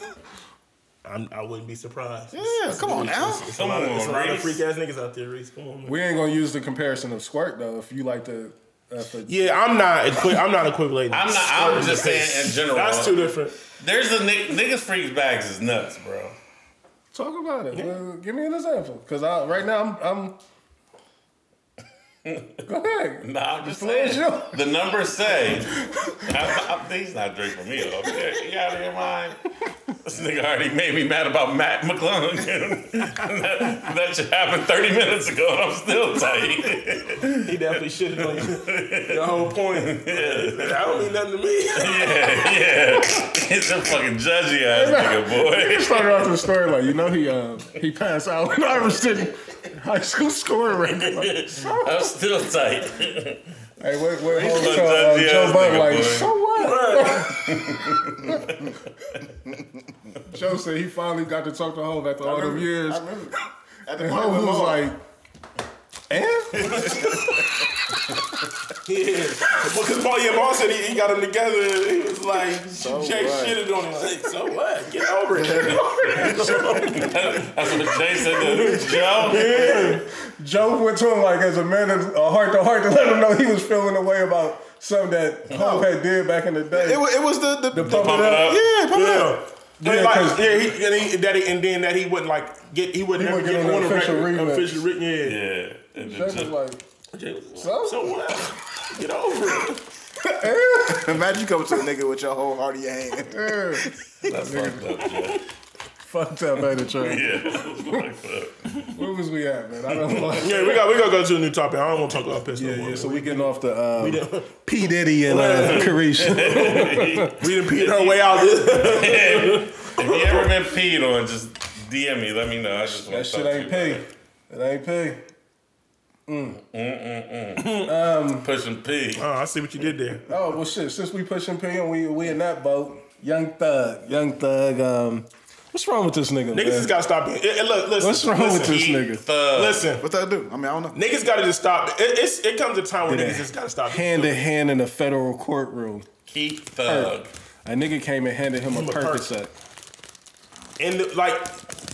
B: I'm, I wouldn't be surprised.
D: Yeah, come on now.
B: It's a lot of, it's a lot of freak ass niggas out there, Reese. Come on, man.
A: We ain't gonna use the comparison of squirt though. If you like to, uh,
B: Yeah, I'm not. Equi- I'm not equating. [LAUGHS]
C: I'm not. I'm just saying in general.
B: That's too different.
C: There's a ni- niggas freaks bags is nuts, bro.
A: Talk about it. Well, give me an example, because I right now I'm. I'm [LAUGHS] go ahead.
C: Nah, I'm just
A: The floor is
C: saying.
A: yours.
C: The numbers say. [LAUGHS] I, I, he's not drinking for me up. Yeah, you out of your mind? This nigga already made me mad about Mac McClung. that, [LAUGHS] that shit happened 30 minutes ago, and I'm still tight.
B: He definitely should have done the whole point. That don't mean nothing to me.
C: yeah, yeah. It's a fucking judgy ass nigga, boy.
A: Started off the story like you know he uh, he passed out when I was sitting high school scoring [LAUGHS] record. Like, so,
C: I'm still tight.
A: hey, wait, wait, hold
C: a
A: on. Uh, Joe
C: ass
A: Buck like,
C: boy.
A: so what? [LAUGHS] Joe said he finally got to talk to Hove after all them years.
D: I remember. At the
A: And Hove was like, and
B: Yeah, [LAUGHS] Well, because Paul, yeah, Paul said he, he got them together. and He was like, Jay
D: what?
B: shitted on him. Like, so what? Get over it. [LAUGHS]
C: That's what Jay said to Joe.
A: Joe went to him like as a man, of- a heart to heart, to let him know he was feeling a way about something that Hove had did back in the day.
D: It was, it was the the,
A: The pump
C: Pump
A: it
C: it
A: up.
C: up.
D: yeah, pump it up.
B: Yeah.
A: Yeah,
B: Yeah, yeah, he, and, he, that he, and then that he wouldn't like get, he wouldn't
A: He
B: ever get
A: get on
B: on
A: the official
B: record,
A: remix.
B: official written. Yeah.
C: Yeah. And
A: Jay
C: then
A: was like,
B: Jay was like,
A: So?
B: so what? Get over it. [LAUGHS]
D: Imagine you come to a nigga with your whole heart in your hand. [LAUGHS]
C: That's fucked up, Joe.
A: fucked up, ain't it, Trey?
C: Yeah, that's fucked.
A: Where was we at, man? I don't know. [LAUGHS]
B: Yeah, we got we gotta go to a new topic. I don't want to talk about piss no
A: Yeah,
B: more.
A: yeah. So we getting off the um,
B: done-
A: P Diddy and uh, Caresha.
B: we didn't pee our way out.
C: if you ever been peed on, just DM me. Let me know. I just want
A: that
C: to
A: shit
C: talk
A: ain't
C: to you
A: P. It ain't P.
C: about it. Pushing P.
B: oh, I see what you did there.
A: Oh well, shit. Since we pushing P and we we in that boat, Young Thug, Young Thug. Um, what's wrong with this nigga?
B: Niggas
A: man?
B: just gotta stop being. eh, eh, look, listen.
A: What's wrong with this nigga?
C: Thug.
B: Listen,
D: What that do? I mean, I don't know.
B: niggas gotta just stop. It, it's it comes a time where
A: Did
B: niggas
A: it
B: just gotta stop.
A: Hand to hand in a federal courtroom.
C: Keep Thug.
A: A nigga came and handed him a
B: Him a perk.
A: Percocet.
B: In the like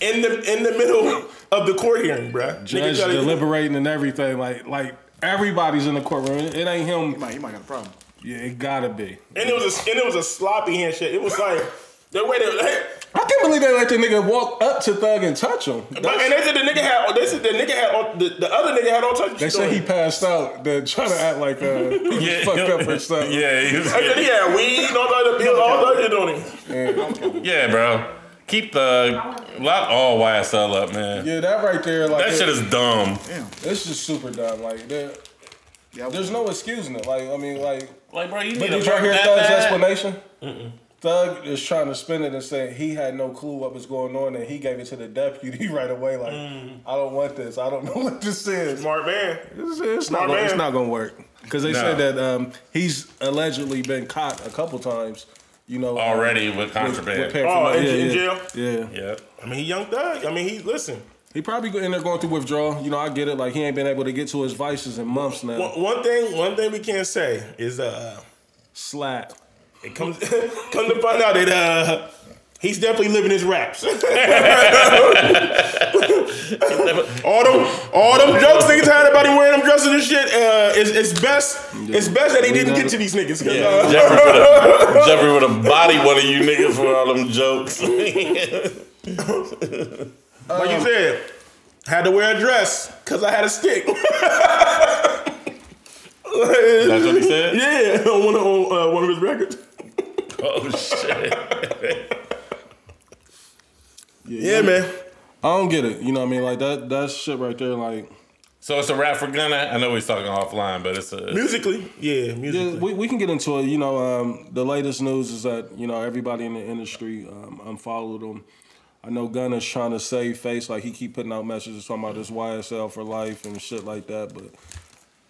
B: in the in the middle of the court hearing, bruh.
A: Judge
B: gotta-
A: deliberating and everything. Like like everybody's in the courtroom. It, it ain't him.
D: You might, you might got a problem.
A: Yeah, it gotta be.
B: And it was a and it was a sloppy handshake. It was like the way they.
A: I can't believe they let the nigga walk up to Thug and touch him.
B: But, and they said the nigga had. They said the nigga had. all- The, the other nigga had all types of
A: They
B: shit.
A: said he passed out. They're trying to act like uh, [LAUGHS] he was fucked up or something.
C: Yeah, he was,
B: They said he had weed and all that. He was all that shit on him.
C: yeah, bro. Keep the Lock all YSL up, man.
A: Yeah, that right there, like
C: That shit is dumb.
D: Damn.
A: it's just super dumb. Like there,
D: Yeah,
A: there's no excusing it. Like I mean, like,
C: Like, bro, you
A: but
C: need
A: did
C: to
A: y'all hear
C: that
A: Thug's
C: bad?
A: explanation? Thug is trying to spin it and say he had no clue what was going on, and he gave it to the deputy [LAUGHS] right away. Like, I don't want this. I don't know [LAUGHS] what this is.
B: Smart man.
A: It's, it's not.
B: Smart
A: Gonna, it's not gonna work because they
C: No.
A: said that um, he's allegedly been caught a couple times. You know,
C: Already with
A: with,
C: contraband.
A: with
B: Oh, in-
A: yeah,
B: in
A: yeah,
B: jail?
A: Yeah,
C: yeah.
B: I mean, he young thug. I mean, he listen.
A: he probably in there going through withdrawal. You know, I get it. Like he ain't been able to get to his vices in months now.
B: One, one thing, one thing we can't say is uh,
A: Slap.
B: it comes [LAUGHS] come to find out that uh, he's definitely living his raps. [LAUGHS] all them, all them jokes niggas had about him wearing them dresses and shit. Uh, it's, it's best, it's best that he didn't get to these niggas. 'cause, uh,
C: Jeffrey would have [LAUGHS] Jeffrey would have bodied one of you niggas for all them jokes. [LAUGHS]
B: like you said, had to wear a dress because I had a stick.
C: That's what he said.
B: yeah, on one of, on, uh, one of his records.
C: Oh shit.
B: Yeah, man.
A: I don't get it. You know what I mean? Like that. That shit right there. Like
C: So it's a rap for Gunna. I know he's talking offline, but it's a
B: Musically, yeah,
A: yeah,
B: musically.
A: we, we can get into it. You know, um, the latest news is that you know everybody in the industry um, unfollowed him. I know Gunna's trying to save face. Like he keep putting out messages talking about this YSL for life and shit like that, but.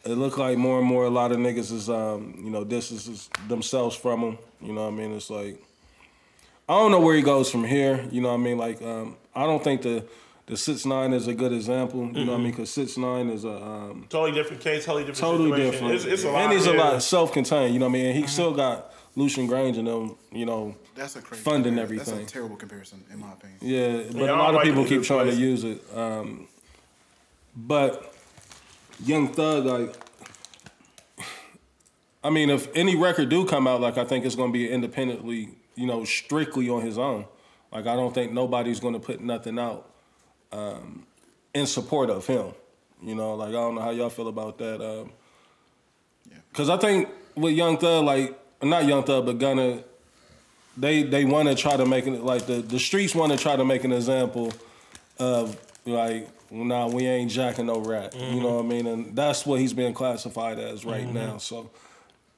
A: It looked like more and more a lot of niggas is um, you know, distances themselves from him. You know what I mean? It's like I don't know where he goes from here. You know what I mean? Like, um, I don't think the the six nine is a good example. You know what I mean? Because six nine is a um,
B: Totally different case, totally different
A: totally
B: situation.
A: different.
B: It's, it's a lot.
A: and he's a lot self contained. You know what I mean? And he still got Lucian Grainge and them. You know,
D: That's a crazy
A: funding
D: comparison.
A: everything.
D: That's a terrible comparison, in my opinion.
A: Yeah, but
B: Yeah,
A: a
B: I
A: lot of people keep
B: good
A: trying to use it. Um, but Young Thug, like, I mean, if any record do come out, like, I think it's going to be independently, you know, strictly on his own. Like, I don't think nobody's going to put nothing out um, in support of him. You know, like, I don't know how y'all feel about that. Um, Cause I think with Young Thug, like not Young Thug, but Gunna, they they want to try to make it like the the streets want to try to make an example of like nah we ain't jacking no rat you know what I mean and that's what he's being classified as right now so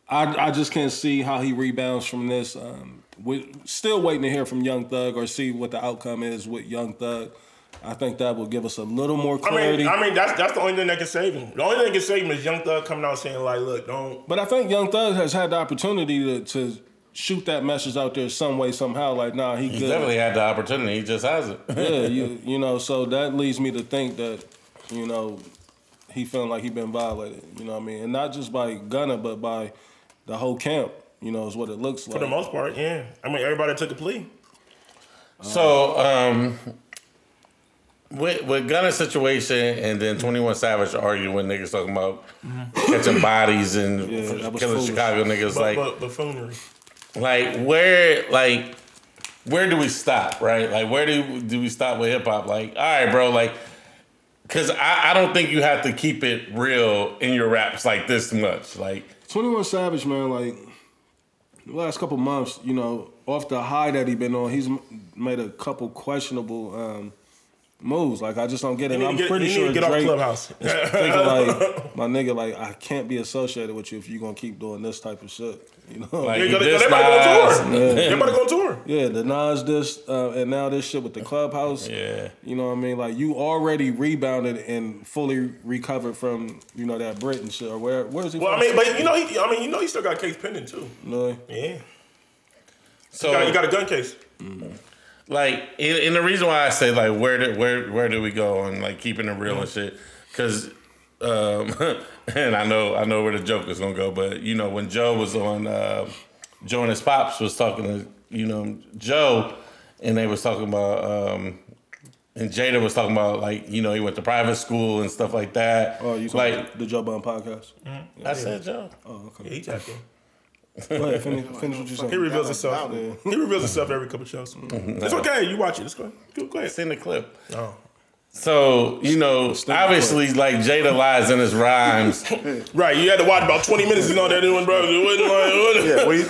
A: I I just can't see how he rebounds from this um we still waiting to hear from Young Thug or see what the outcome is with Young Thug I think that will give us a little more
B: I
A: clarity
B: mean, I mean that's that's the only thing that can save him. The only thing that can save him is Young Thug coming out saying like, "Look, don't."
A: but I think Young Thug has had the opportunity to to shoot that message out there some way somehow like nah he
C: He
A: good
C: definitely had the opportunity. He just hasn't. [LAUGHS]
A: yeah, [LAUGHS] you you know, so that leads me to think that, you know, he feeling like he been violated. You know what I mean? And not just by Gunna, but by the whole camp. You know, is what it looks like.
B: For the most part, yeah. I mean, everybody took a plea.
C: So, um, with with Gunna's situation and then Twenty One Savage arguing with niggas talking about catching bodies and
A: Yeah, that
C: killing
A: foolish.
C: Chicago niggas,
B: But,
C: like
B: but buffoonery.
C: like where like where do we stop right like where do do we stop with hip hop like all right bro like because I, I don't think you have to keep it real in your raps like this much like
A: Twenty One Savage, man, like the last couple months, you know, off the high that he been on, he's made a couple questionable um, moves. Like I just don't get it. And I'm
B: get,
A: pretty sure
B: need to get off
A: Drake
B: Clubhouse.
A: thinking [LAUGHS] like, my nigga, like I can't be associated with you if you're gonna keep doing this type of shit. You know?
C: like
B: They
C: he
B: gotta-
C: dissed
B: they might go on
C: Nas.
B: tour. They about to go on tour.
A: Yeah, the Nas this uh, and now this shit with the clubhouse.
C: Yeah.
A: You know what I mean? Like you already rebounded and fully recovered from, you know, that Britain shit or where where is he
B: Well, I mean, but you know, he, I mean, you know, he still got a case pending too.
A: No.
B: Yeah,
C: so
B: you got, you got a gun case.
C: Like and, and the reason why I say like where do where where do we go and like keeping it real and shit because um [LAUGHS] and I know I know where the joke is gonna go but you know when Joe was on uh, Joe and his pops was talking to you know Joe and they was talking about um and Jada was talking about like you know he went to private school and stuff like that
A: Oh, you
C: like
A: like the Joe Budden podcast.
C: I said Joe
A: Oh,
B: Yeah,
A: okay.
B: he tapped in.
A: Go ahead, finish, finish what you
B: He
A: saying.
B: reveals himself.
A: Yeah.
B: He reveals himself every couple shows. Mm-hmm. It's okay. You watch it. It's good. Go, go ahead.
C: seen the clip
B: Oh.
C: so you know obviously like Jada lies in his rhymes [LAUGHS]
B: Right, you had to watch about 20 minutes and all that doing, bro.
D: Yeah, he-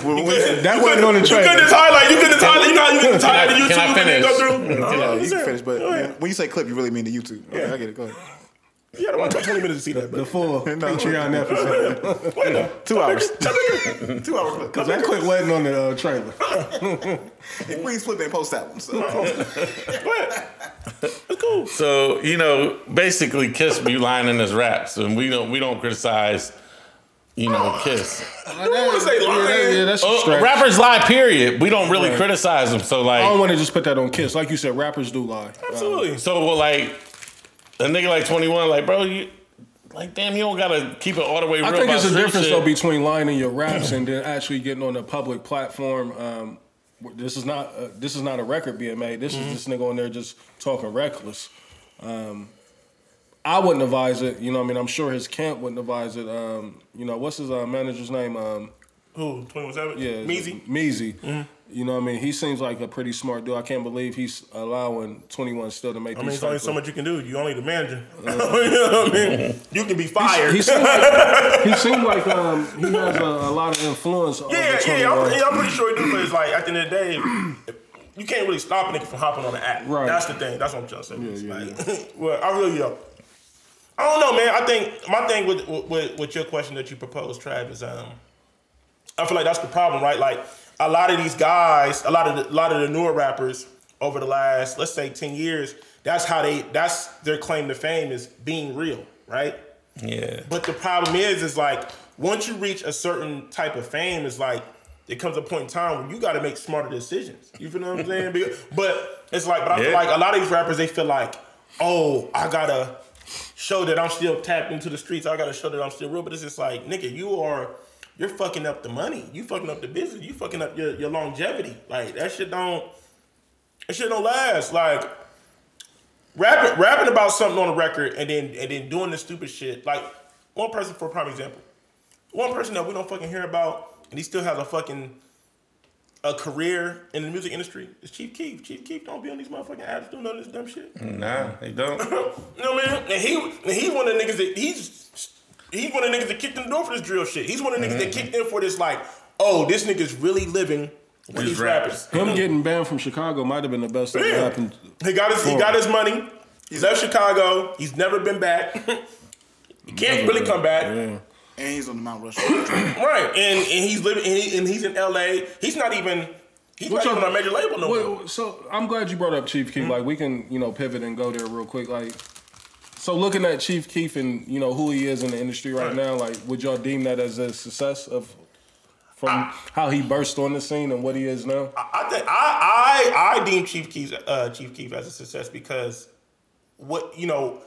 A: That wasn't on the
B: You couldn't just highlight. You couldn't just highlight. You know how you couldn't highlight the YouTube
C: Can I
B: and then
C: finish?
B: go through.
C: Can I-
B: Oh,
D: you can finish, but when you say clip, you really mean the YouTube. Okay, I get it. Go ahead.
B: You had to watch about 20 minutes to see that.
A: The
B: But
A: full [LAUGHS] Patreon [LAUGHS] episode.
B: wait [LAUGHS] no.
D: Two hours. Two hours. clip.
A: Cause that clip wasn't on the uh, trailer.
D: And Queen's Flip ain't post that one. So.
B: Go ahead. It's cool.
C: So you know, basically, Kiss be lying in his raps, and we don't we don't criticize, you know, Kiss.
B: I don't want to say
A: Yeah, that-
B: lying.
A: yeah, that's
C: Oh,
A: stretch.
C: rappers lie. Period. We don't really
A: Right.
C: criticize them. So like,
A: I don't want to just put that on Kiss. Like you said, rappers do lie.
B: Absolutely.
C: so well, like a nigga like Twenty One, like bro, you like damn, you don't gotta keep it all the way real.
A: I think there's a difference
C: shit.
A: though between lying in your raps and then actually getting on a public platform. Um, this is not uh, this is not a record being made. This
C: Mm-hmm.
A: is this nigga on there just talking reckless. Um, I wouldn't advise it. You know, what I mean, I'm sure his camp wouldn't advise it. Um, you know, what's his uh, manager's name?
B: Who? 21 Savage?
A: yeah,
B: Meezy.
A: Meezy.
B: Mm-hmm.
A: You know, what I mean, he seems like a pretty smart dude. I can't believe he's allowing 21 still to make
B: I mean,
A: these.
B: it's only so much you can do. You only the manager. [LAUGHS] [LAUGHS] you know what I mean? You can be fired.
A: He seemed like [LAUGHS] he like um, he has a, a lot of influence.
B: yeah,
A: over
B: yeah,
A: 21.
B: I'm, yeah, I'm pretty sure he do. But it's like at the end of the day, you can't really stop a nigga from hopping on the app.
A: Right.
B: That's the thing. That's what I'm trying to say. It's
A: yeah,
B: like, well, I really yo. I don't know, man. I think my thing with, with with your question that you proposed, Trav, is um, I feel like that's the problem, right? Like a lot of these guys, a lot of the, a lot of the newer rappers over the last, let's say, ten years, that's how they, that's their claim to fame is being real, right?
C: Yeah.
B: But the problem is, is like once you reach a certain type of fame, it's like it comes a point in time where you got to make smarter decisions. You feel what I'm saying? [LAUGHS] But it's like, but I feel like a lot of these rappers, they feel like, oh, I gotta show that I'm still tapped into the streets. I gotta show that I'm still real. But it's just like, nigga, you are, you're fucking up the money. You fucking up the business. You fucking up your, your longevity. Like that shit don't, that shit don't last. Like rapping, rapping about something on the record and then and then doing this stupid shit. Like one person for a prime example, one person that we don't fucking hear about, and he still has a fucking a career in the music industry is Chief Keef. Chief Keef don't be on these motherfucking apps doing none of this dumb shit.
C: Nah, they don't. [LAUGHS]
B: You know what I mean? And he and he's one of the niggas that he's he's one of the niggas that kicked in the door for this drill shit. He's one of the niggas that mm-hmm. kicked in for this like, oh, this nigga's really living with
C: These
B: these rappers.
A: Him getting banned from Chicago might have been the best thing that
B: Yeah.
A: happened.
B: He got his he got his money. He left Chicago. He's never been back. [LAUGHS] he can't really come back.
A: Yeah.
D: And he's on the Mount Rushmore. [CLEARS THROAT]
B: Right. And and he's living and, he, and he's in LA. He's not even he's
A: What's
B: not even on a major label no more.
A: So I'm glad you brought up Chief Keef. Hmm? Like we can, you know, pivot and go there real quick. Like, so looking at Chief Keef and you know who he is in the industry right,
B: Right.
A: now, like, would y'all deem that as a success of from how he burst on the scene and what he is now?
B: I think I I I deem Chief Keef uh, Chief Keef as a success because what you know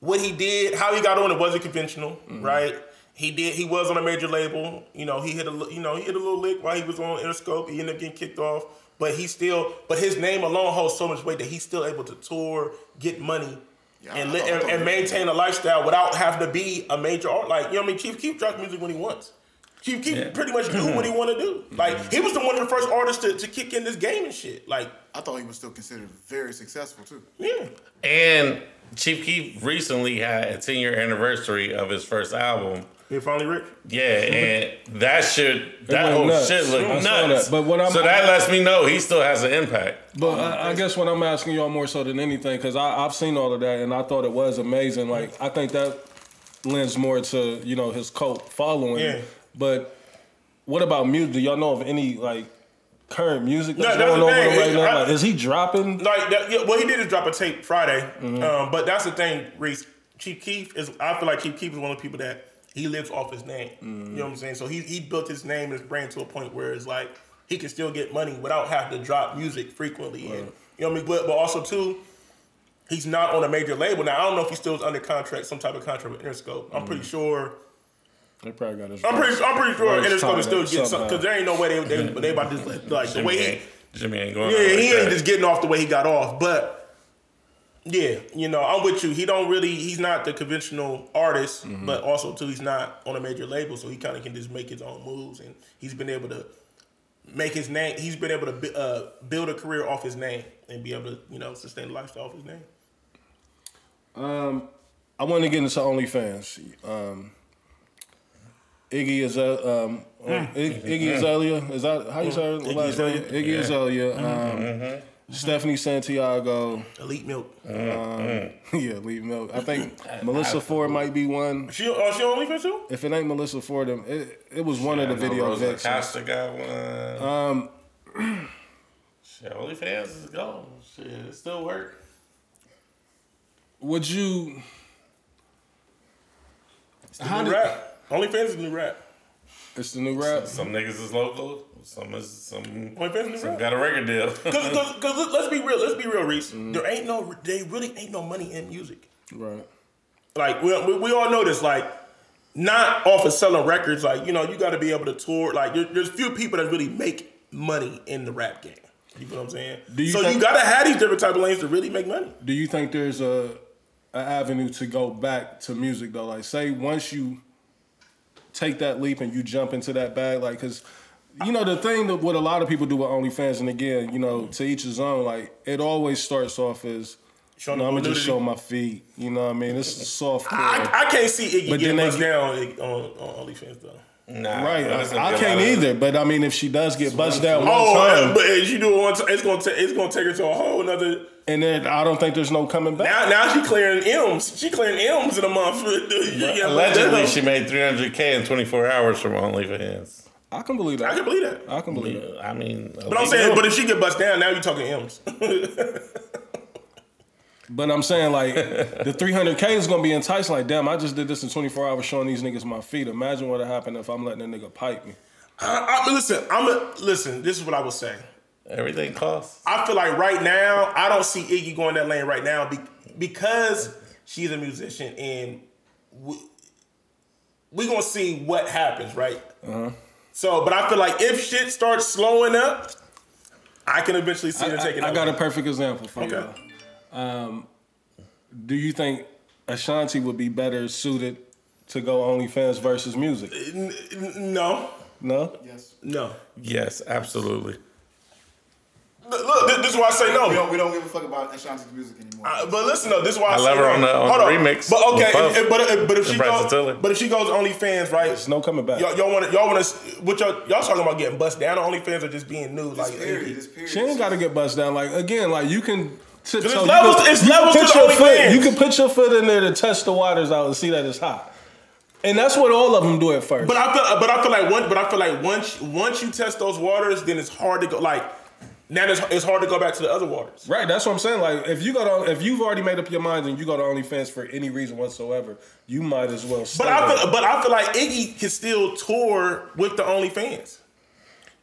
B: what he did, how he got on it wasn't conventional,
A: Mm-hmm.
B: right? He did. He was on a major label. You know, he hit a you know he hit a little lick while he was on Interscope. He ended up getting kicked off, but he still but his name alone holds so much weight that he's still able to tour, get money.
D: Yeah,
B: and, li- and, and maintain a lifestyle without having to be a major art. Like you know, what I mean, Chief Keef drops music when he wants. Chief Keef
C: Yeah.
B: pretty much do what he [CLEARS THROAT] want to do. Like he was the one of the first artists to, to kick in this game and shit. Like
D: I thought he was still considered very successful too.
B: yeah,
C: And Chief Keef recently had a 10 year anniversary of his first album.
B: He finally rich.
C: Yeah, [LAUGHS] and that shit, that whole
A: nuts.
C: shit
A: I
C: looked nuts.
A: that. But what I'm-
C: so that lets me know he still has an impact.
A: But I, I guess what I'm asking y'all more so than anything, because I've seen all of that and I thought it was amazing. Like I think that lends more to you know his cult following.
B: Yeah.
A: But what about music? Do y'all know of any like current music
B: No,
A: that's
B: that's
A: going
B: the
A: on with
B: thing.
A: him right now?
B: I-
A: Like, is he dropping?
B: Like that, yeah, what he did is drop a tape Friday.
A: Mm-hmm.
B: Um, but that's the thing, Reese. Chief Keef is. I feel like Chief Keef is one of the people that he lives off his name.
A: Mm-hmm.
B: You know what I'm saying? So he he built his name and his brand to a point where it's like he can still get money without having to drop music frequently. And you know what I mean? But but also too. He's not on a major label now. I don't know if he still is under contract, some type of contract with Interscope. I'm
A: Mm-hmm.
B: pretty sure.
A: They probably got his.
B: I'm pretty. I'm pretty sure
A: Right,
B: Interscope is still
A: somehow.
B: getting some because there ain't no way yeah,
C: out like
B: he ain't
C: that.
B: just getting off the way he got off. But yeah, you know, I'm with you. He don't really. He's not the conventional artist,
A: Mm-hmm.
B: but also too, he's not on a major label, so he kind of can just make his own moves, and he's been able to make his name. He's been able to uh, build a career off his name and be able to, you know, sustain a lifestyle off his name.
A: Um, I want to get into OnlyFans. Um, Iggy is uh, um, Ig- Iggy Azalea. Is that how you say her
B: Iggy
A: last name?
B: Azalea.
A: Iggy Azalea. Um, Stephanie Santiago.
B: Elite milk.
A: Um, [LAUGHS] yeah, Elite Milk. I think [LAUGHS] Melissa Ford might be one.
B: She, oh, she on OnlyFans too?
A: If it ain't Melissa Ford, then it, it was one of the
C: I know
A: video
C: Rosa
A: vixens.
C: Costa got one. Um, shit, OnlyFans is gone. Shit, it still work.
A: Would you? It's How
B: New
A: did,
B: rap. OnlyFans is the new rap.
A: it's the new rap.
C: Some niggas is local. Some is some.
B: OnlyFans is new
C: Some
B: rap.
C: got a record deal.
B: Cause, cause, [LAUGHS] cause let's be real. Let's be real, Reese.
A: Mm-hmm.
B: There ain't no. They really ain't no money in music.
A: Right.
B: Like we, we, we all know this. Like not off of selling records. Like you know, you got to be able to tour. Like there, there's few people that really make money in the rap game. You know what I'm saying?
A: Do you
B: so
A: think-
B: you got to have these different type of lanes to really make money.
A: Do you think there's a, a avenue to go back to music though? Like, say once you take that leap and you jump into that bag, like, cause you know the thing that what a lot of people do with OnlyFans, and again, you know, to each his own. Like, it always starts off as. You
B: Showing
A: know, I'm gonna just show my feet. You know what I mean? It's soft.
B: I, I can't see Iggy
A: But
B: getting
A: then they
B: bust
A: get-
B: down on, on OnlyFans though.
C: Nah,
A: Right, I, I can't either. But I mean, if she does get bust down one
B: Oh,
A: time,
B: but if you do it one time, it's gonna ta- it's gonna take her to a whole another.
A: and then I don't think there's no coming back.
B: Now now she clearing M's. She clearing M's in a month. [LAUGHS] You
C: Allegedly, she made 300k in 24 hours from OnlyFans.
A: I can believe that.
B: I can believe that.
A: I can believe that.
C: I mean,
B: But I'm saying, but if she get bust down, now you talking M's. [LAUGHS]
A: But I'm saying like the 300k is gonna be enticing. Like, damn, I just did this in 24 hours showing these niggas my feet. Imagine what would happen if I'm letting a nigga pipe me.
B: I, I, listen, I'm a listen. This is what I would say.
C: Everything costs.
B: I feel like right now, I don't see Iggy going that lane right now be, because she's a musician and we, we gonna see what happens, right? Uh-huh. So, but I feel like if shit starts slowing up, I can eventually see
A: I,
B: her taking.
A: I, I
B: over.
A: got a perfect example for
B: Okay.
A: you. Um, do you think Ashanti would be better suited to go OnlyFans versus music?
B: N- n- no,
A: No.
D: Yes.
B: no.
C: Yes, absolutely.
B: Look, Look, this, this is why I say
D: We
B: no.
D: don't, we don't give a fuck about Ashanti's music anymore.
B: Uh, but listen though, this is why I,
C: I
B: say
C: love her on the- on
B: Hold
C: the remix
B: But okay, if, if- but, if, but if she goes,
C: Tiller.
B: but if she goes OnlyFans, right?
A: There's no coming back.
B: Y'all, y'all want to, y'all want to, what y'all, y'all talking about getting bust down on OnlyFans or just being nude? Like,
D: period, this period.
A: She ain't got to get bust down. Like again, like you can. Tip,
B: it's
A: so
B: levels-
A: can-
B: it's levels to
A: put
B: the
A: your foot.
B: OnlyFans.
A: You can put your foot in there to test the waters out and see that it's hot. And that's what all of them do at first.
B: But I feel, but I feel like one, but I feel like once, once you test those waters, then it's hard to go. Like now, it's, it's hard to go back to the other waters.
A: Right, that's what I'm saying. Like, if you go to, if you've already made up your mind and you go to OnlyFans for any reason whatsoever, you might as well. Stay
B: But I
A: there.
B: feel, but I feel like Iggy can still tour with the OnlyFans.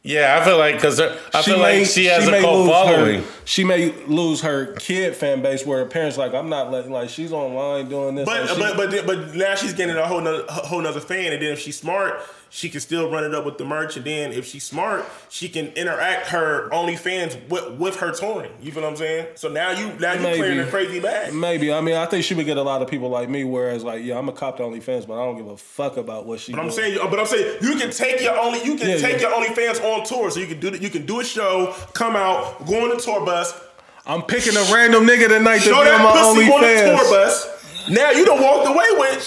C: Yeah, I feel like because uh, I feel
A: may-
C: like she has a
A: may
C: cult following.
A: Her, she may lose her kid fan base where her parents like, I'm not letting like she's online doing this.
B: But
A: and she-
B: but but but now she's getting a whole nother, a whole nother fan, and then if she's smart, she can still run it up with the merch, and then if she's smart, she can interact her OnlyFans with, with her touring. You feel what I'm saying? So now you now you
A: Maybe.
B: clearing a crazy bag.
A: Maybe. I mean, I think she would get a lot of people like me. Whereas, like, yeah, I'm a cop to OnlyFans, but I don't give a fuck about what she.
B: But I'm saying, but I'm saying you can take your only, you can
A: Yeah,
B: take
A: yeah.
B: your OnlyFans on tour, so you can do you can do a show, come out, go on the tour bus,
A: I'm picking a random nigga tonight to
B: show
A: be on my
B: pussy on the tour
A: OnlyFans.
B: bus. Now you don't walk away with.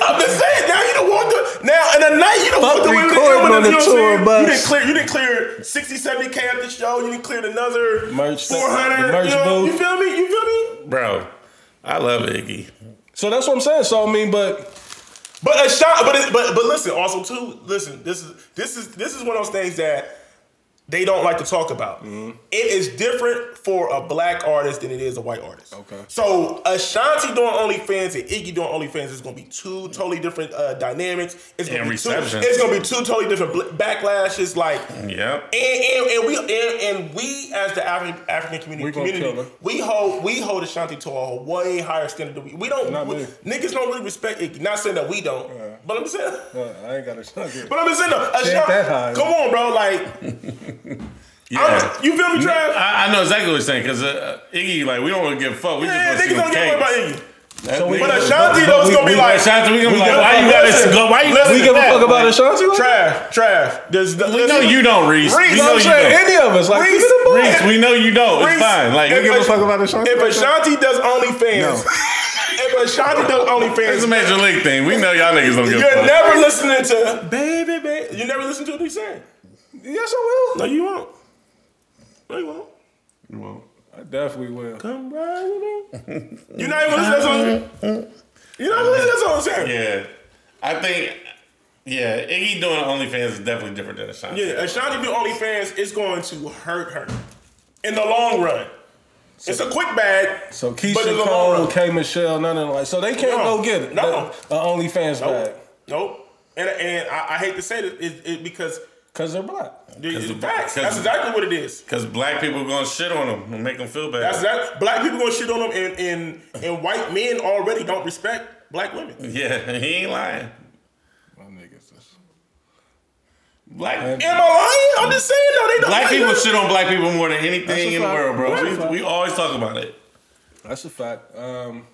B: I'm just saying. Now you done walked. away- Now in a night you
A: don't
B: walked away with it.
A: recording
B: You
A: on the
B: what
A: tour
B: saying?
A: bus.
B: You didn't clear. You didn't clear 60, 70 k at the show. You didn't clear another
A: Merch-
B: four hundred.
A: the merch
B: you, know, you feel me? You feel me?
C: Bro, I love Iggy.
A: So that's what I'm saying. So I mean, but
B: But a shot. But it, but but listen. Also too. Listen. This is this is this is one of those things that they don't like to talk about.
A: Mm-hmm.
B: It is different for a black artist than it is a white artist.
A: Okay.
B: So Ashanti doing OnlyFans and Iggy doing OnlyFans is going to be two totally different uh, dynamics. It's going to be two. It's going to be two totally different bl- backlashes. Like.
C: Yep.
B: And, and, and we and, and we as the African African community,
A: We
B: community we hold we hold Ashanti to a way higher standard than we we don't we- niggas don't really respect Iggy. Not saying that we don't, but I'm just saying.
A: uh, I ain't got a
B: But I'm just saying, though, Ashanti, come on, bro, like [LAUGHS] [LAUGHS]
C: Yeah.
B: I'm- you feel me, Trav?
C: I, I know exactly what you're saying because uh, Iggy, like, we don't want to give a fuck. We
B: Yeah,
C: just
B: niggas
C: want to
B: don't
C: see
B: give a
C: them
B: fuck about
C: cakes.
B: Iggy.
C: So
B: But Ashanti though is
A: we-
B: gonna be
A: we-
B: like,
C: Ashanti, we gonna be like, why you
B: fuck
C: gotta
B: listen.
C: go? Why you
B: Listen,
A: We give a fuck about Ashanti? Like,
B: Trav, Trav. There's
C: We know you don't, Reese.
B: Reese,
C: we
B: I'm
C: know you
A: saying
C: don't.
A: any of us. Like,
B: Reese,
A: keep it a buck.
C: Reese, we know you don't. It's fine. Like,
B: if
C: you
A: give a fuck about Ashanti [LAUGHS]
B: If
A: like that?
B: Ashanti does OnlyFans, if Ashanti does
C: it's a
B: OnlyFans,
C: major league thing. We know y'all niggas don't give a
B: you're never listening to baby, baby. You never listen to what he's saying.
A: Yes, I will.
B: No, you won't. No, you won't.
A: You won't. I definitely will.
B: Come ride with me. [LAUGHS] You're not even listening to that song. You're not even listening to that song. I'm.
C: Yeah. I think, yeah, Iggy doing OnlyFans is definitely different than Ashanti.
B: Yeah, Ashanti do OnlyFans is going to hurt her in the long run. It's a quick bag.
A: So Keyshia
B: the
A: Cole, K Michelle, none of them like. So they can't
B: No.
A: go get it.
B: No.
A: The, the OnlyFans bag
B: Nope. Nope. And and I, I hate to say it, it, it because
A: because they're black.
B: it's
C: the-
B: facts.
C: because-
B: That's exactly what it is.
C: Because black people gonna shit on them and make them feel bad.
B: That's that. Black people gonna shit on them, and and and white men already don't respect black women.
C: yeah, [LAUGHS] he ain't lying.
A: My niggas. is-
C: Black
B: Am I lying? I'm just saying though. They don't.
C: black
B: like
C: people
B: that.
C: shit on black people more than anything in the world, bro.
A: That's a fact.
C: We, we always talk about it.
A: That's a fact. Um,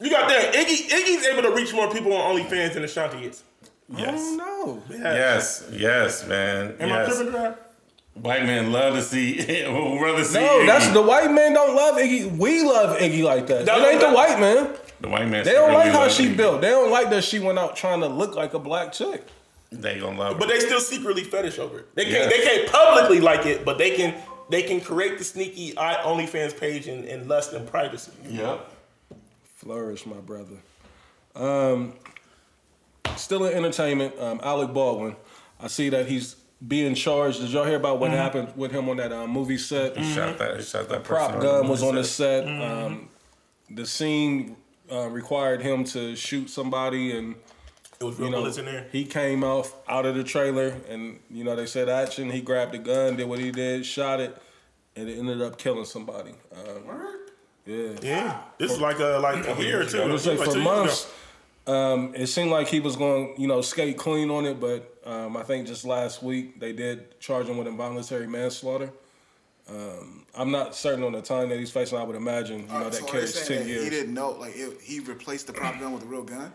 B: You got that. Iggy Iggy's able to reach more people on OnlyFans than Ashanti is.
A: I
C: Yes.
A: don't know.
C: Yes, yes, man.
B: Am I tripping, Trav?
C: White men love to see, [LAUGHS] rather see.
A: No,
C: Iggy.
A: that's the white men don't love Iggy. We love Iggy like that.
B: That-
A: it ain't the white man.
C: the white man.
A: They don't
C: really
A: like how she
C: Iggy.
A: built. They don't like that she went out trying to look like a black chick.
C: They gonna love. It.
B: But
C: her.
B: they still secretly fetish over it. They can't. They can't publicly like it, but they can. They can create the sneaky I- OnlyFans page and, and lust and privacy.
C: Yep.
A: Flourish, my brother. Um, still in entertainment, um, Alec Baldwin. I see that he's being charged. Did y'all hear about what happened with him on that um, movie set?
C: He shot that. He shot that.
A: Prop
C: person
A: gun was on the
C: set.
A: set. Um, the scene uh, required him to shoot somebody and
B: It was real
A: you know,
B: bullets in there.
A: he came off out of the trailer, and you know they said action. He grabbed the gun, did what he did, shot it, and it ended up killing somebody. Um, yeah.
B: Yeah, this is like a like a year or two.
A: I was say
B: like
A: for
B: two years ago.
A: Months, um, it seemed like he was going, you know, skate clean on it. But um, I think just last week they did charge him with involuntary manslaughter. Um, I'm not certain on the time that he's facing. I would imagine, you know,
D: Alright,
A: that
D: so
A: carries
D: saying
A: ten
D: that
A: years.
D: He didn't know, like it, he replaced the prop gun with a real gun.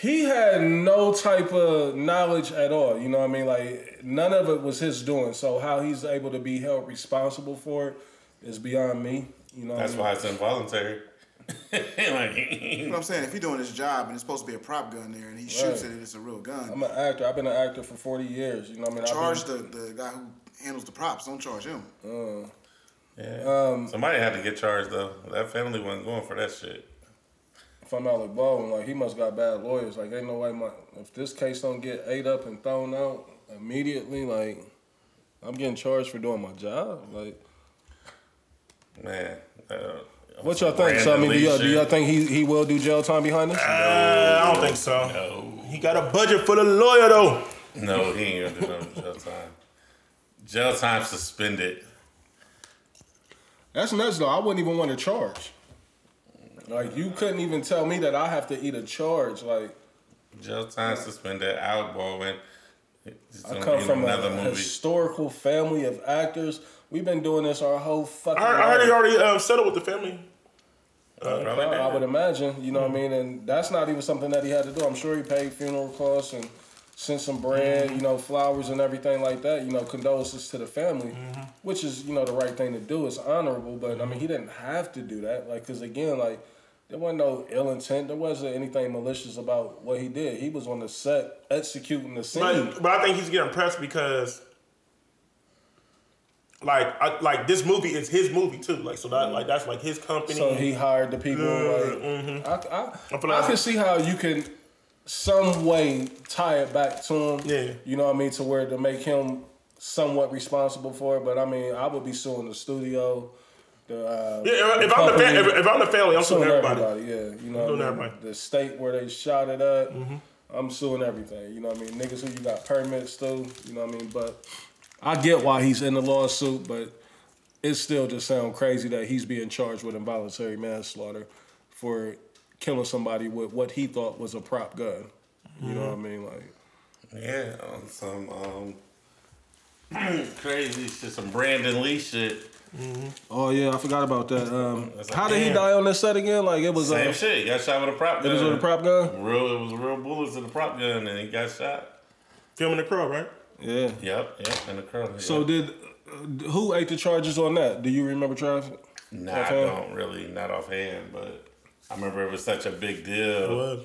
A: he had no type of knowledge at all. You know what I mean? Like none of it was his doing. So how he's able to be held responsible for it is beyond me. You know, what I
C: That's
A: mean?
C: why it's involuntary. [LAUGHS] like,
D: But I'm saying if he's doing his job and it's supposed to be a prop gun there and he shoots
A: Right.
D: it and it's a real gun,
A: I'm an actor. I've been an actor for 40 years. You know what I mean? I've
D: charge
A: been-
D: the, the guy who handles the props. Don't charge him.
C: yeah.
A: Um,
C: Somebody had to get charged though. That family wasn't going for that shit.
A: if I'm Alec Baldwin, like he must got bad lawyers. Like ain't no way my if this case don't get ate up and thrown out immediately, like I'm getting charged for doing my job. Like
C: Man. Uh,
A: what y'all think? So I mean, do y'all, do y'all think he he will do jail time behind this?
B: Uh, I don't think so.
C: No.
B: He got a budget for the lawyer though.
C: No, he ain't gonna do no jail time. Jail time suspended.
A: That's nuts though. I wouldn't even want to charge. Like you couldn't even tell me that I have to eat a charge. Like
C: Jail time suspended. Alec Baldwin. He's
A: I
C: gonna
A: come
C: be in
A: from a
C: another movie.
A: historical family of actors. We've been doing this our whole fucking.
B: I I heard he already um, settled with the family. Uh,
C: Probably
A: I, would imagine, you know what I mean, and that's not even something that he had to do. I'm sure he paid funeral costs and sent some bread, you know, flowers and everything like that. You know, condolences to the family, which is you know the right thing to do. It's honorable, but I mean he didn't have to do that, like because again, like there wasn't no ill intent. There wasn't anything malicious about what he did. He was on the set executing the scene.
B: But, but I think he's getting pressed because, like, I, like this movie is his movie too. Like, so that like that's like his company.
A: So he hired the people. Like,
B: mhm.
A: I, I,
B: I
A: I can see how you can some way tie it back to him.
B: Yeah.
A: You know what I mean? To where to make him somewhat responsible for it. But I mean, I would be suing the studio. The, uh,
B: yeah, if, if I'm the fa- if, if I'm the family, I'm suing
A: suing
B: everybody.
A: everybody. Yeah, you know, I mean?
B: Mm-hmm.
A: the state where they shot it at. I'm suing everything. You know what I mean? Niggas who you got permits to. You know what I mean? But I get why he's in the lawsuit, but it still just sounds crazy that he's being charged with involuntary manslaughter for killing somebody with what he thought was a prop gun. You know what I mean? Like,
C: Yeah, on some um, [CLEARS THROAT] crazy shit, some Brandon Lee shit.
A: oh yeah, I forgot about that. Um,
C: That's
A: how
C: like,
A: did he die on this set again? Like it was
C: Same
A: a,
C: shit. He got shot with a prop gun.
A: it was with a prop gun.
C: Real, it was real bullets in the prop gun, and he got shot.
B: Filming the crow, right?
A: Yeah.
C: Yep, yep, in the curl.
A: So did uh, who ate the charges on that? Do you remember, Trav?
C: Nah, I
A: offhand?
C: don't really, not offhand, but I remember it was such a big
B: It
C: deal.
B: was.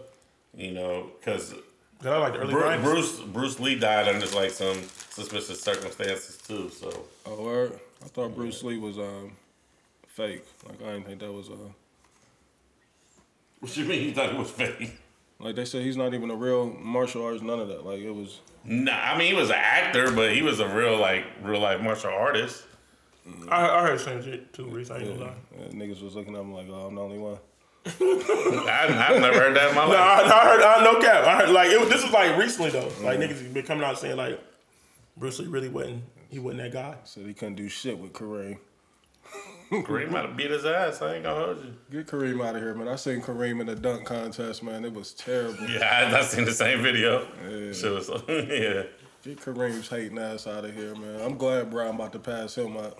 C: You know, because
B: 'Cause I like the early
C: Bruce,
B: Bruce.
C: Bruce Bruce Lee died under like some suspicious circumstances too. So
A: Oh, word. I thought Bruce Lee was um fake. Like I didn't think that was uh
C: what you mean you thought it was fake?
A: like they said he's not even a real martial artist. None of that. Like it was.
C: Nah, I mean he was an actor, but he was a real like real life martial artist.
B: I, I heard the same shit too, recently. I ain't gonna lie.
A: Uh, niggas was looking at him like, oh, I'm the only one. [LAUGHS]
C: I, I've never heard that in my
B: No,
C: life.
B: I, I heard. I no cap. I heard like it, this was like recently though. Like niggas been coming out saying like Bruce Lee really wasn't. He wasn't that guy.
A: Said he couldn't do shit with Kareem. [LAUGHS]
C: Kareem might have beat his ass. I ain't gonna hold you.
A: Get Kareem out of here, man. I seen Kareem in the dunk contest, man. It was terrible.
C: Yeah, I, I seen the same video. Shit was [LAUGHS] yeah.
A: Get Kareem's hating ass out of here, man. I'm glad Bron about to pass him up.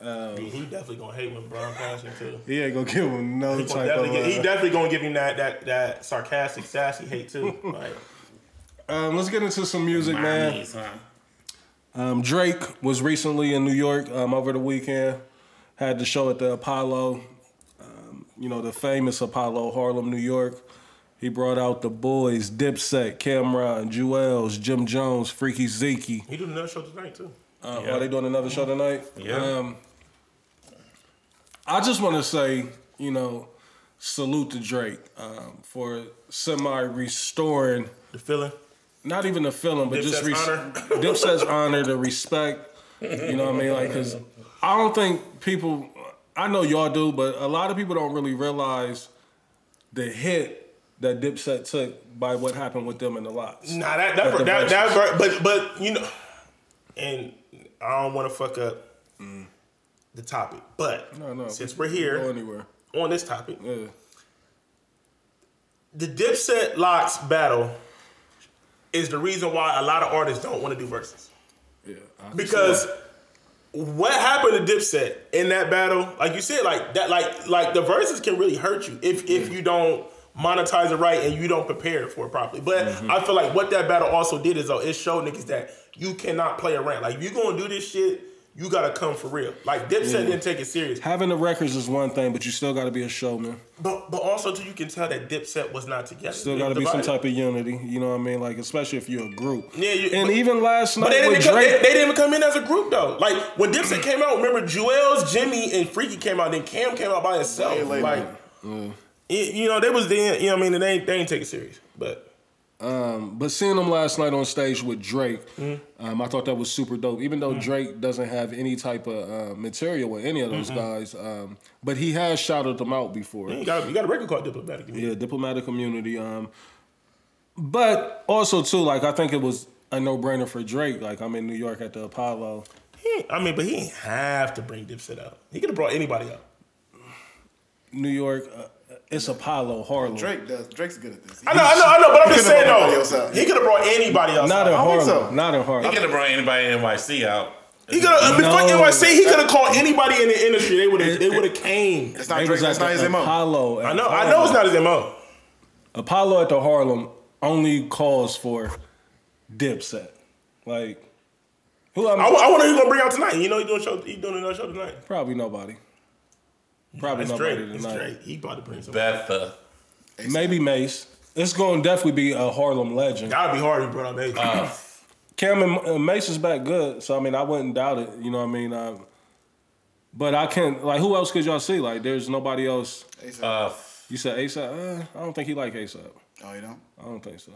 B: Yeah, he definitely gonna hate when Bron passing too.
A: He ain't gonna give him no
B: He,
A: type of.
B: definitely get, he
A: Uh,
B: definitely gonna give him that that that sarcastic, sassy hate too. Like
A: um, let's get into some music, man.
C: Mommies, huh?
A: Um, Drake was recently in New York um, over the weekend. Had the show at the Apollo, um, you know, the famous Apollo, Harlem, New York. He brought out the boys, Dipset, Cam'ron, Juelz, Jim Jones, Freaky Zeke.
B: he doing another show tonight too.
A: Uh,
C: Yeah.
A: Are they doing another show tonight?
C: Yeah.
A: Um, I just want to say, you know, salute to Drake um, for semi restoring
B: The feeling.
A: not even the feeling, but just
B: Dipset's honor.
A: Dipset's honor, the respect. You know what I mean? Like, cause I don't think people. I know y'all do, but a lot of people don't really realize the hit that Dipset took by what happened with them in the Lox.
B: Nah, that
A: At
B: that
A: the
B: that, that, but but you know, and I don't want to fuck up the topic, but
A: No, no.
B: since we're
A: Go
B: here on this topic,
A: Yeah.
B: the Dipset Lox battle is the reason why a lot of artists don't want to do verses
A: Yeah.
B: Because what happened to Dipset in that battle, like you said, like that, like like the verses can really hurt you if if you don't monetize it right and you don't prepare for it properly. But mm-hmm. I feel like what that battle also did is though it showed niggas that you cannot play around. Like if you're gonna do this shit, you gotta come for real. Like Dipset didn't take it serious,
A: Having the records is one thing, but you still got to be a showman.
B: but but also too you can tell that Dipset was not together.
A: Still got to be some type of unity. You know what I mean? Like especially if you're a group.
B: Yeah, you-
A: and
B: but-
A: even last
B: But
A: night
B: they didn't,
A: with
B: come,
A: Drake,
B: they didn't come in as a group though. Like when Dipset came out, remember Juelz, Jimmy, and Freaky came out. Then Cam came out by himself.
D: Way later.
B: Like, it- you know, they was then. You know, what I mean, they ain't, they ain't take it serious. But
A: Um, but seeing them last night on stage with Drake,
B: Mm-hmm.
A: um, I thought that was super dope. Even though Drake doesn't have any type of uh, material with any of those
B: Mm-hmm.
A: guys, um, but he has shouted them out before.
B: you got you got a record called Diplomatic.
A: Yeah, diplomatic community. Um, but also too, like I think it was a no brainer for Drake. Like I'm in New York at the Apollo.
B: He I mean, but he ain't have to bring Dipset out. He could have brought anybody out.
A: New York, uh, it's Apollo Harlem.
D: Drake does. Drake's good at this.
B: I know, I know, I know. But I'm
D: He
B: just
D: could've
B: saying
D: brought nobody else
B: though, he could have brought anybody else.
A: Not in
B: out.
D: think
A: Harlem.
D: so.
A: Not in Harlem.
C: He could have brought anybody in NYC out.
B: He could have before uh,
A: No.
B: NYC. He could have called anybody in the industry. They would have. They would have came.
D: It's not
A: They
D: Drake.
A: was
D: That's
A: at
D: not his mo.
A: Apollo.
B: I know. I know it's not his mo.
A: Apollo at the Harlem only calls for Dipset. Like, who I'm
B: I, I wonder who gonna bring out tonight. You know, he doing show. He doing another show tonight.
A: probably nobody. Probably
B: It's
A: nobody
B: Drake. It's
A: tonight.
B: Drake. He about to bring some.
C: Betha.
A: Maybe Mase. It's going to definitely be a Harlem legend.
B: Gotta be hard. He brought up Mase.
C: Uh,
A: Cam and uh, Mase is back good, so I mean, I wouldn't doubt it. You know what I mean? Um, but I can't. Like, who else could y'all see? Like, there's nobody else.
D: ASAP.
C: uh,
A: You said ASAP. Uh, I don't think he like ASAP.
D: oh, you don't?
A: I don't think so.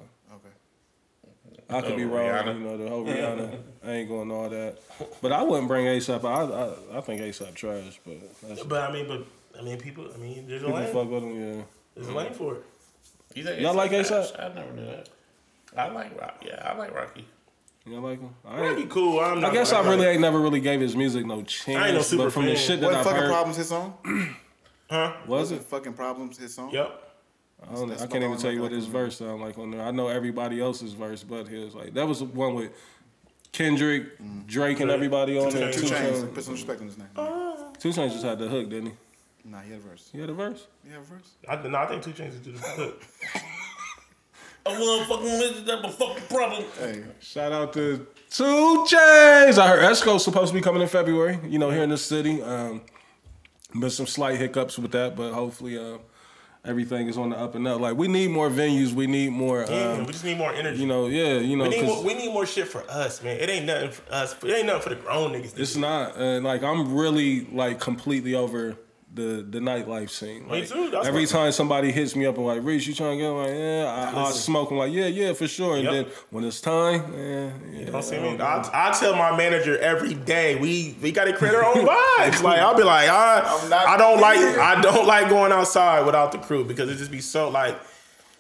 D: Okay.
A: I could be
C: Oh,
A: wrong.
C: Rihanna.
A: You know, the whole Rihanna. I ain't going all that. But I wouldn't bring ASAP. I I, I think ASAP trash, but that's,
B: but I mean, but I mean, people. I mean, there's a
A: people
B: lane.
A: fuck with him. Yeah.
B: There's a lane for it.
C: you think
A: Y'all like
C: A$AP?
A: A$AP?
C: I never knew that. I like Rock. Yeah, I like Rocky.
A: You like him? I,
B: That'd cool. I'm
A: I guess I
B: I'm
A: really ain't never really gave his music no chance.
B: I ain't no super
A: but from the
B: fan.
A: shit that
D: What
A: I've
D: fucking
A: heard,
D: problems his song?
B: Huh?
A: was it?
D: Fucking problems his song.
B: Yep.
A: I, don't,
D: That's
A: I can't even tell you what
D: I
A: his
D: can
A: verse sound like on there. I know everybody else's verse, but his like that was the one with Kendrick, Drake, and everybody on there.
B: Two
D: Two
A: Two
D: chains.
A: Chainz.
D: Put some respect on his name.
A: Two Chainz just had the hook, didn't he?
D: Nah, he had a verse.
A: He had a verse.
D: He had a verse.
B: I, no, I think two changes to the hook. [LAUGHS]
C: I want fucking with that, but fucking problem.
D: Hey,
A: Shout out to Two Chainz. I heard Esco's supposed to be coming in February. You know, here in the city. Um, been some slight hiccups with that, but hopefully, uh, everything is on the up and up. Like we need more venues. We need more.
B: Yeah,
A: Um,
B: we just need more energy.
A: you know, yeah, you know,
B: we need more, we need more shit for us, man. It ain't nothing for us. It ain't nothing for the grown niggas.
A: it's
B: do.
A: not. And like I'm really like completely over the the nightlife scene.
B: Me too, that's
A: every
B: what-
A: time somebody hits me up and like, Reese, you trying to get? I'm like, yeah, I, I smoke. I'm like, yeah, yeah, for sure. And
B: Yep.
A: then when it's time, yeah, yeah.
B: Don't see
A: I
B: me. I. I tell my manager every day we we got to create our own [LAUGHS] vibes. Like I'll be like I I don't like I don't like going outside without the crew because it just be so like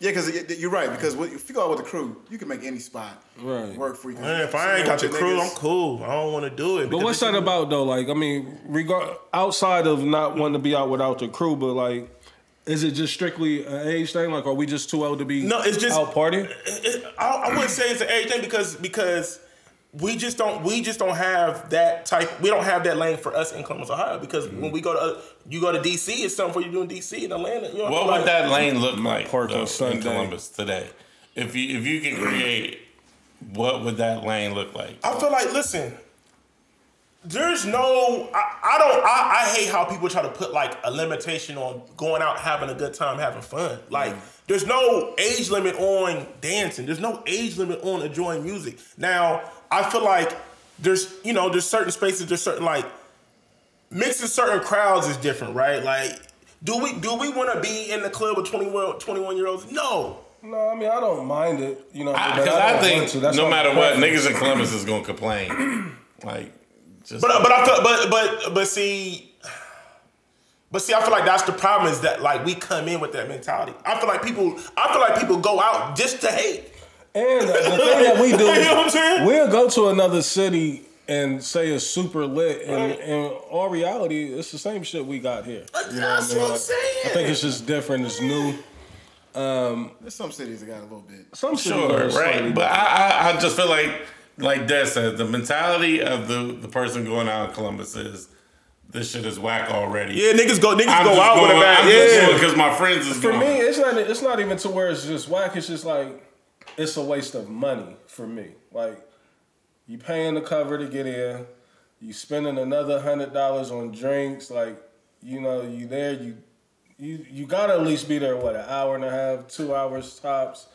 D: yeah, because you're right. Because if you go out with the crew, you can make any spot
A: Right.
D: work for you.
B: man, if I ain't got the crew, I'm cool. I don't want to do it.
A: But what's
B: it's-
A: that about though? Like, I mean, regard outside of not wanting to be out without the crew, but like, is it just strictly an age thing? Like, are we just too old to be
B: No, it's just-
A: out partying?
B: it- I, I wouldn't say it's an age thing because because we just don't we just don't have that type we don't have that lane for us in Columbus, Ohio. Because
A: Mm-hmm.
B: when we go to uh, you go to DC, it's something for you doing DC in Atlanta. You know,
C: What
B: like,
C: would that lane look like
A: park on
C: though, in Columbus today? If you if you could create, what would that lane look like?
B: I feel like listen. There's no, I, I don't, I, I hate how people try to put like a limitation on going out, having a good time, having fun. Like, mm-hmm. there's no age limit on dancing. There's no age limit on enjoying music. Now, I feel like there's, you know, there's certain spaces, there's certain like mixing certain crowds is different, right? Like, do we do we want to be in the club with 21, 21 year olds? No.
A: No, I mean, I don't mind it. You know,
C: Because I,
A: don't
C: think
A: want to. That's
C: no matter what, niggas in Columbus is gonna complain. [CLEARS THROAT] like, just
B: But but I feel, but but but see, But see, I feel like that's the problem is that like we come in with that mentality. I feel like people, I feel like people go out just to hate.
A: And the [LAUGHS] thing that we do,
B: You know what I'm saying?
A: we'll go to another city and say it's super lit, and in all reality, it's the same shit we got here. You know
B: That's
A: I mean?
B: what I'm
A: Like,
B: saying.
A: I think it's just different. It's new.
D: There's some cities that got a little bit.
A: Some
C: Sure,
A: are
C: right. But I, I, I just feel like, like Des said, the mentality of the, the person going out in Columbus is this shit is whack already.
B: Yeah, niggas go, niggas
C: I'm
B: go
C: just
B: out with a bag.
C: I'm just going
B: Yeah,
C: because my friends is
A: For
C: going.
A: me, it's not. It's not even to where it's just whack. It's just like it's a waste of money for me. Like you paying the cover to get in, you spending another hundred dollars on drinks. Like you know, you there. You you you gotta at least be there. What an hour and a half, two hours tops.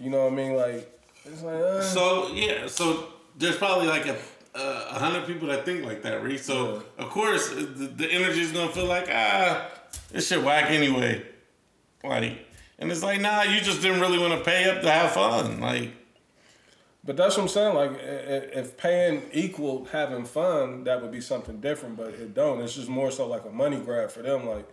A: You know what I mean? Like it's like uh,
C: So yeah, so there's probably like a a hundred people that think like that, Reese. So of course the, the energy is gonna feel like ah, this shit whack anyway. Like, and it's like nah, you just didn't really want to pay up to have fun. Like,
A: But that's what I'm saying. Like, if paying equal having fun, that would be something different. But it don't. It's just more so like a money grab for them. Like,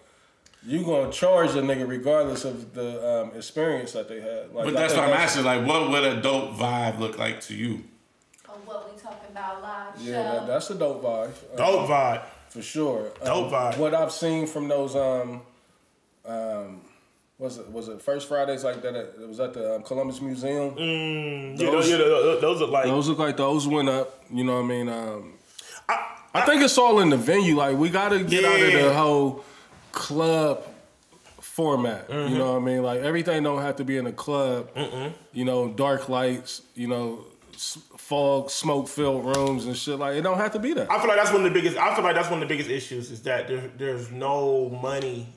A: you gonna charge a nigga regardless of the um, experience that they had. Like,
C: but that's what I'm asking. Like, what would a dope vibe look like to you?
F: Oh, what we talking about live
A: Yeah, that, that's a dope vibe uh,
B: dope vibe.
A: for sure.
B: Dope
A: Um,
B: vibe.
A: What I've seen from those um um. Was it was it first Fridays like that? At, it was at the um, Columbus Museum.
B: Mm, yeah, those, yeah, those, those are like
A: Those look like those went up. You know what I mean? Um, I, think it's all in the venue. Like we got to get out of the whole club format. You mm-hmm. know what I mean? Like everything don't have to be in a club. You know, dark lights. You know, s- fog, smoke filled rooms and shit. Like it don't have to be that.
B: I feel like that's one of the biggest. I feel like that's one of the biggest issues is that there, there's no money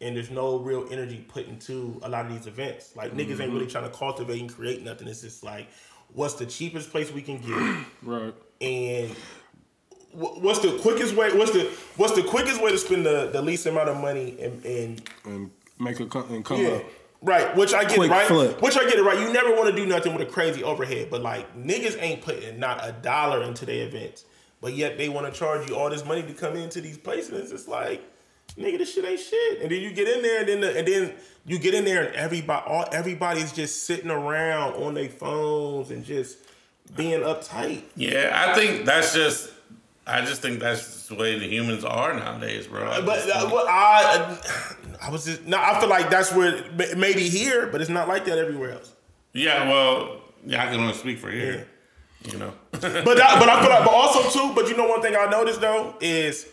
B: and there's no real energy put into a lot of these events. Like niggas ain't mm-hmm. really trying to cultivate and create nothing. It's just like, what's the cheapest place we can get, [CLEARS THROAT]
A: Right.
B: and what's the quickest way? What's the what's the quickest way to spend the, the least amount of money and, and
A: And make it come and come
B: yeah.
A: up.
B: Right, which I get
A: Quick
B: it, right?
A: flip.
B: Which I get it, right? You never want to do nothing with a crazy overhead, but like niggas ain't putting not a dollar into their events, but yet they want to charge you all this money to come into these places. It's just like, nigga, this shit ain't shit. And then you get in there, and then the, and then you get in there, and everybody, all everybody's just sitting around on their phones and just being uptight.
C: Yeah, I think that's just. I just think that's the way the humans are nowadays, bro. I
B: But uh, what I, I was just, no, I feel like that's where maybe here, but it's not like that everywhere else.
C: yeah, well, yeah, I can only speak for here. You know, [LAUGHS]
B: But that, but I feel like, but also too, but you know one thing I noticed though is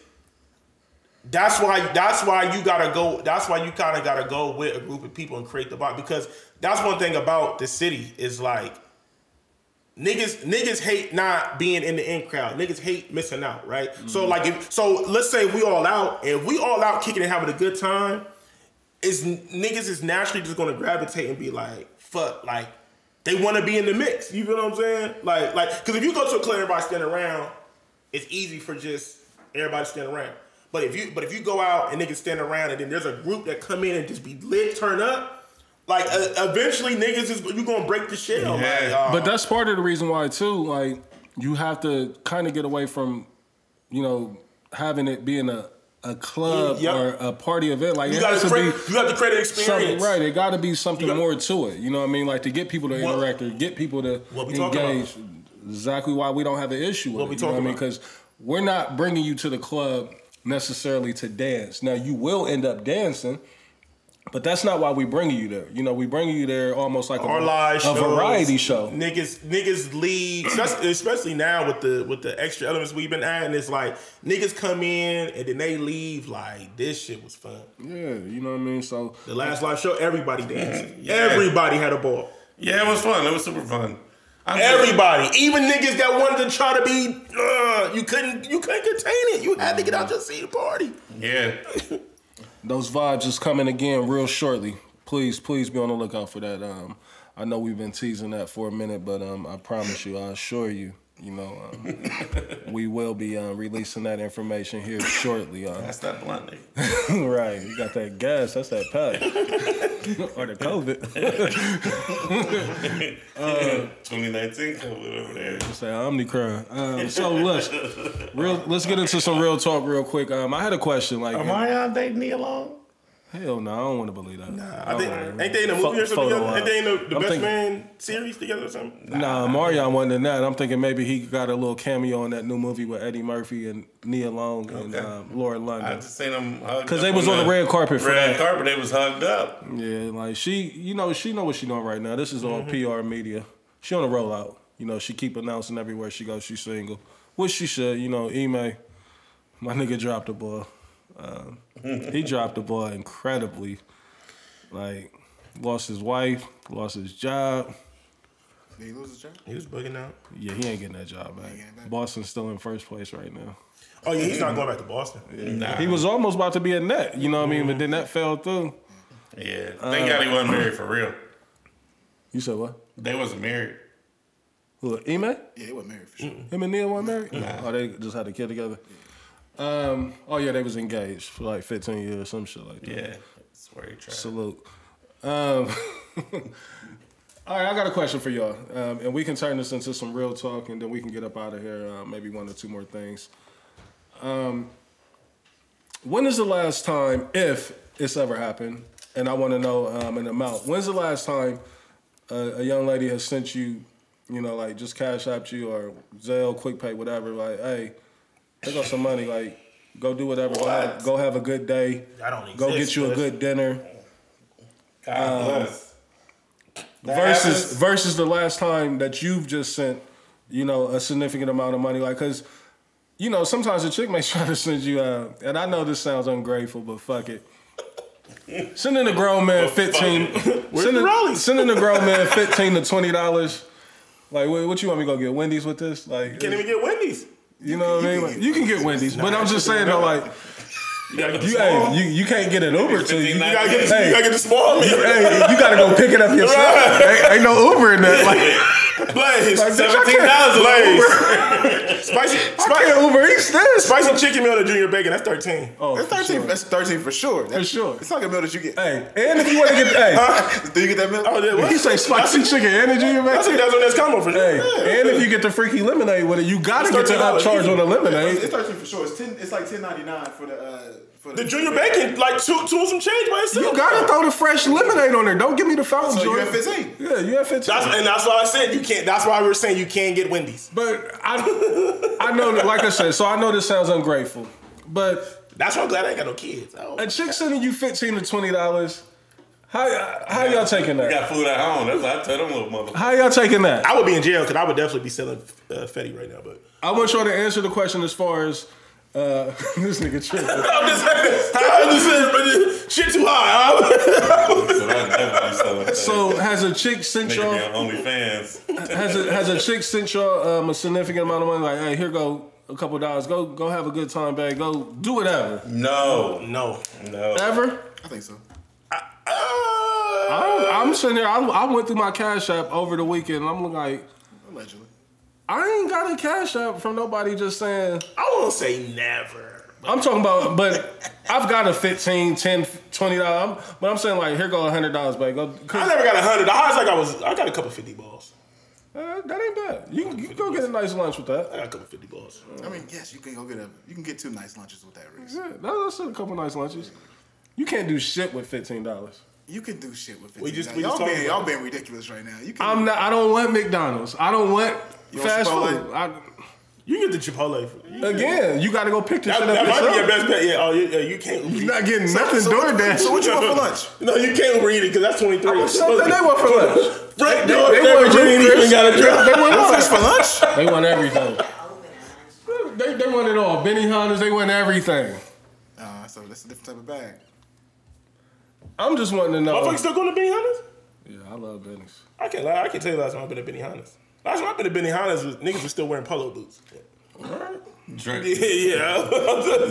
B: that's why that's why you gotta go. That's why you kind of gotta go with a group of people and create the bot because that's one thing about the city is like niggas niggas hate not being in the in crowd. Niggas hate missing out, right? So mhm. like if so, let's say we all out and we all out kicking and having a good time. Is niggas is naturally just gonna gravitate and be like, fuck, like they want to be in the mix. You feel what I'm saying? Like, like, because if you go to a club, and everybody standing around, it's easy for just everybody standing around. But if you, but if you go out and niggas stand around, and then there's a group that come in and just be lit, turn up, like uh, eventually niggas is you gonna break the shell.
C: Yeah.
B: Like, uh,
A: But that's part of the reason why too. Like you have to kind of get away from, you know, having it being a a club
B: Yep.
A: or a party event. Like
B: you got to
A: to
B: create,
A: be
B: you got to create an experience,
A: right. It got to be something
B: You got-
A: more to it. You know what I mean? Like to get people to
B: What-
A: interact or get people to
B: What we talking about?
A: engage. Exactly why we don't have an issue with
B: What
A: it.
B: we
A: you know what I mean?
B: about?
A: Because we're not bringing you to the club necessarily to dance. Now you will end up dancing. But that's not why we bringing you there. You know, we bringing you there almost like
B: Our
A: a,
B: live
A: a
B: shows,
A: variety show.
B: Niggas, niggas leave, especially, especially now with the with the extra elements we've been adding. It's like niggas come in and then they leave. Like this shit was fun.
A: Yeah, you know what I mean. So
B: The last live show, everybody danced. Everybody had a ball.
C: yeah, it was fun. It was super fun. I'm
B: Everybody, even niggas that wanted to try to be, uh, you couldn't, you couldn't contain it. You had to get out just see the party.
C: yeah, [LAUGHS]
A: those vibes is coming again real shortly. Please, please be on the lookout for that. Um, I know we've been teasing that for a minute, but um, I promise you, I assure you, you know, um, [LAUGHS] we will be uh, releasing that information here shortly. Uh,
C: That's that blunt [LAUGHS]
A: right, you got that gas. That's that pack [LAUGHS] [LAUGHS] or the COVID.
C: 2019 COVID over there.
A: Say Omicron. Um, so let's real. Let's get into some real talk real quick. Um, I had a question. Like,
C: Omarion dating Nia Long?
A: Hell no, I don't want to believe that.
B: I think
A: don't
B: ain't they in a movie or something
A: Photo
B: together?
A: op.
B: Ain't they in the, the Best
A: thinking-
B: Man series together or something?
A: Nah, Marion wasn't in that. I'm thinking maybe he got a little cameo in that new movie with Eddie Murphy and Nia Long and
C: Okay.
A: um, Laura
C: I just seen them hugged
A: Because they was on the red carpet for
C: red
A: that.
C: carpet. They was hugged up.
A: Yeah, like she, you know, she know what she doing right now. This is all PR media. She on a rollout. You know, she keep announcing everywhere she goes she's single, which she should. You know, Ime, my nigga dropped the ball. Um, he dropped the ball incredibly. Like, lost his wife, lost his job.
D: Did he lose his job?
B: He was bugging out.
A: Yeah, he ain't getting that job back.
D: back?
A: Boston's still in first place right now.
B: Oh yeah, he's not going back to Boston.
C: Nah.
A: He was almost about to be a net, you know what I mean? But then that fell through.
C: Yeah.
A: Uh,
C: Thank God he wasn't married for real.
A: You said what?
C: They wasn't married.
A: Who? Ime?
D: Yeah, they wasn't married for sure.
A: Him and Neil weren't married? Nah. Oh, they just had a kid together? Um, oh, yeah, they was engaged for like 15 years, some shit like that.
C: Yeah. That's where he tried.
A: Salute. Um, [LAUGHS] all right, I got a question for y'all. Um, and we can turn this into some real talk and then we can get up out of here. Uh, maybe one or two more things. Um, when is the last time, if it's ever happened, and I want to know um, an amount, when's the last time a, a young lady has sent you, you know, like just cash app you or Zelle, Quick Pay, whatever, like, hey, take out some money, like, go do whatever, go have, go have a good day,
B: I don't
A: go get you a good dinner.
C: God um, bless.
A: Versus
C: happens.
A: versus the last time that you've just sent, you know, a significant amount of money. Like, cause, you know, sometimes a chick may [LAUGHS] try to send you out, and I know this sounds ungrateful, but fuck it. [LAUGHS] Sending a grown man fifteen, [LAUGHS] sending, sending a grown man fifteen to twenty dollars. Like, what, what you want me to go get Wendy's with this? Like, you
B: Can't even get Wendy's.
A: You know what I mean? Like, you can get Wendy's, but I'm just saying though, like,
B: You gotta get the
A: you, hey, you, you can't get an Uber to you.
B: You gotta get, the,
A: Hey.
B: you gotta get the small meal.
A: Hey, you gotta go pick it up yourself. ain't, ain't no Uber in that. Like,
B: Blaze.
A: Like,
B: Seventeen dollars. Blaze. [LAUGHS] spicy,
A: I
B: spicy,
A: can't Uber Eats this.
B: spicy chicken meal to Junior Bacon. That's thirteen.
A: Oh,
D: That's 13.
A: sure.
D: That's 13 for sure. That's,
A: For sure.
D: It's like a meal that you get.
A: Hey, and if you want to get, hey, [LAUGHS]
D: Do you get that meal?
B: Oh, yeah, what?
A: he say spicy chicken energy, you
B: That's
A: man.
B: that's what that's coming for.
A: Hey, and if you get the freaky lemonade with it, you gotta get the
B: $13
A: upcharge on the lemonade.
D: it's 13 for sure. It's 10. It's like 10.99 for the uh, for
B: The Junior Bacon, like two, two and some change by itself.
A: You gotta throw the fresh lemonade on there. Don't give me the fountain
D: So you
A: joint.
D: have 15.
A: Yeah, you have 15.
B: That's, and that's why I said you can't. That's why we were saying you can't get Wendy's.
A: But I, I know like I said, so I know this sounds ungrateful, but
B: That's why I'm glad I ain't got no kids.
A: A chick sending you 15 to 20 dollars, how how y'all taking
C: We
A: that?
C: got food at home. That's what I tell them little motherfuckers.
A: How y'all taking that?
B: I would be in jail because I would definitely be selling uh, Fetty right now. But
A: I want y'all to answer the question as far as uh, [LAUGHS] this nigga tripping. [LAUGHS]
B: I'm just saying, I'm just saying, but it- shit too high. huh?
C: So I [LAUGHS] definitely selling that.
A: So has a chick sent y'all
C: be on OnlyFans.
A: has a has a chick sent y'all um, a significant amount of money? Like, hey, here go a couple dollars. Go go have a good time, babe. Go do whatever.
C: No,
B: no.
C: no.
A: Ever?
D: I think so.
B: Uh,
A: I'm, I'm sitting there. I, I went through my cash app over the weekend, and I'm like,
D: Allegedly.
A: I ain't got a cash app from nobody just saying.
B: I won't say never.
A: I'm talking about, but I've got a 15, 10, 20 dollars. But I'm saying like, here go a hundred dollars, babe. Go.
B: I never got a hundred. The highest I got was I got a couple fifty balls.
A: uh, that ain't bad. You can, you can go get a nice lunch with that.
B: I got a couple fifty balls.
D: I mean, yes, you can go get a. You can get two nice lunches with that, Reese.
A: Yeah, that's a couple nice lunches. You can't do shit with fifteen dollars.
D: You can do shit with 15.
B: We just- we
D: y'all,
B: just
D: being, y'all being ridiculous right now. You can.
A: I'm not. I don't want McDonald's. I don't want
D: You
A: fast
D: Chipotle?
A: food. I,
B: You get the Chipotle. For, you,
A: again, you got to go pick this
B: that,
A: shit up
B: that might be your best bet. Yeah. Oh, you, yeah, you can't.
A: You're not getting nothing
D: so,
A: doing
D: what,
A: that.
D: so what you want for lunch? [LAUGHS]
B: No, you can't Uber eat it because that's twenty three.
A: Something they want for lunch.
B: Right,
A: They-
B: no,
A: they
B: they,
A: want
B: they even got a drop.
A: They want [LAUGHS] all
D: Fish for lunch?
A: They want everything. They, they want it all. Benihanas, they want everything.
D: Uh, so that's a different type of bag.
A: I'm just wanting to know.
B: Motherfuckers still going to Benihana's?
A: Yeah, I love Benny's.
B: I can't lie. I can tell you last time I've been at Benihana's. Last time I've been at Benihana's was niggas were still wearing polo boots.
C: Drake,
B: yeah.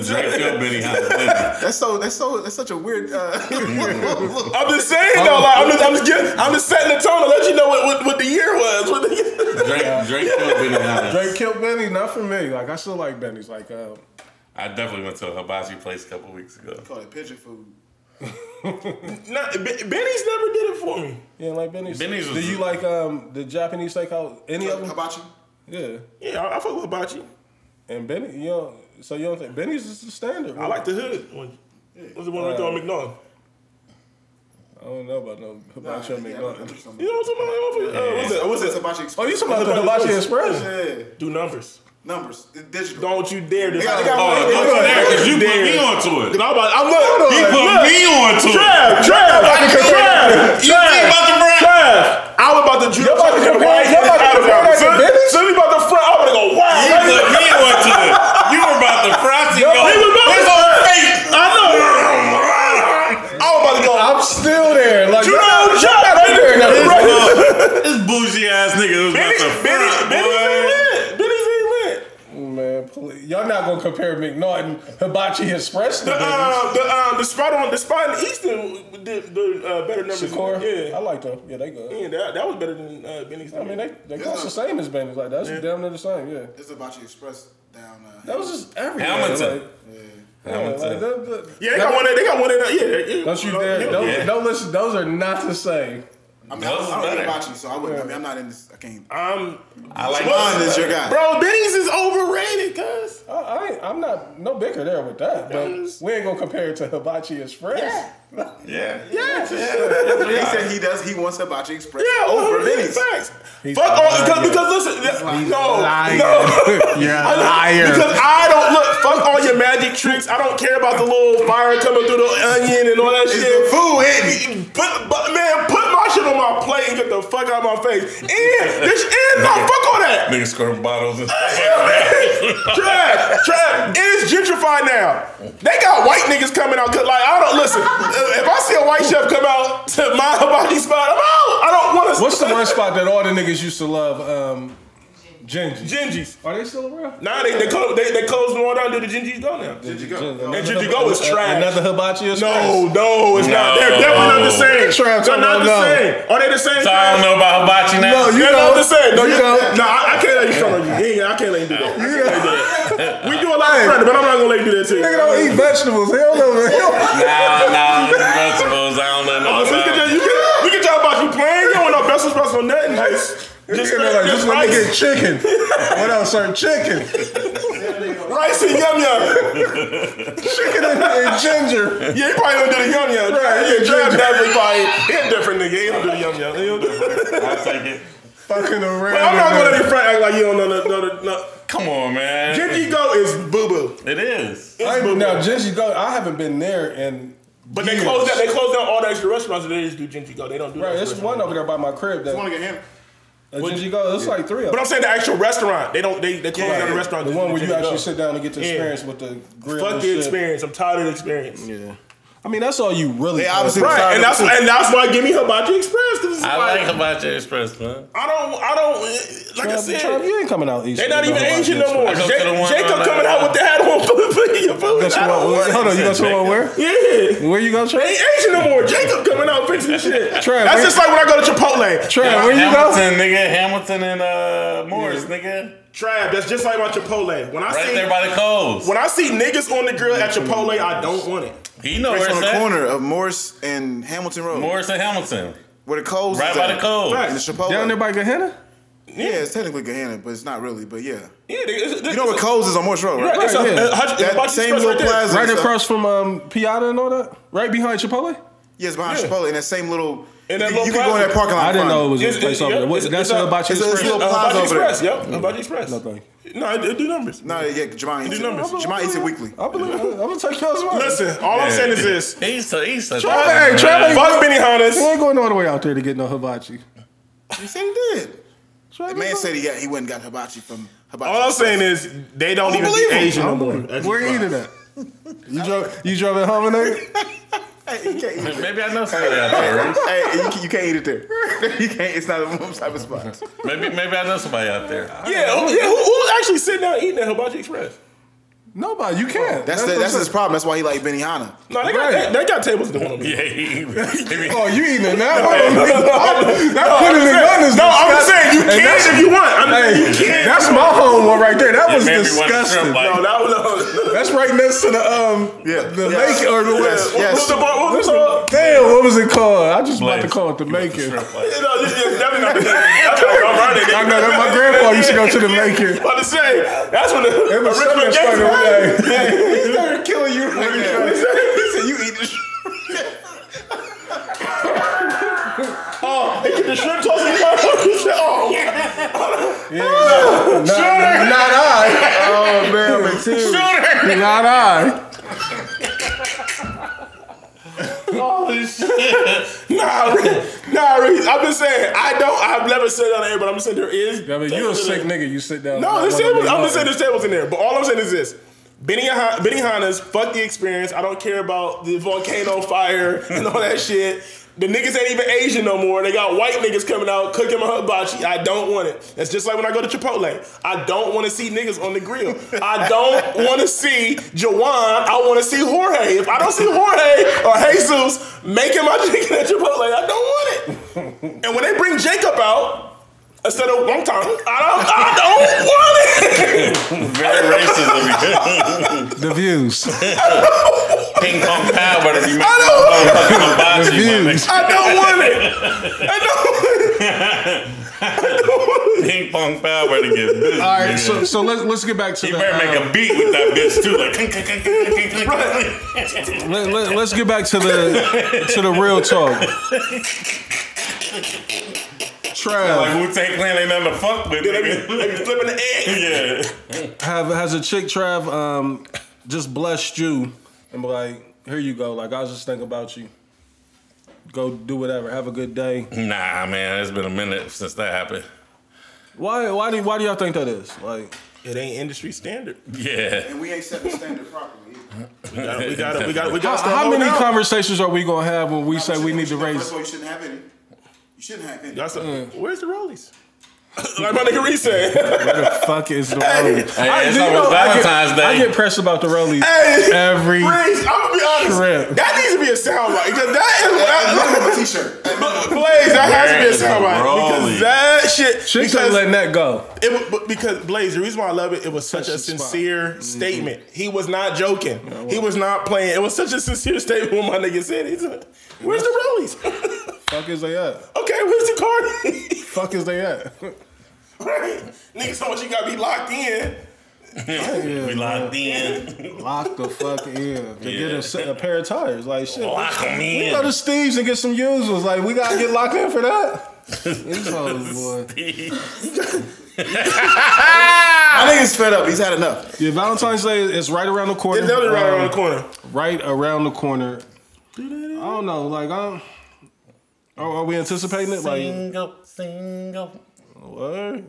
C: Drake killed Benihana. [LAUGHS]
D: That's so. That's so. That's such a weird. Uh, [LAUGHS]
B: I'm just saying though, like I'm just, I'm just, getting, I'm just setting the tone to let you know what, what, what the year was. What the,
C: Drake, Drake killed Benihana.
A: Drake killed Benny, not for me. Like I still like Benny's. Like uh,
C: I definitely went to a hibachi place a couple weeks ago.
D: call it pigeon food. [LAUGHS]
B: Not, Ben- Benny's never did it for me.
A: yeah, like Benny's.
C: Benny's
A: Do you like um the Japanese steakhouse? Any of them?
D: Hibachi.
A: Yeah.
B: Yeah, I, I fuck with hibachi.
A: And Benny, you know, so you don't think Benny's is the standard?
B: I like the hood one. Was the one right there on McDonald?
A: I don't know about no hibachi on
D: Yeah,
A: McDonald's.
B: You know what I'm talking about? Uh, what's it? What's
D: What's
B: it?
D: hibachi Express.
A: Oh, you talking about the hibachi express?
D: Yeah.
B: Do numbers.
D: Numbers. It's digital.
B: Don't you dare. This.
D: got-
B: They got
C: Oh,
B: one-
C: don't you dare, because you put me onto it.
B: I'm about. I'm look.
C: He put
B: look.
C: me onto it.
B: Trav, Trav, Trav,
C: You think about the brand?
B: Trav. I was about to drip.
A: You're about to
B: something
A: compare-
B: right
A: you're about to compare
B: that.
A: that to
B: Soon-
A: Benny's?
B: Soon about the front, I'm gonna go wow.
C: You put
B: there.
C: me onto it. You were about to frosty yo.
B: he was about to-
C: whole.
B: I know. [LAUGHS] I was about to go.
A: I'm still there. Like
B: you know, Trav, right there.
C: This,
B: there.
C: bougie ass nigga was about to front,
B: Benny's
C: boy.
B: ain't lit. Benny's ain't lit.
A: Man, please. Y'all not gonna compare McNaughton Hibachi Express to
B: The
A: Benny's.
B: um, the um, the spot on the spot in Easton did the uh, better numbers.
A: Shakur,
B: Yeah,
A: I like them. Yeah, they good.
B: yeah, that, that was better than uh, Benny's.
A: I mean, they they cost the same as Benny's. Like that's damn near the same. Yeah,
D: It's hibachi express down. Uh,
A: that was just everything.
C: Hamilton.
A: Like, yeah,
C: Hamilton.
A: like, that- that-
B: yeah, they got one. They got one in. Yeah, yeah.
A: Don't you dare! Don't,
C: Yeah.
A: don't listen. Those are not the same.
D: I mean,
C: That
D: I
C: was
D: don't, I don't eat
C: better.
D: hibachi, so I wouldn't. I mean, I'm not in this. I can't.
B: Um,
C: I like
D: Mine is your guy.
B: bro, Benny's is overrated, cuz.
A: I, I ain't, I'm not no bicker there with that, but we ain't gonna compare it to Hibachi Express.
C: Yeah.
B: Yeah, Yeah.
D: yeah He said he does. He wants hibachi express
B: yeah, oh,
D: over
B: over
D: Benny's.
B: Facts.
A: He's
B: Fuck all because, because listen, no,
A: lying.
B: no. [LAUGHS]
A: You're a liar.
B: Because I don't look. Fuck all your magic tricks. I don't care about the little fire coming through the onion and all that
D: It's
B: shit.
D: food hitting.
B: But man, put my shit on my plate and get the fuck out of my face. And this, and no, fuck all that.
C: Niggas squirt bottles and
B: Trap, Trav, it is gentrified now. They got white niggas coming out. 'cause, Like I don't listen. If I see a white chef come out to my hibachi spot, I'm out. I don't want to.
A: What's the one spot that all the niggas used to love? Um, Gingy.
B: Gingies.
A: Are they still around?
B: Nah, they they close they, they closed them all down. Do the Gingies go now?
D: Did you go?
B: And Gingy Go is trash.
A: Another Hibachi Express.
B: No, no, it's not.
C: No.
B: They're definitely not the same.
A: Trav,
B: They're not the
A: no.
B: same. Are they the same?
C: So I don't know about hibachi now.
A: No, you
B: They're
A: know.
B: not the same. No,
A: You
B: you
A: know.
B: No, I, I can't let you front on you. I can't let you do that. I can't let you do that. [LAUGHS] We do a lot of friendly, but I'm not gonna let you do that to you.
A: Nigga don't eat vegetables. Hell no, man.
C: Nah, nah, vegetables. I don't know
B: Oh,
C: nothing
B: so you can,
C: about.
B: just, you can, we can talk about you playing. You don't want no vegetables, special nothing. Just, just,
A: Nigga, like, just let me get chicken. What else, sir? Chicken.
B: rice and yum yum.
A: Chicken and, and ginger.
B: Yeah, he probably don't do the yum yum.
A: Right,
B: yeah,
A: yeah,
B: Trav
A: ginger.
B: definitely probably he a different nigga. He don't do the yum yum. He don't do it.
C: I'll take it.
A: Fucking around.
B: I'm not gonna let
A: man.
B: you front act like you don't know the. Know the no.
C: Come on, man.
B: Gingy Go is boo boo.
C: It is.
A: I ain't, now, Gingy Go, I haven't been there in.
B: But they closed down. They closed down all the extra restaurants. and They just do Gingy Go. They don't do.
A: Right,
B: the
A: there's
B: extra
A: one over there by my crib that.
D: want to get him.
A: Gingy Go, there's like three of
B: But. I'm saying the actual restaurant. They don't. They they close
D: Yeah,
B: down the restaurant.
A: The one where you actually
B: Go.
A: sit down and get the
B: Yeah.
A: experience with the grill.
B: Fuck
A: and
B: the
A: shit.
B: experience. I'm tired of the experience.
A: Yeah. I mean, that's all you really.
D: They
A: care
D: obviously was
B: Right, and that's
D: tired
B: and that's why I give me Hibachi Express because
C: I
B: like,
C: like hibachi express, man.
B: I don't I don't like I said.
A: Trav, you ain't coming out East.
B: They're not even
A: Hibachi
B: Asian no more.
C: I go
B: Ja-
C: to the one
B: Jacob coming out with the hat on for your food.
A: That's
B: I don't
A: what-
B: want
A: Hold on, you go to one where?
B: Yeah.
A: Where you go,
B: They
A: Trav?
B: ain't Asian no more. Jacob coming out fixing this shit.
A: Trav,
B: That's just like when I go to Chipotle.
A: Trav, where you go?
C: Hamilton, nigga. Hamilton and uh, Morris, nigga.
B: Trav, that's just like my Chipotle. When I
C: Right
B: see
C: there by the coals.
B: when I see niggas on the grill at Chipotle, I don't want it.
C: You know
D: It's
C: where
D: on
C: it's
D: the
C: at.
D: corner of Morris and Hamilton Road.
C: Morris and Hamilton.
D: Where the Kohl's
C: Right
D: is
C: by
D: at.
C: the coals.
D: And the Chipotle.
A: Down there by Gahanna?
D: Yeah, it's technically Gahanna, but it's not really. But yeah.
B: Yeah, it's,
D: You know where Kohl's is on Morris Road, right?
B: Right, it's
A: Right,
B: a-
A: yeah.
B: a
D: That
B: Hibachi
D: same little
B: right
D: plaza.
A: Right across from um, Piada and all that? Right behind Chipotle?
D: Yes, behind
B: Yeah.
D: Chipotle in that same little.
B: In that
D: you you can go in that parking lot.
A: I didn't know it was a place over there. What, that's
B: it's
A: a
B: a-
D: it's a-
A: Express?
D: it's little
B: Uh,
D: plaza over there.
B: Express, yep. Hibachi Express.
A: No, thank
B: No, it, it do numbers.
D: No, yeah, Jamon eats
B: Do numbers.
D: it. Jamon eats it weekly.
A: I believe I'm gonna take your word.
B: Listen, all I'm saying is this.
C: He's so he's such
A: Trav, hey, Trav,
B: Fuck Benny
A: He
B: Hannes.
A: ain't going all the way out there to get no hibachi.
D: He said he did.
A: Trav,
D: The man said he got he went and got hibachi from hibachi.
B: All I'm saying is they don't even be. Asian no more.
A: Where
B: just
A: you eating at? You drove, you drove it home, nigga? [LAUGHS]
D: Hey, you can't eat it.
C: Maybe I know somebody out there. Reese.
D: Hey, you, can't- you can't eat it there. [LAUGHS] You can't. It's not a one type of spot.
C: Maybe maybe I know somebody out there.
B: Yeah, who, yeah, who, who's actually sitting down eating at Hibachi Express?
A: Nobody, you can't.
D: That's the, that's his problem. That's why he like Benihana.
B: No, they got
A: Right.
B: they, they got tables in the one.
C: Yeah, he, maybe,
A: Oh, you eating it now? that put it in gun is
B: No, I'm
A: disgusting.
B: saying you can
A: that's-
B: if you want. I'm saying you
A: Hey,
B: can.
A: that's my home one right there. That was
C: maybe one of the
A: disgusting.
C: shrimp, like-
B: No, that was no. [LAUGHS]
A: That's right next to the um
D: Yeah.
A: the
D: Yes.
A: lake or the
D: Yes,
A: what-
D: yes.
B: What's the bar? What's the?
A: Damn, what was it called? I just about to call it the
C: You want
A: Macon.
B: You know, definitely not That's I'm running.
A: I know that my grandpa used to go to the [LAUGHS] Macon.
B: About to say that's when the
A: It was so
B: original
A: much fun.
B: gangster.
A: He started [LAUGHS] killing you. Right [LAUGHS] now.
D: He said, "You eat this." [LAUGHS]
B: Oh, they get the shrimp tossed in the mouth. Oh,
A: Not, not I.
D: Oh man, I'm in tears.
A: Not I.
B: nah, Reese. nah, nah, Reese. I'm just saying. I don't. I've never said that on air, but I'm just saying there is.
A: I mean, you a sick nigga. You sit down.
B: No, there's
A: Not
B: tables. I'm just saying there's tables in there. But all I'm saying is this. Benihana's, fuck the experience. I don't care about the volcano fire [LAUGHS] and all that shit. The niggas ain't even Asian no more. They got white niggas coming out cooking my hibachi. I don't want it. That's just like when I go to Chipotle. I don't want to see niggas on the grill. I don't [LAUGHS] want to see Jawan. I want to see Jorge. If I don't see Jorge or Jesus making my [LAUGHS] chicken at Chipotle, I don't want it. And when they bring Jacob out, instead of long time, I don't, I don't [LAUGHS] want it.
C: very racist of [LAUGHS] you.
A: The views.
C: Ping pong pal better be making
B: I don't-
C: motherfucking hibachi,
A: views.
B: I don't want it. I don't.
C: Ping pong pal better get busy.
A: All right, so so let's let's get back to
C: You
A: the.
C: better make
A: um,
C: a beat with that bitch too, like. clink.
A: let, let, let's get back to the to the real talk. [LAUGHS] Trav,
C: Like Wu Tang Clan ain't nothing to fuck with.
B: They be, they be flipping the egg. [LAUGHS]
C: Yeah.
A: have has a chick Trav um just blessed you and be like, here you go. Like I was just thinking about you. Go do whatever. Have a good day.
C: Nah, man, it's been a minute since that happened.
A: Why why do why do y'all think that is? Like
B: It ain't industry standard.
C: Yeah.
D: And we ain't set the standard properly.
B: We got, we got, we got, we
A: how,
B: got.
A: how many conversations are we gonna have when we say we need to raise?
D: First of all, you shouldn't have any. You shouldn't have any.
B: That's a, Where's the rollies? [LAUGHS] like my nigga Reese said.
A: Where the fuck is the rollies?
C: Hey, it's
A: you
C: almost
A: I get,
C: Day.
A: I get pressed about the rollies
B: hey,
A: every
B: Reese, I'm gonna be honest.
A: Trip.
B: That needs to be a soundbite because that is.
D: Hey, look
B: That,
D: at my [LAUGHS] t-shirt. Hey, look.
B: Blaze, that has to be a
C: Where's the
B: soundbite because that shit.
A: Chicks ain't
B: because
A: letting that go.
B: It was, because Blaze, the reason why I love it, it was such
A: Touch
B: a
A: the spot.
B: sincere mm-hmm. statement. He was not joking. he was not playing. It was such a sincere statement when my nigga said, "He's like, where's the rollies? [LAUGHS]
A: Fuck is they at?
B: okay, where's the card?
A: Fuck is they at?
B: right? [LAUGHS] Nigga, so much you gotta be locked in.
C: we locked in.
A: Lock the fuck in to get a, set- a pair of tires. Like shit.
C: Lock 'em
A: We
C: in.
A: go to Steve's and get some users. Like we gotta get locked in for that. [LAUGHS] These hoes, boy.
D: I think he's fed up. He's had enough.
A: Yeah, Valentine's Day is right around the corner.
B: It's definitely right
A: Um,
B: around the corner.
A: Right around the corner. I don't know. Like, um, are, are we anticipating it? Like,
C: Single, single.
A: what?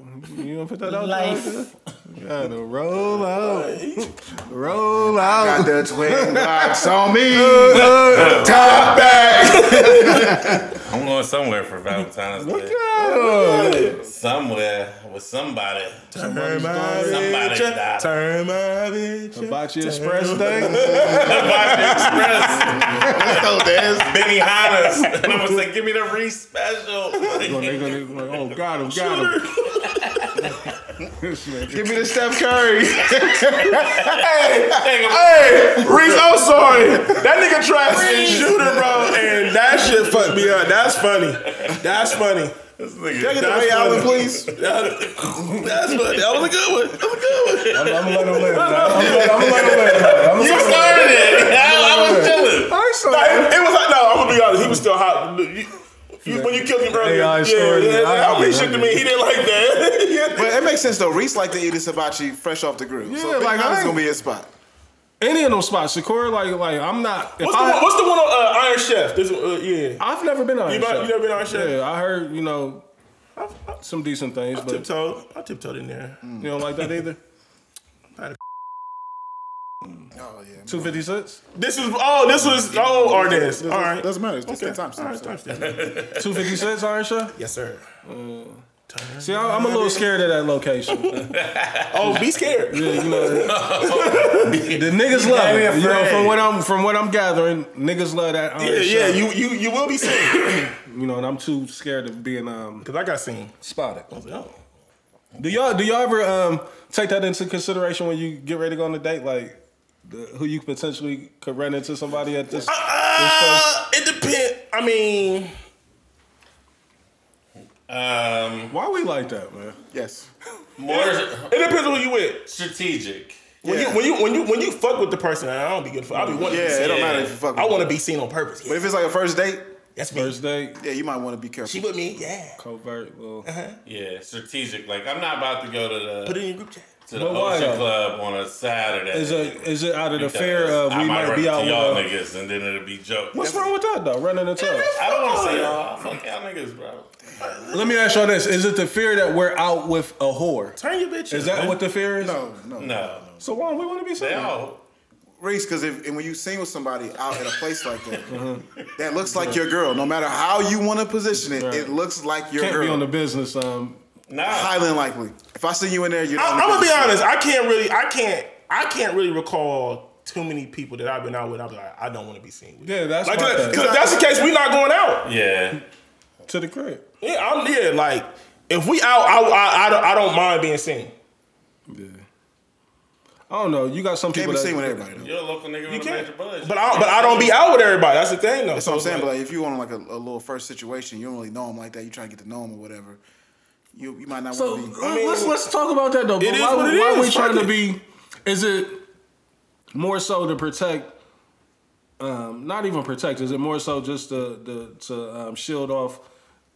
A: You gonna put that out
C: Life.
A: there? You gotta roll out, roll out.
D: Got the twin [LAUGHS] blocks on me. [LAUGHS] Top back.
C: I'm going somewhere for Valentine's
A: Look
C: Day.
A: at him.
C: Somewhere with somebody.
B: Turn my
C: Somebody
B: bitch.
C: died.
B: Turn my bitch.
A: Hibachi Express Day.
C: Hibachi [LAUGHS] Express.
D: Oh, there's
C: Benihana's. And I'm gonna say, give me the Reese special.
A: They gonna- they gonna- oh, got him, got him. This [LAUGHS] man-
D: Give me the Steph Curry. [LAUGHS]
B: Hey, hey, Reese, I'm sorry. That nigga trash and shooter, bro, and that shit fucked me up. That's funny. That's funny.
C: This
D: Can I
C: nigga.
D: get the
B: That's
D: Ray Allen,
B: funny.
D: please? [LAUGHS]
B: That- that's funny. That was a good one. That was a good one.
A: I'm, I'm gonna let him live. I'm gonna let- I'm gonna let him live. I'm
C: You
A: gonna-
C: started it. I, I was chilling.
A: I saw
B: Like,
A: it.
B: it was like no. I'm gonna be honest. He was still hot. You, you, when you killed him earlier,
A: AI
B: yeah,
A: story,
B: yeah,
A: yeah, I-
B: that
A: I-
B: shit to me. He didn't like that. [LAUGHS]
D: But it makes sense though. Reese like to eat his hibachi fresh off the grill.
A: Yeah,
D: so
A: like,
D: like
A: I
D: that's gonna be his spot.
A: Any of those spots, Shakur, like, like I'm not. If
B: what's, the
A: I,
B: one, what's the one on uh, Iron Chef? This, uh, yeah.
A: I've never been on.
B: You, not, you never been on Iron Chef?
A: Yeah, I heard you know some decent things,
B: I
A: but
B: tiptoed. I tiptoed in there.
A: you don't like that either.
D: Oh yeah.
A: Two fifty six.
B: This is oh, this was oh, Ardennes. All right,
D: Doesn't matter. It's the
B: Okay.
D: same time.
B: All right,
D: stamp. [LAUGHS]
A: Two fifty six Iron Chef.
B: Yes, sir.
A: See, I- I'm a little scared of that location. [LAUGHS]
B: Oh, be scared.
A: Yeah, you know, [LAUGHS] the niggas love it. You know, from what I'm from what I'm gathering, niggas love that.
B: Yeah,
A: iron
B: yeah,
A: shot.
B: you you you will be seen. [COUGHS]
A: You know, and I'm too scared of being um
B: Cause I got seen.
A: spotted.
B: I was like, Oh.
A: Do y'all do y'all ever um take that into consideration when you get ready to go on a date, like the, who you potentially could run into somebody at this? this?
B: Uh, it depends. I mean,
C: Um,
A: Why we like that, man?
D: Yes.
C: more
B: it depends on who you with.
C: strategic.
B: When
D: Yeah.
B: you when you when you when you fuck with the person, I don't be good for. I be wanting
D: Yeah,
B: to be
D: it don't matter if you fuck.
B: I want to be seen on purpose.
D: But if it's like a first date,
B: That's me.
A: First date,
D: yeah, you might want to be careful.
B: She with me. Yeah.
A: covert. Well, Uh-huh.
C: Yeah, strategic. Like I'm not about to go to the.
B: Put it in your group chat.
C: To the
A: But why,
C: Ocean
A: though?
C: Club on a Saturday.
A: is it is it out of the fear of
C: I
A: we
C: might
A: might
C: run
A: be out
C: into y'all
A: with? A,
C: niggas and then it'll be joke.
A: what's wrong with that though? Running into us.
C: I don't want to say y'all. Fuck y'all niggas, bro.
A: Let me ask y'all this: Is it the fear that we're out with a whore?
B: Turn your bitch.
A: Is that
B: man.
A: what the fear is?
D: No, no,
C: No,
A: So why don't we want to be
C: they
A: seen?
D: Reese, because if and when you sing with somebody out at a place like that, [LAUGHS]
A: Uh-huh.
D: that looks like your girl. No matter how you want to position it,
A: Right.
D: it looks like your
A: Can't
D: girl.
A: be on the business. Um,
C: Nah,
D: Highly unlikely. If I see you in there, you're.
B: I,
D: not
B: I'm gonna be honest. I can't really. I can't. I can't really recall too many people that I've been out with. I'm like, I don't want to be seen with.
A: yeah, that's
B: Like,
A: my
B: cause,
A: thing.
B: 'cause if that's the case, We're not going out.
C: yeah.
A: to the crib.
B: Yeah, I'm yeah. Like, if we out, I, I, I, don't, I don't mind being seen.
A: Yeah. I don't know. You got some
D: Can't
A: people
D: be
A: that
D: seen with everybody. Though.
C: You're a local nigga with a
B: can't.
C: major budget.
B: But I, but I don't be out with everybody. That's the thing, though.
D: That's what I'm
B: So,
D: saying. But
B: like,
D: like, if you on like a, a little first situation, you don't really know him like that. You try to get to know him or whatever. You you might not
A: So
D: want to be.
A: let- let's let's talk about that though. But
B: It is
A: why,
B: what it
A: why are we
B: is.
A: trying
B: Fuck
A: to be? Is it more so to protect? Um, not even protect. Is it more so just to, to, to um, shield off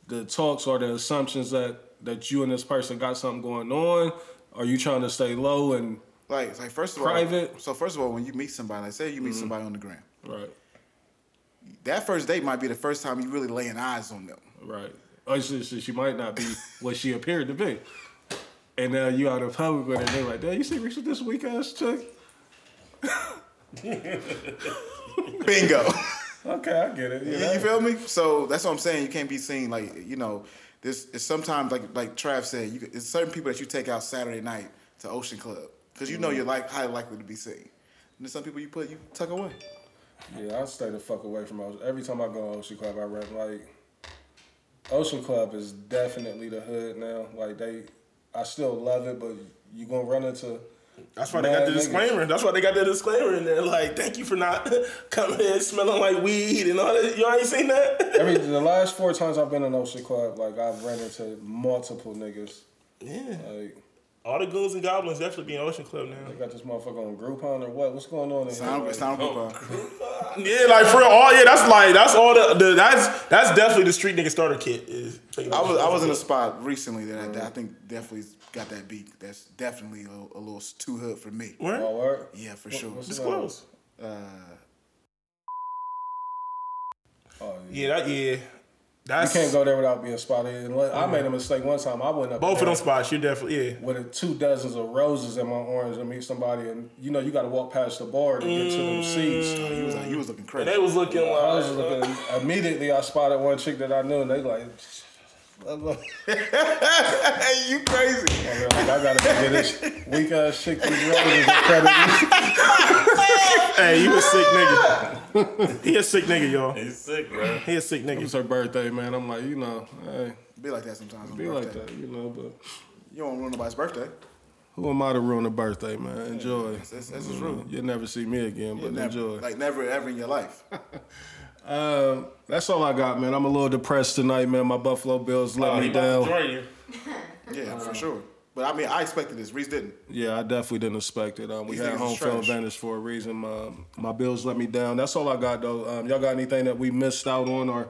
A: the talks or the assumptions that that you and this person got something going on? Are you trying to stay low and
D: Like, like first of all,
A: Private.
D: So first of all, when you meet somebody, like say you
A: Mm-hmm.
D: meet somebody on the gram,
A: right,
D: that first date might be the first time you really laying eyes on them.
A: right? Or she, she, she might not be what she appeared to be. And now you out in public with her, and they're like, "Damn, you see Richard this weak ass chick?" [LAUGHS]
D: Bingo.
A: Okay, I get it. You
D: You,
A: know?
D: you feel me? So that's what I'm saying. You can't be seen like you know. This is sometimes like like Trav said. You, it's certain people that you take out Saturday night to Ocean Club because you know you're like highly likely to be seen. And there's some people you put you tuck away.
A: Yeah, I stay the fuck away from Ocean. Every time I go to Ocean Club, I rent like Ocean Club is definitely the hood now. Like they, I still love it, but you gonna run into.
B: that's why they got the
A: niggas.
B: disclaimer. That's why they got the disclaimer in there. Like, thank you for not [LAUGHS] coming in smelling like weed and all that. Y'all ain't seen that?
A: Every the last four times I've been in Ocean Club, like I've run into multiple niggas.
B: yeah.
A: Like
B: All the goons and goblins definitely be in Ocean Club now.
A: they got this motherfucker on Groupon or what? What's going on in
D: It's
A: here?
D: not,
A: Like,
D: it's not
C: Oh.
D: Groupon.
B: Yeah, like for. All yeah, that's like that's all the, the that's that's definitely the street nigga starter kit. Is
D: I was I was in a spot recently that I, that I think definitely got that beat. That's definitely a, little- a little too hood for me.
B: Where?
A: Oh.
D: Yeah, for sure.
A: what's the-
B: Disclose.
D: Uh,
A: Oh, yeah.
B: Yeah, that yeah.
A: You can't go there without being spotted. And what- I made a mistake one time. I went up
B: both of them spots. You're definitely yeah.
A: with a two dozens of roses in my orange and meet somebody, and you know you got to walk past the bar to get to them seats. Mm.
D: he was like, he was looking
B: And
D: crazy.
B: they was looking
A: I was just looking. Immediately, I spotted one chick that I knew, and they like,
D: hey, [LAUGHS] you crazy?
A: Oh, like I gotta go get this weak ass chick these roses and credit. [LAUGHS]
B: Hey, you a sick nigga. [LAUGHS] he a sick nigga, y'all.
C: He's sick, bro.
B: He a sick nigga.
A: It's her birthday, man. I'm like, you know, hey,
D: Be like that sometimes.
A: Be like that, you know. But
D: You don't ruin nobody's birthday.
A: who am I to ruin a birthday, man? Enjoy.
D: That's, that's, that's just rude.
A: You'll never see me again, but
D: Never,
A: enjoy.
D: like never ever in your life.
A: Um, [LAUGHS] that's all I got, man. I'm a little depressed tonight, man. My Buffalo Bills let
C: Oh,
A: me down.
C: to join you. [LAUGHS]
D: Yeah, for sure. But I mean, I expected this. Reese didn't.
A: Yeah, I definitely didn't expect it. Um, we
D: These
A: had home field advantage for a reason. My, my Bills let me down. That's all I got, though. Um, y'all got anything that we missed out on or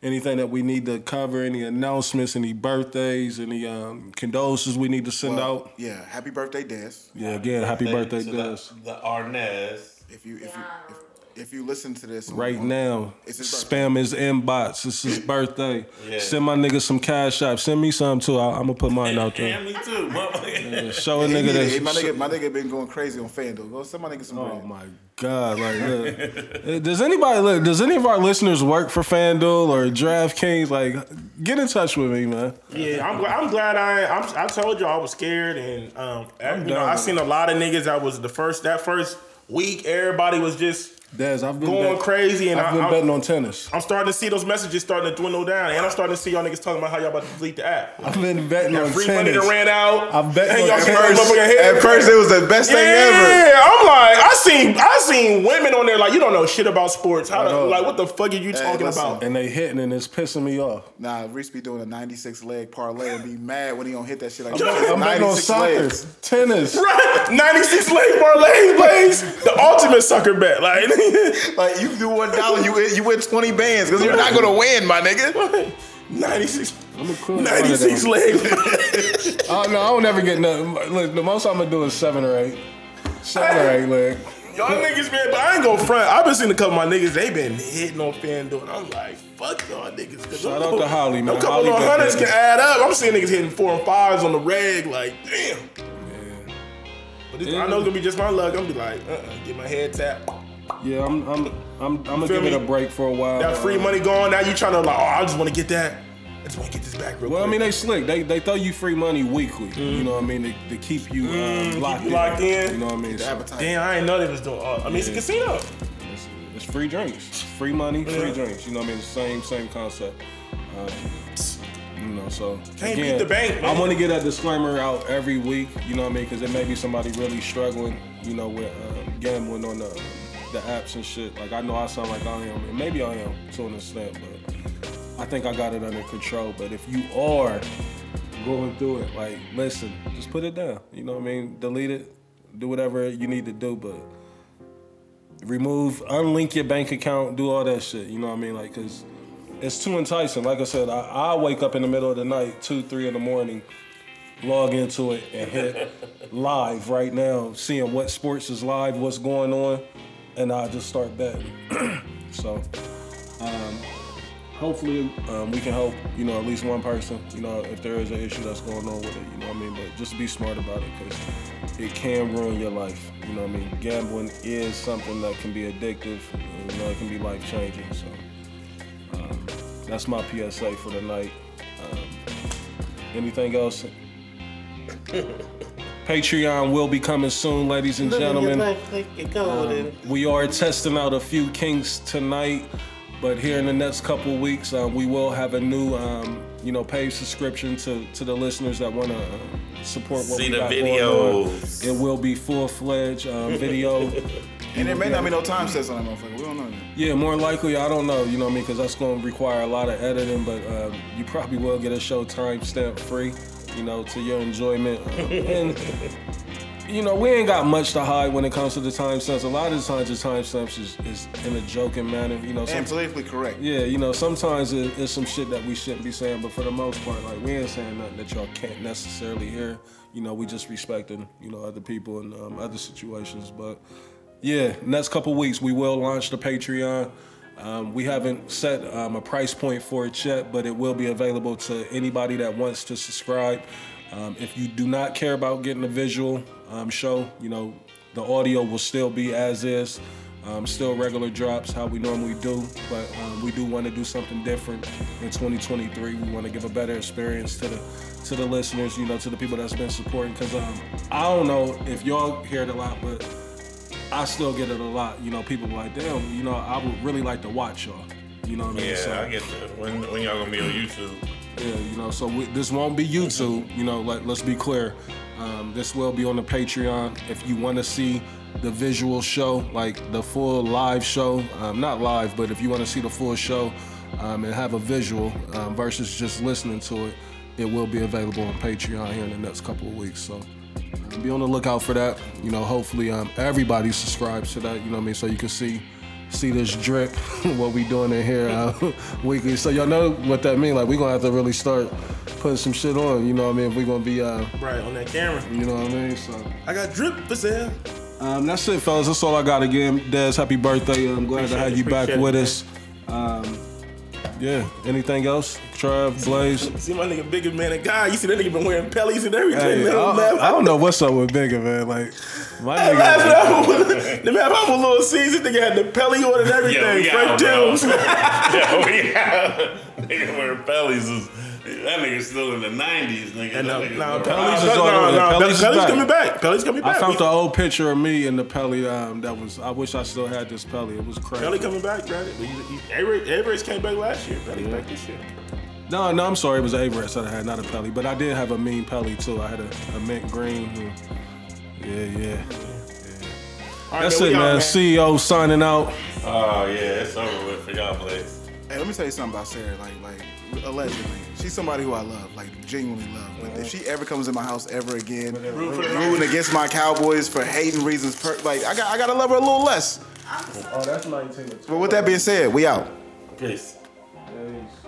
A: anything that we need to cover? Any announcements, any birthdays, any um, condolences we need to send out?
D: Yeah, happy birthday, Des.
A: Yeah, again, happy birthday,
C: to
A: Des.
C: the, the Arnez.
D: If you if you if, if you listen to this
A: right
D: on-
A: now.
D: It's his birthday.
A: Spam his inbox. It's his birthday.
C: Yeah.
A: Send my nigga some cash app. Send me some too. I, I'm gonna put mine out there.
C: Yeah,
A: there.
C: me too. motherfucker.
A: Show a nigga
D: need it. Hey,
A: that.
D: my nigga, my nigga been going crazy on FanDuel. Go send my nigga some
A: Oh
D: bread.
A: my god! Like, look, does anybody look? Does any of our listeners work for FanDuel or DraftKings? Like, get in touch with me, man.
B: Yeah, I'm, I'm glad I I'm, I told you I was scared and um you know I seen a lot of niggas that was the first that first week everybody was just
A: Des, I've been
B: going
A: bet-
B: crazy and
A: I've
B: I,
A: been
B: I'm,
A: betting on tennis.
B: I'm starting to see those messages starting to dwindle down and I'm starting to see y'all niggas talking about how y'all about to delete the app.
A: I've been betting on
B: That free money that ran out.
A: I've bet
B: and
A: on
B: y'all
A: tennis.
B: can't run motherfucking head.
D: At first, it was the best thing ever.
B: Yeah, I'm like, I seen, I seen women on there like, you don't know shit about sports. How
A: I
B: to, like, what the fuck are you talking
D: listen.
B: about?
A: and they hitting and it's pissing me off.
D: Nah, Reese be doing a 96 leg parlay and be mad when he don't hit that shit like
A: I'm betting on soccer,
D: legs.
A: tennis.
B: Right, 96 leg parlay [LAUGHS] plays the ultimate sucker bet. Like, [LAUGHS] [LAUGHS]
D: Like you do one dollar, you win, you win 20 bands because you're not gonna win, my nigga. [LAUGHS]
B: 96,
A: I'm a cool
B: 96 leg.
A: Oh [LAUGHS] no, I don't never get nothing. Look, the most I'm gonna do is seven or eight. Seven or eight leg.
B: Y'all niggas, man, but I ain't gonna front. I've been seeing a couple of my niggas, they been hitting on FanDuel. And I'm like, fuck y'all niggas.
A: Shout out to Holly, man.
B: Them couple
A: Holly
B: of hundreds can add up. I'm seeing niggas hitting four and fives on the reg. Like, damn. But this, I know it's gonna be just my luck. I'm gonna be like, uh, uh get my head tapped.
A: Yeah, I'm I'm I'm, I'm gonna
B: Feel
A: give it a break for a while.
B: That free
A: Uh,
B: money gone. Now you trying to like, oh, I just want to get that. I just want to get this back real
A: Well, I mean, they slick. They they throw you free money weekly. You know what I mean? To, to keep you uh,
B: Mm, keep
A: locked,
B: you
A: in.
B: locked in.
A: You know what I mean?
D: The
A: So.
B: Damn, I ain't know they was doing. Uh, I mean, it's a casino.
A: it's, it's free drinks, free money, free
B: Yeah.
A: drinks. You know what I mean? The same same concept. Um, you know, so
B: Can't
A: again,
B: beat the bank,
A: I
B: man.
A: want to get that disclaimer out every week. You know what I mean? Because there may be somebody really struggling. You know, with um, gambling on the the apps and shit. Like I know I sound like I am, and maybe I am to an extent, but I think I got it under control. But if you are going through it, like listen, just put it down. You know what I mean? Delete it, do whatever you need to do, but remove, unlink your bank account, do all that shit. You know what I mean? Like, cause it's too enticing. Like I said, I, I wake up in the middle of the night, two, three in the morning, log into it and hit [LAUGHS] live right now, seeing what sports is live, what's going on, and I just start betting. [CLEARS THROAT] so, um, hopefully, um, we can help. You know, at least one person. You know, if there is an issue that's going on with it. You know what I mean? But just be smart about it because it can ruin your life. You know what I mean? Gambling is something that can be addictive. You know, it can be life changing. So. Um, that's my PSA for the night. Um, anything else? [LAUGHS] Patreon will be coming soon, ladies and gentlemen. Um, we are testing out a few kinks tonight, but here in the next couple weeks, um, we will have a new, um, you know, paid subscription to to the listeners that want to uh, support what
C: See
A: we
C: the
A: got going on.
C: videos.
A: It will be full fledged um, [LAUGHS] video.
D: And there may not be no time sets on that motherfucker. We don't know yet.
A: Yeah, more likely, I don't know, you know what I mean? Because that's going to require a lot of editing, but um, you probably will get a show timestamp free, you know, to your enjoyment. And, you know, we ain't got much to hide when it comes to the timestamps. A lot of the times, the timestamps is, is in a joking manner, you know.
D: And politically correct.
A: yeah, you know, sometimes it, it's some shit that we shouldn't be saying, but for the most part, like, we ain't saying nothing that y'all can't necessarily hear. You know, we just respecting, you know, other people and um, other situations. But yeah, next couple weeks, we will launch the Patreon. Um, we haven't set um, a price point for it yet, but it will be available to anybody that wants to subscribe. Um, if you do not care about getting a visual um, show, you know, the audio will still be as is. Um, still regular drops, how we normally do, but um, we do want to do something different in 2023. We want to give a better experience to the to the listeners, you know, to the people that's been supporting. Cause um, I don't know if y'all hear it a lot, but I still get it a lot. You know, people like, damn, you know, I would really like to watch y'all. You know what I mean? So-
C: Yeah, I get that. When when y'all gonna be on YouTube?
A: yeah, you know, so we, this won't be YouTube. You know, let, let's be clear. Um, this will be on the Patreon. If you want to see the visual show, like the full live show, um, not live, but if you want to see the full show um, and have a visual um, versus just listening to it, it will be available on Patreon here in the next couple of weeks. So be on the lookout for that. You know, hopefully um, everybody subscribes to that. You know what I mean? So you can see see this drip, [LAUGHS] what we doing in here uh, [LAUGHS] weekly. So y'all know what that mean. Like we gonna have to really start putting some shit on. You know what I mean? If we gonna be, uh,
B: Right on that camera.
A: you know what I mean? So
B: I got drip for sale.
A: Um, that's it, fellas. That's all I got. Again, Des, happy birthday. I'm glad to have
B: it,
A: you back
B: appreciate
A: with
B: it,
A: us. Um, yeah. Anything else? Trav, Blaze. [LAUGHS]
B: See my nigga bigger man and guy. You see that nigga been wearing pellies and everything.
A: Hey,
B: man.
A: I,
B: man.
A: I don't know what's up with Bigger, man. Like, my
B: Hey, man,
A: nigga.
B: the man from Little Caesar, nigga had the pelly on and [LAUGHS] everything.
C: Yo, we
B: Frank
C: out, bro.
B: Jones. [LAUGHS]
C: yeah, we out. Nigga wearing bellies is that nigga still in the nineties, nigga.
B: And
C: That
B: no,
C: nigga
B: no,
C: wearing-
A: Pelly's
B: Pelly's
A: is on-
B: no, no,
A: Pelly's
B: Pelly's
A: back.
B: coming back. Pelly's coming back.
A: I found
B: We-
A: the old picture of me in the Pelly. Um, that was. I wish I still had this Pelly. It was crazy.
B: Pelly coming back, got it. Avirex came back last year. Pelly back this year.
A: No, no, I'm sorry. It was Avirex that I had, not a Pelly. But I did have a mean Pelly too. I had a, a mint green. Yeah, yeah.
B: All right,
A: That's
B: we
A: it,
B: out,
A: man. CEO signing out.
C: Oh yeah, it's over with for y'all, Blaze.
D: Hey, let me tell you something about Sarah. Like, like allegedly, she's somebody who I love, like genuinely love. But if she ever comes in my house ever again, rooting against my Cowboys for hating reasons, per, like I got, I gotta love her a little less.
A: Oh, that's 19.
D: But with that being said, we out.
C: Peace.
A: Peace.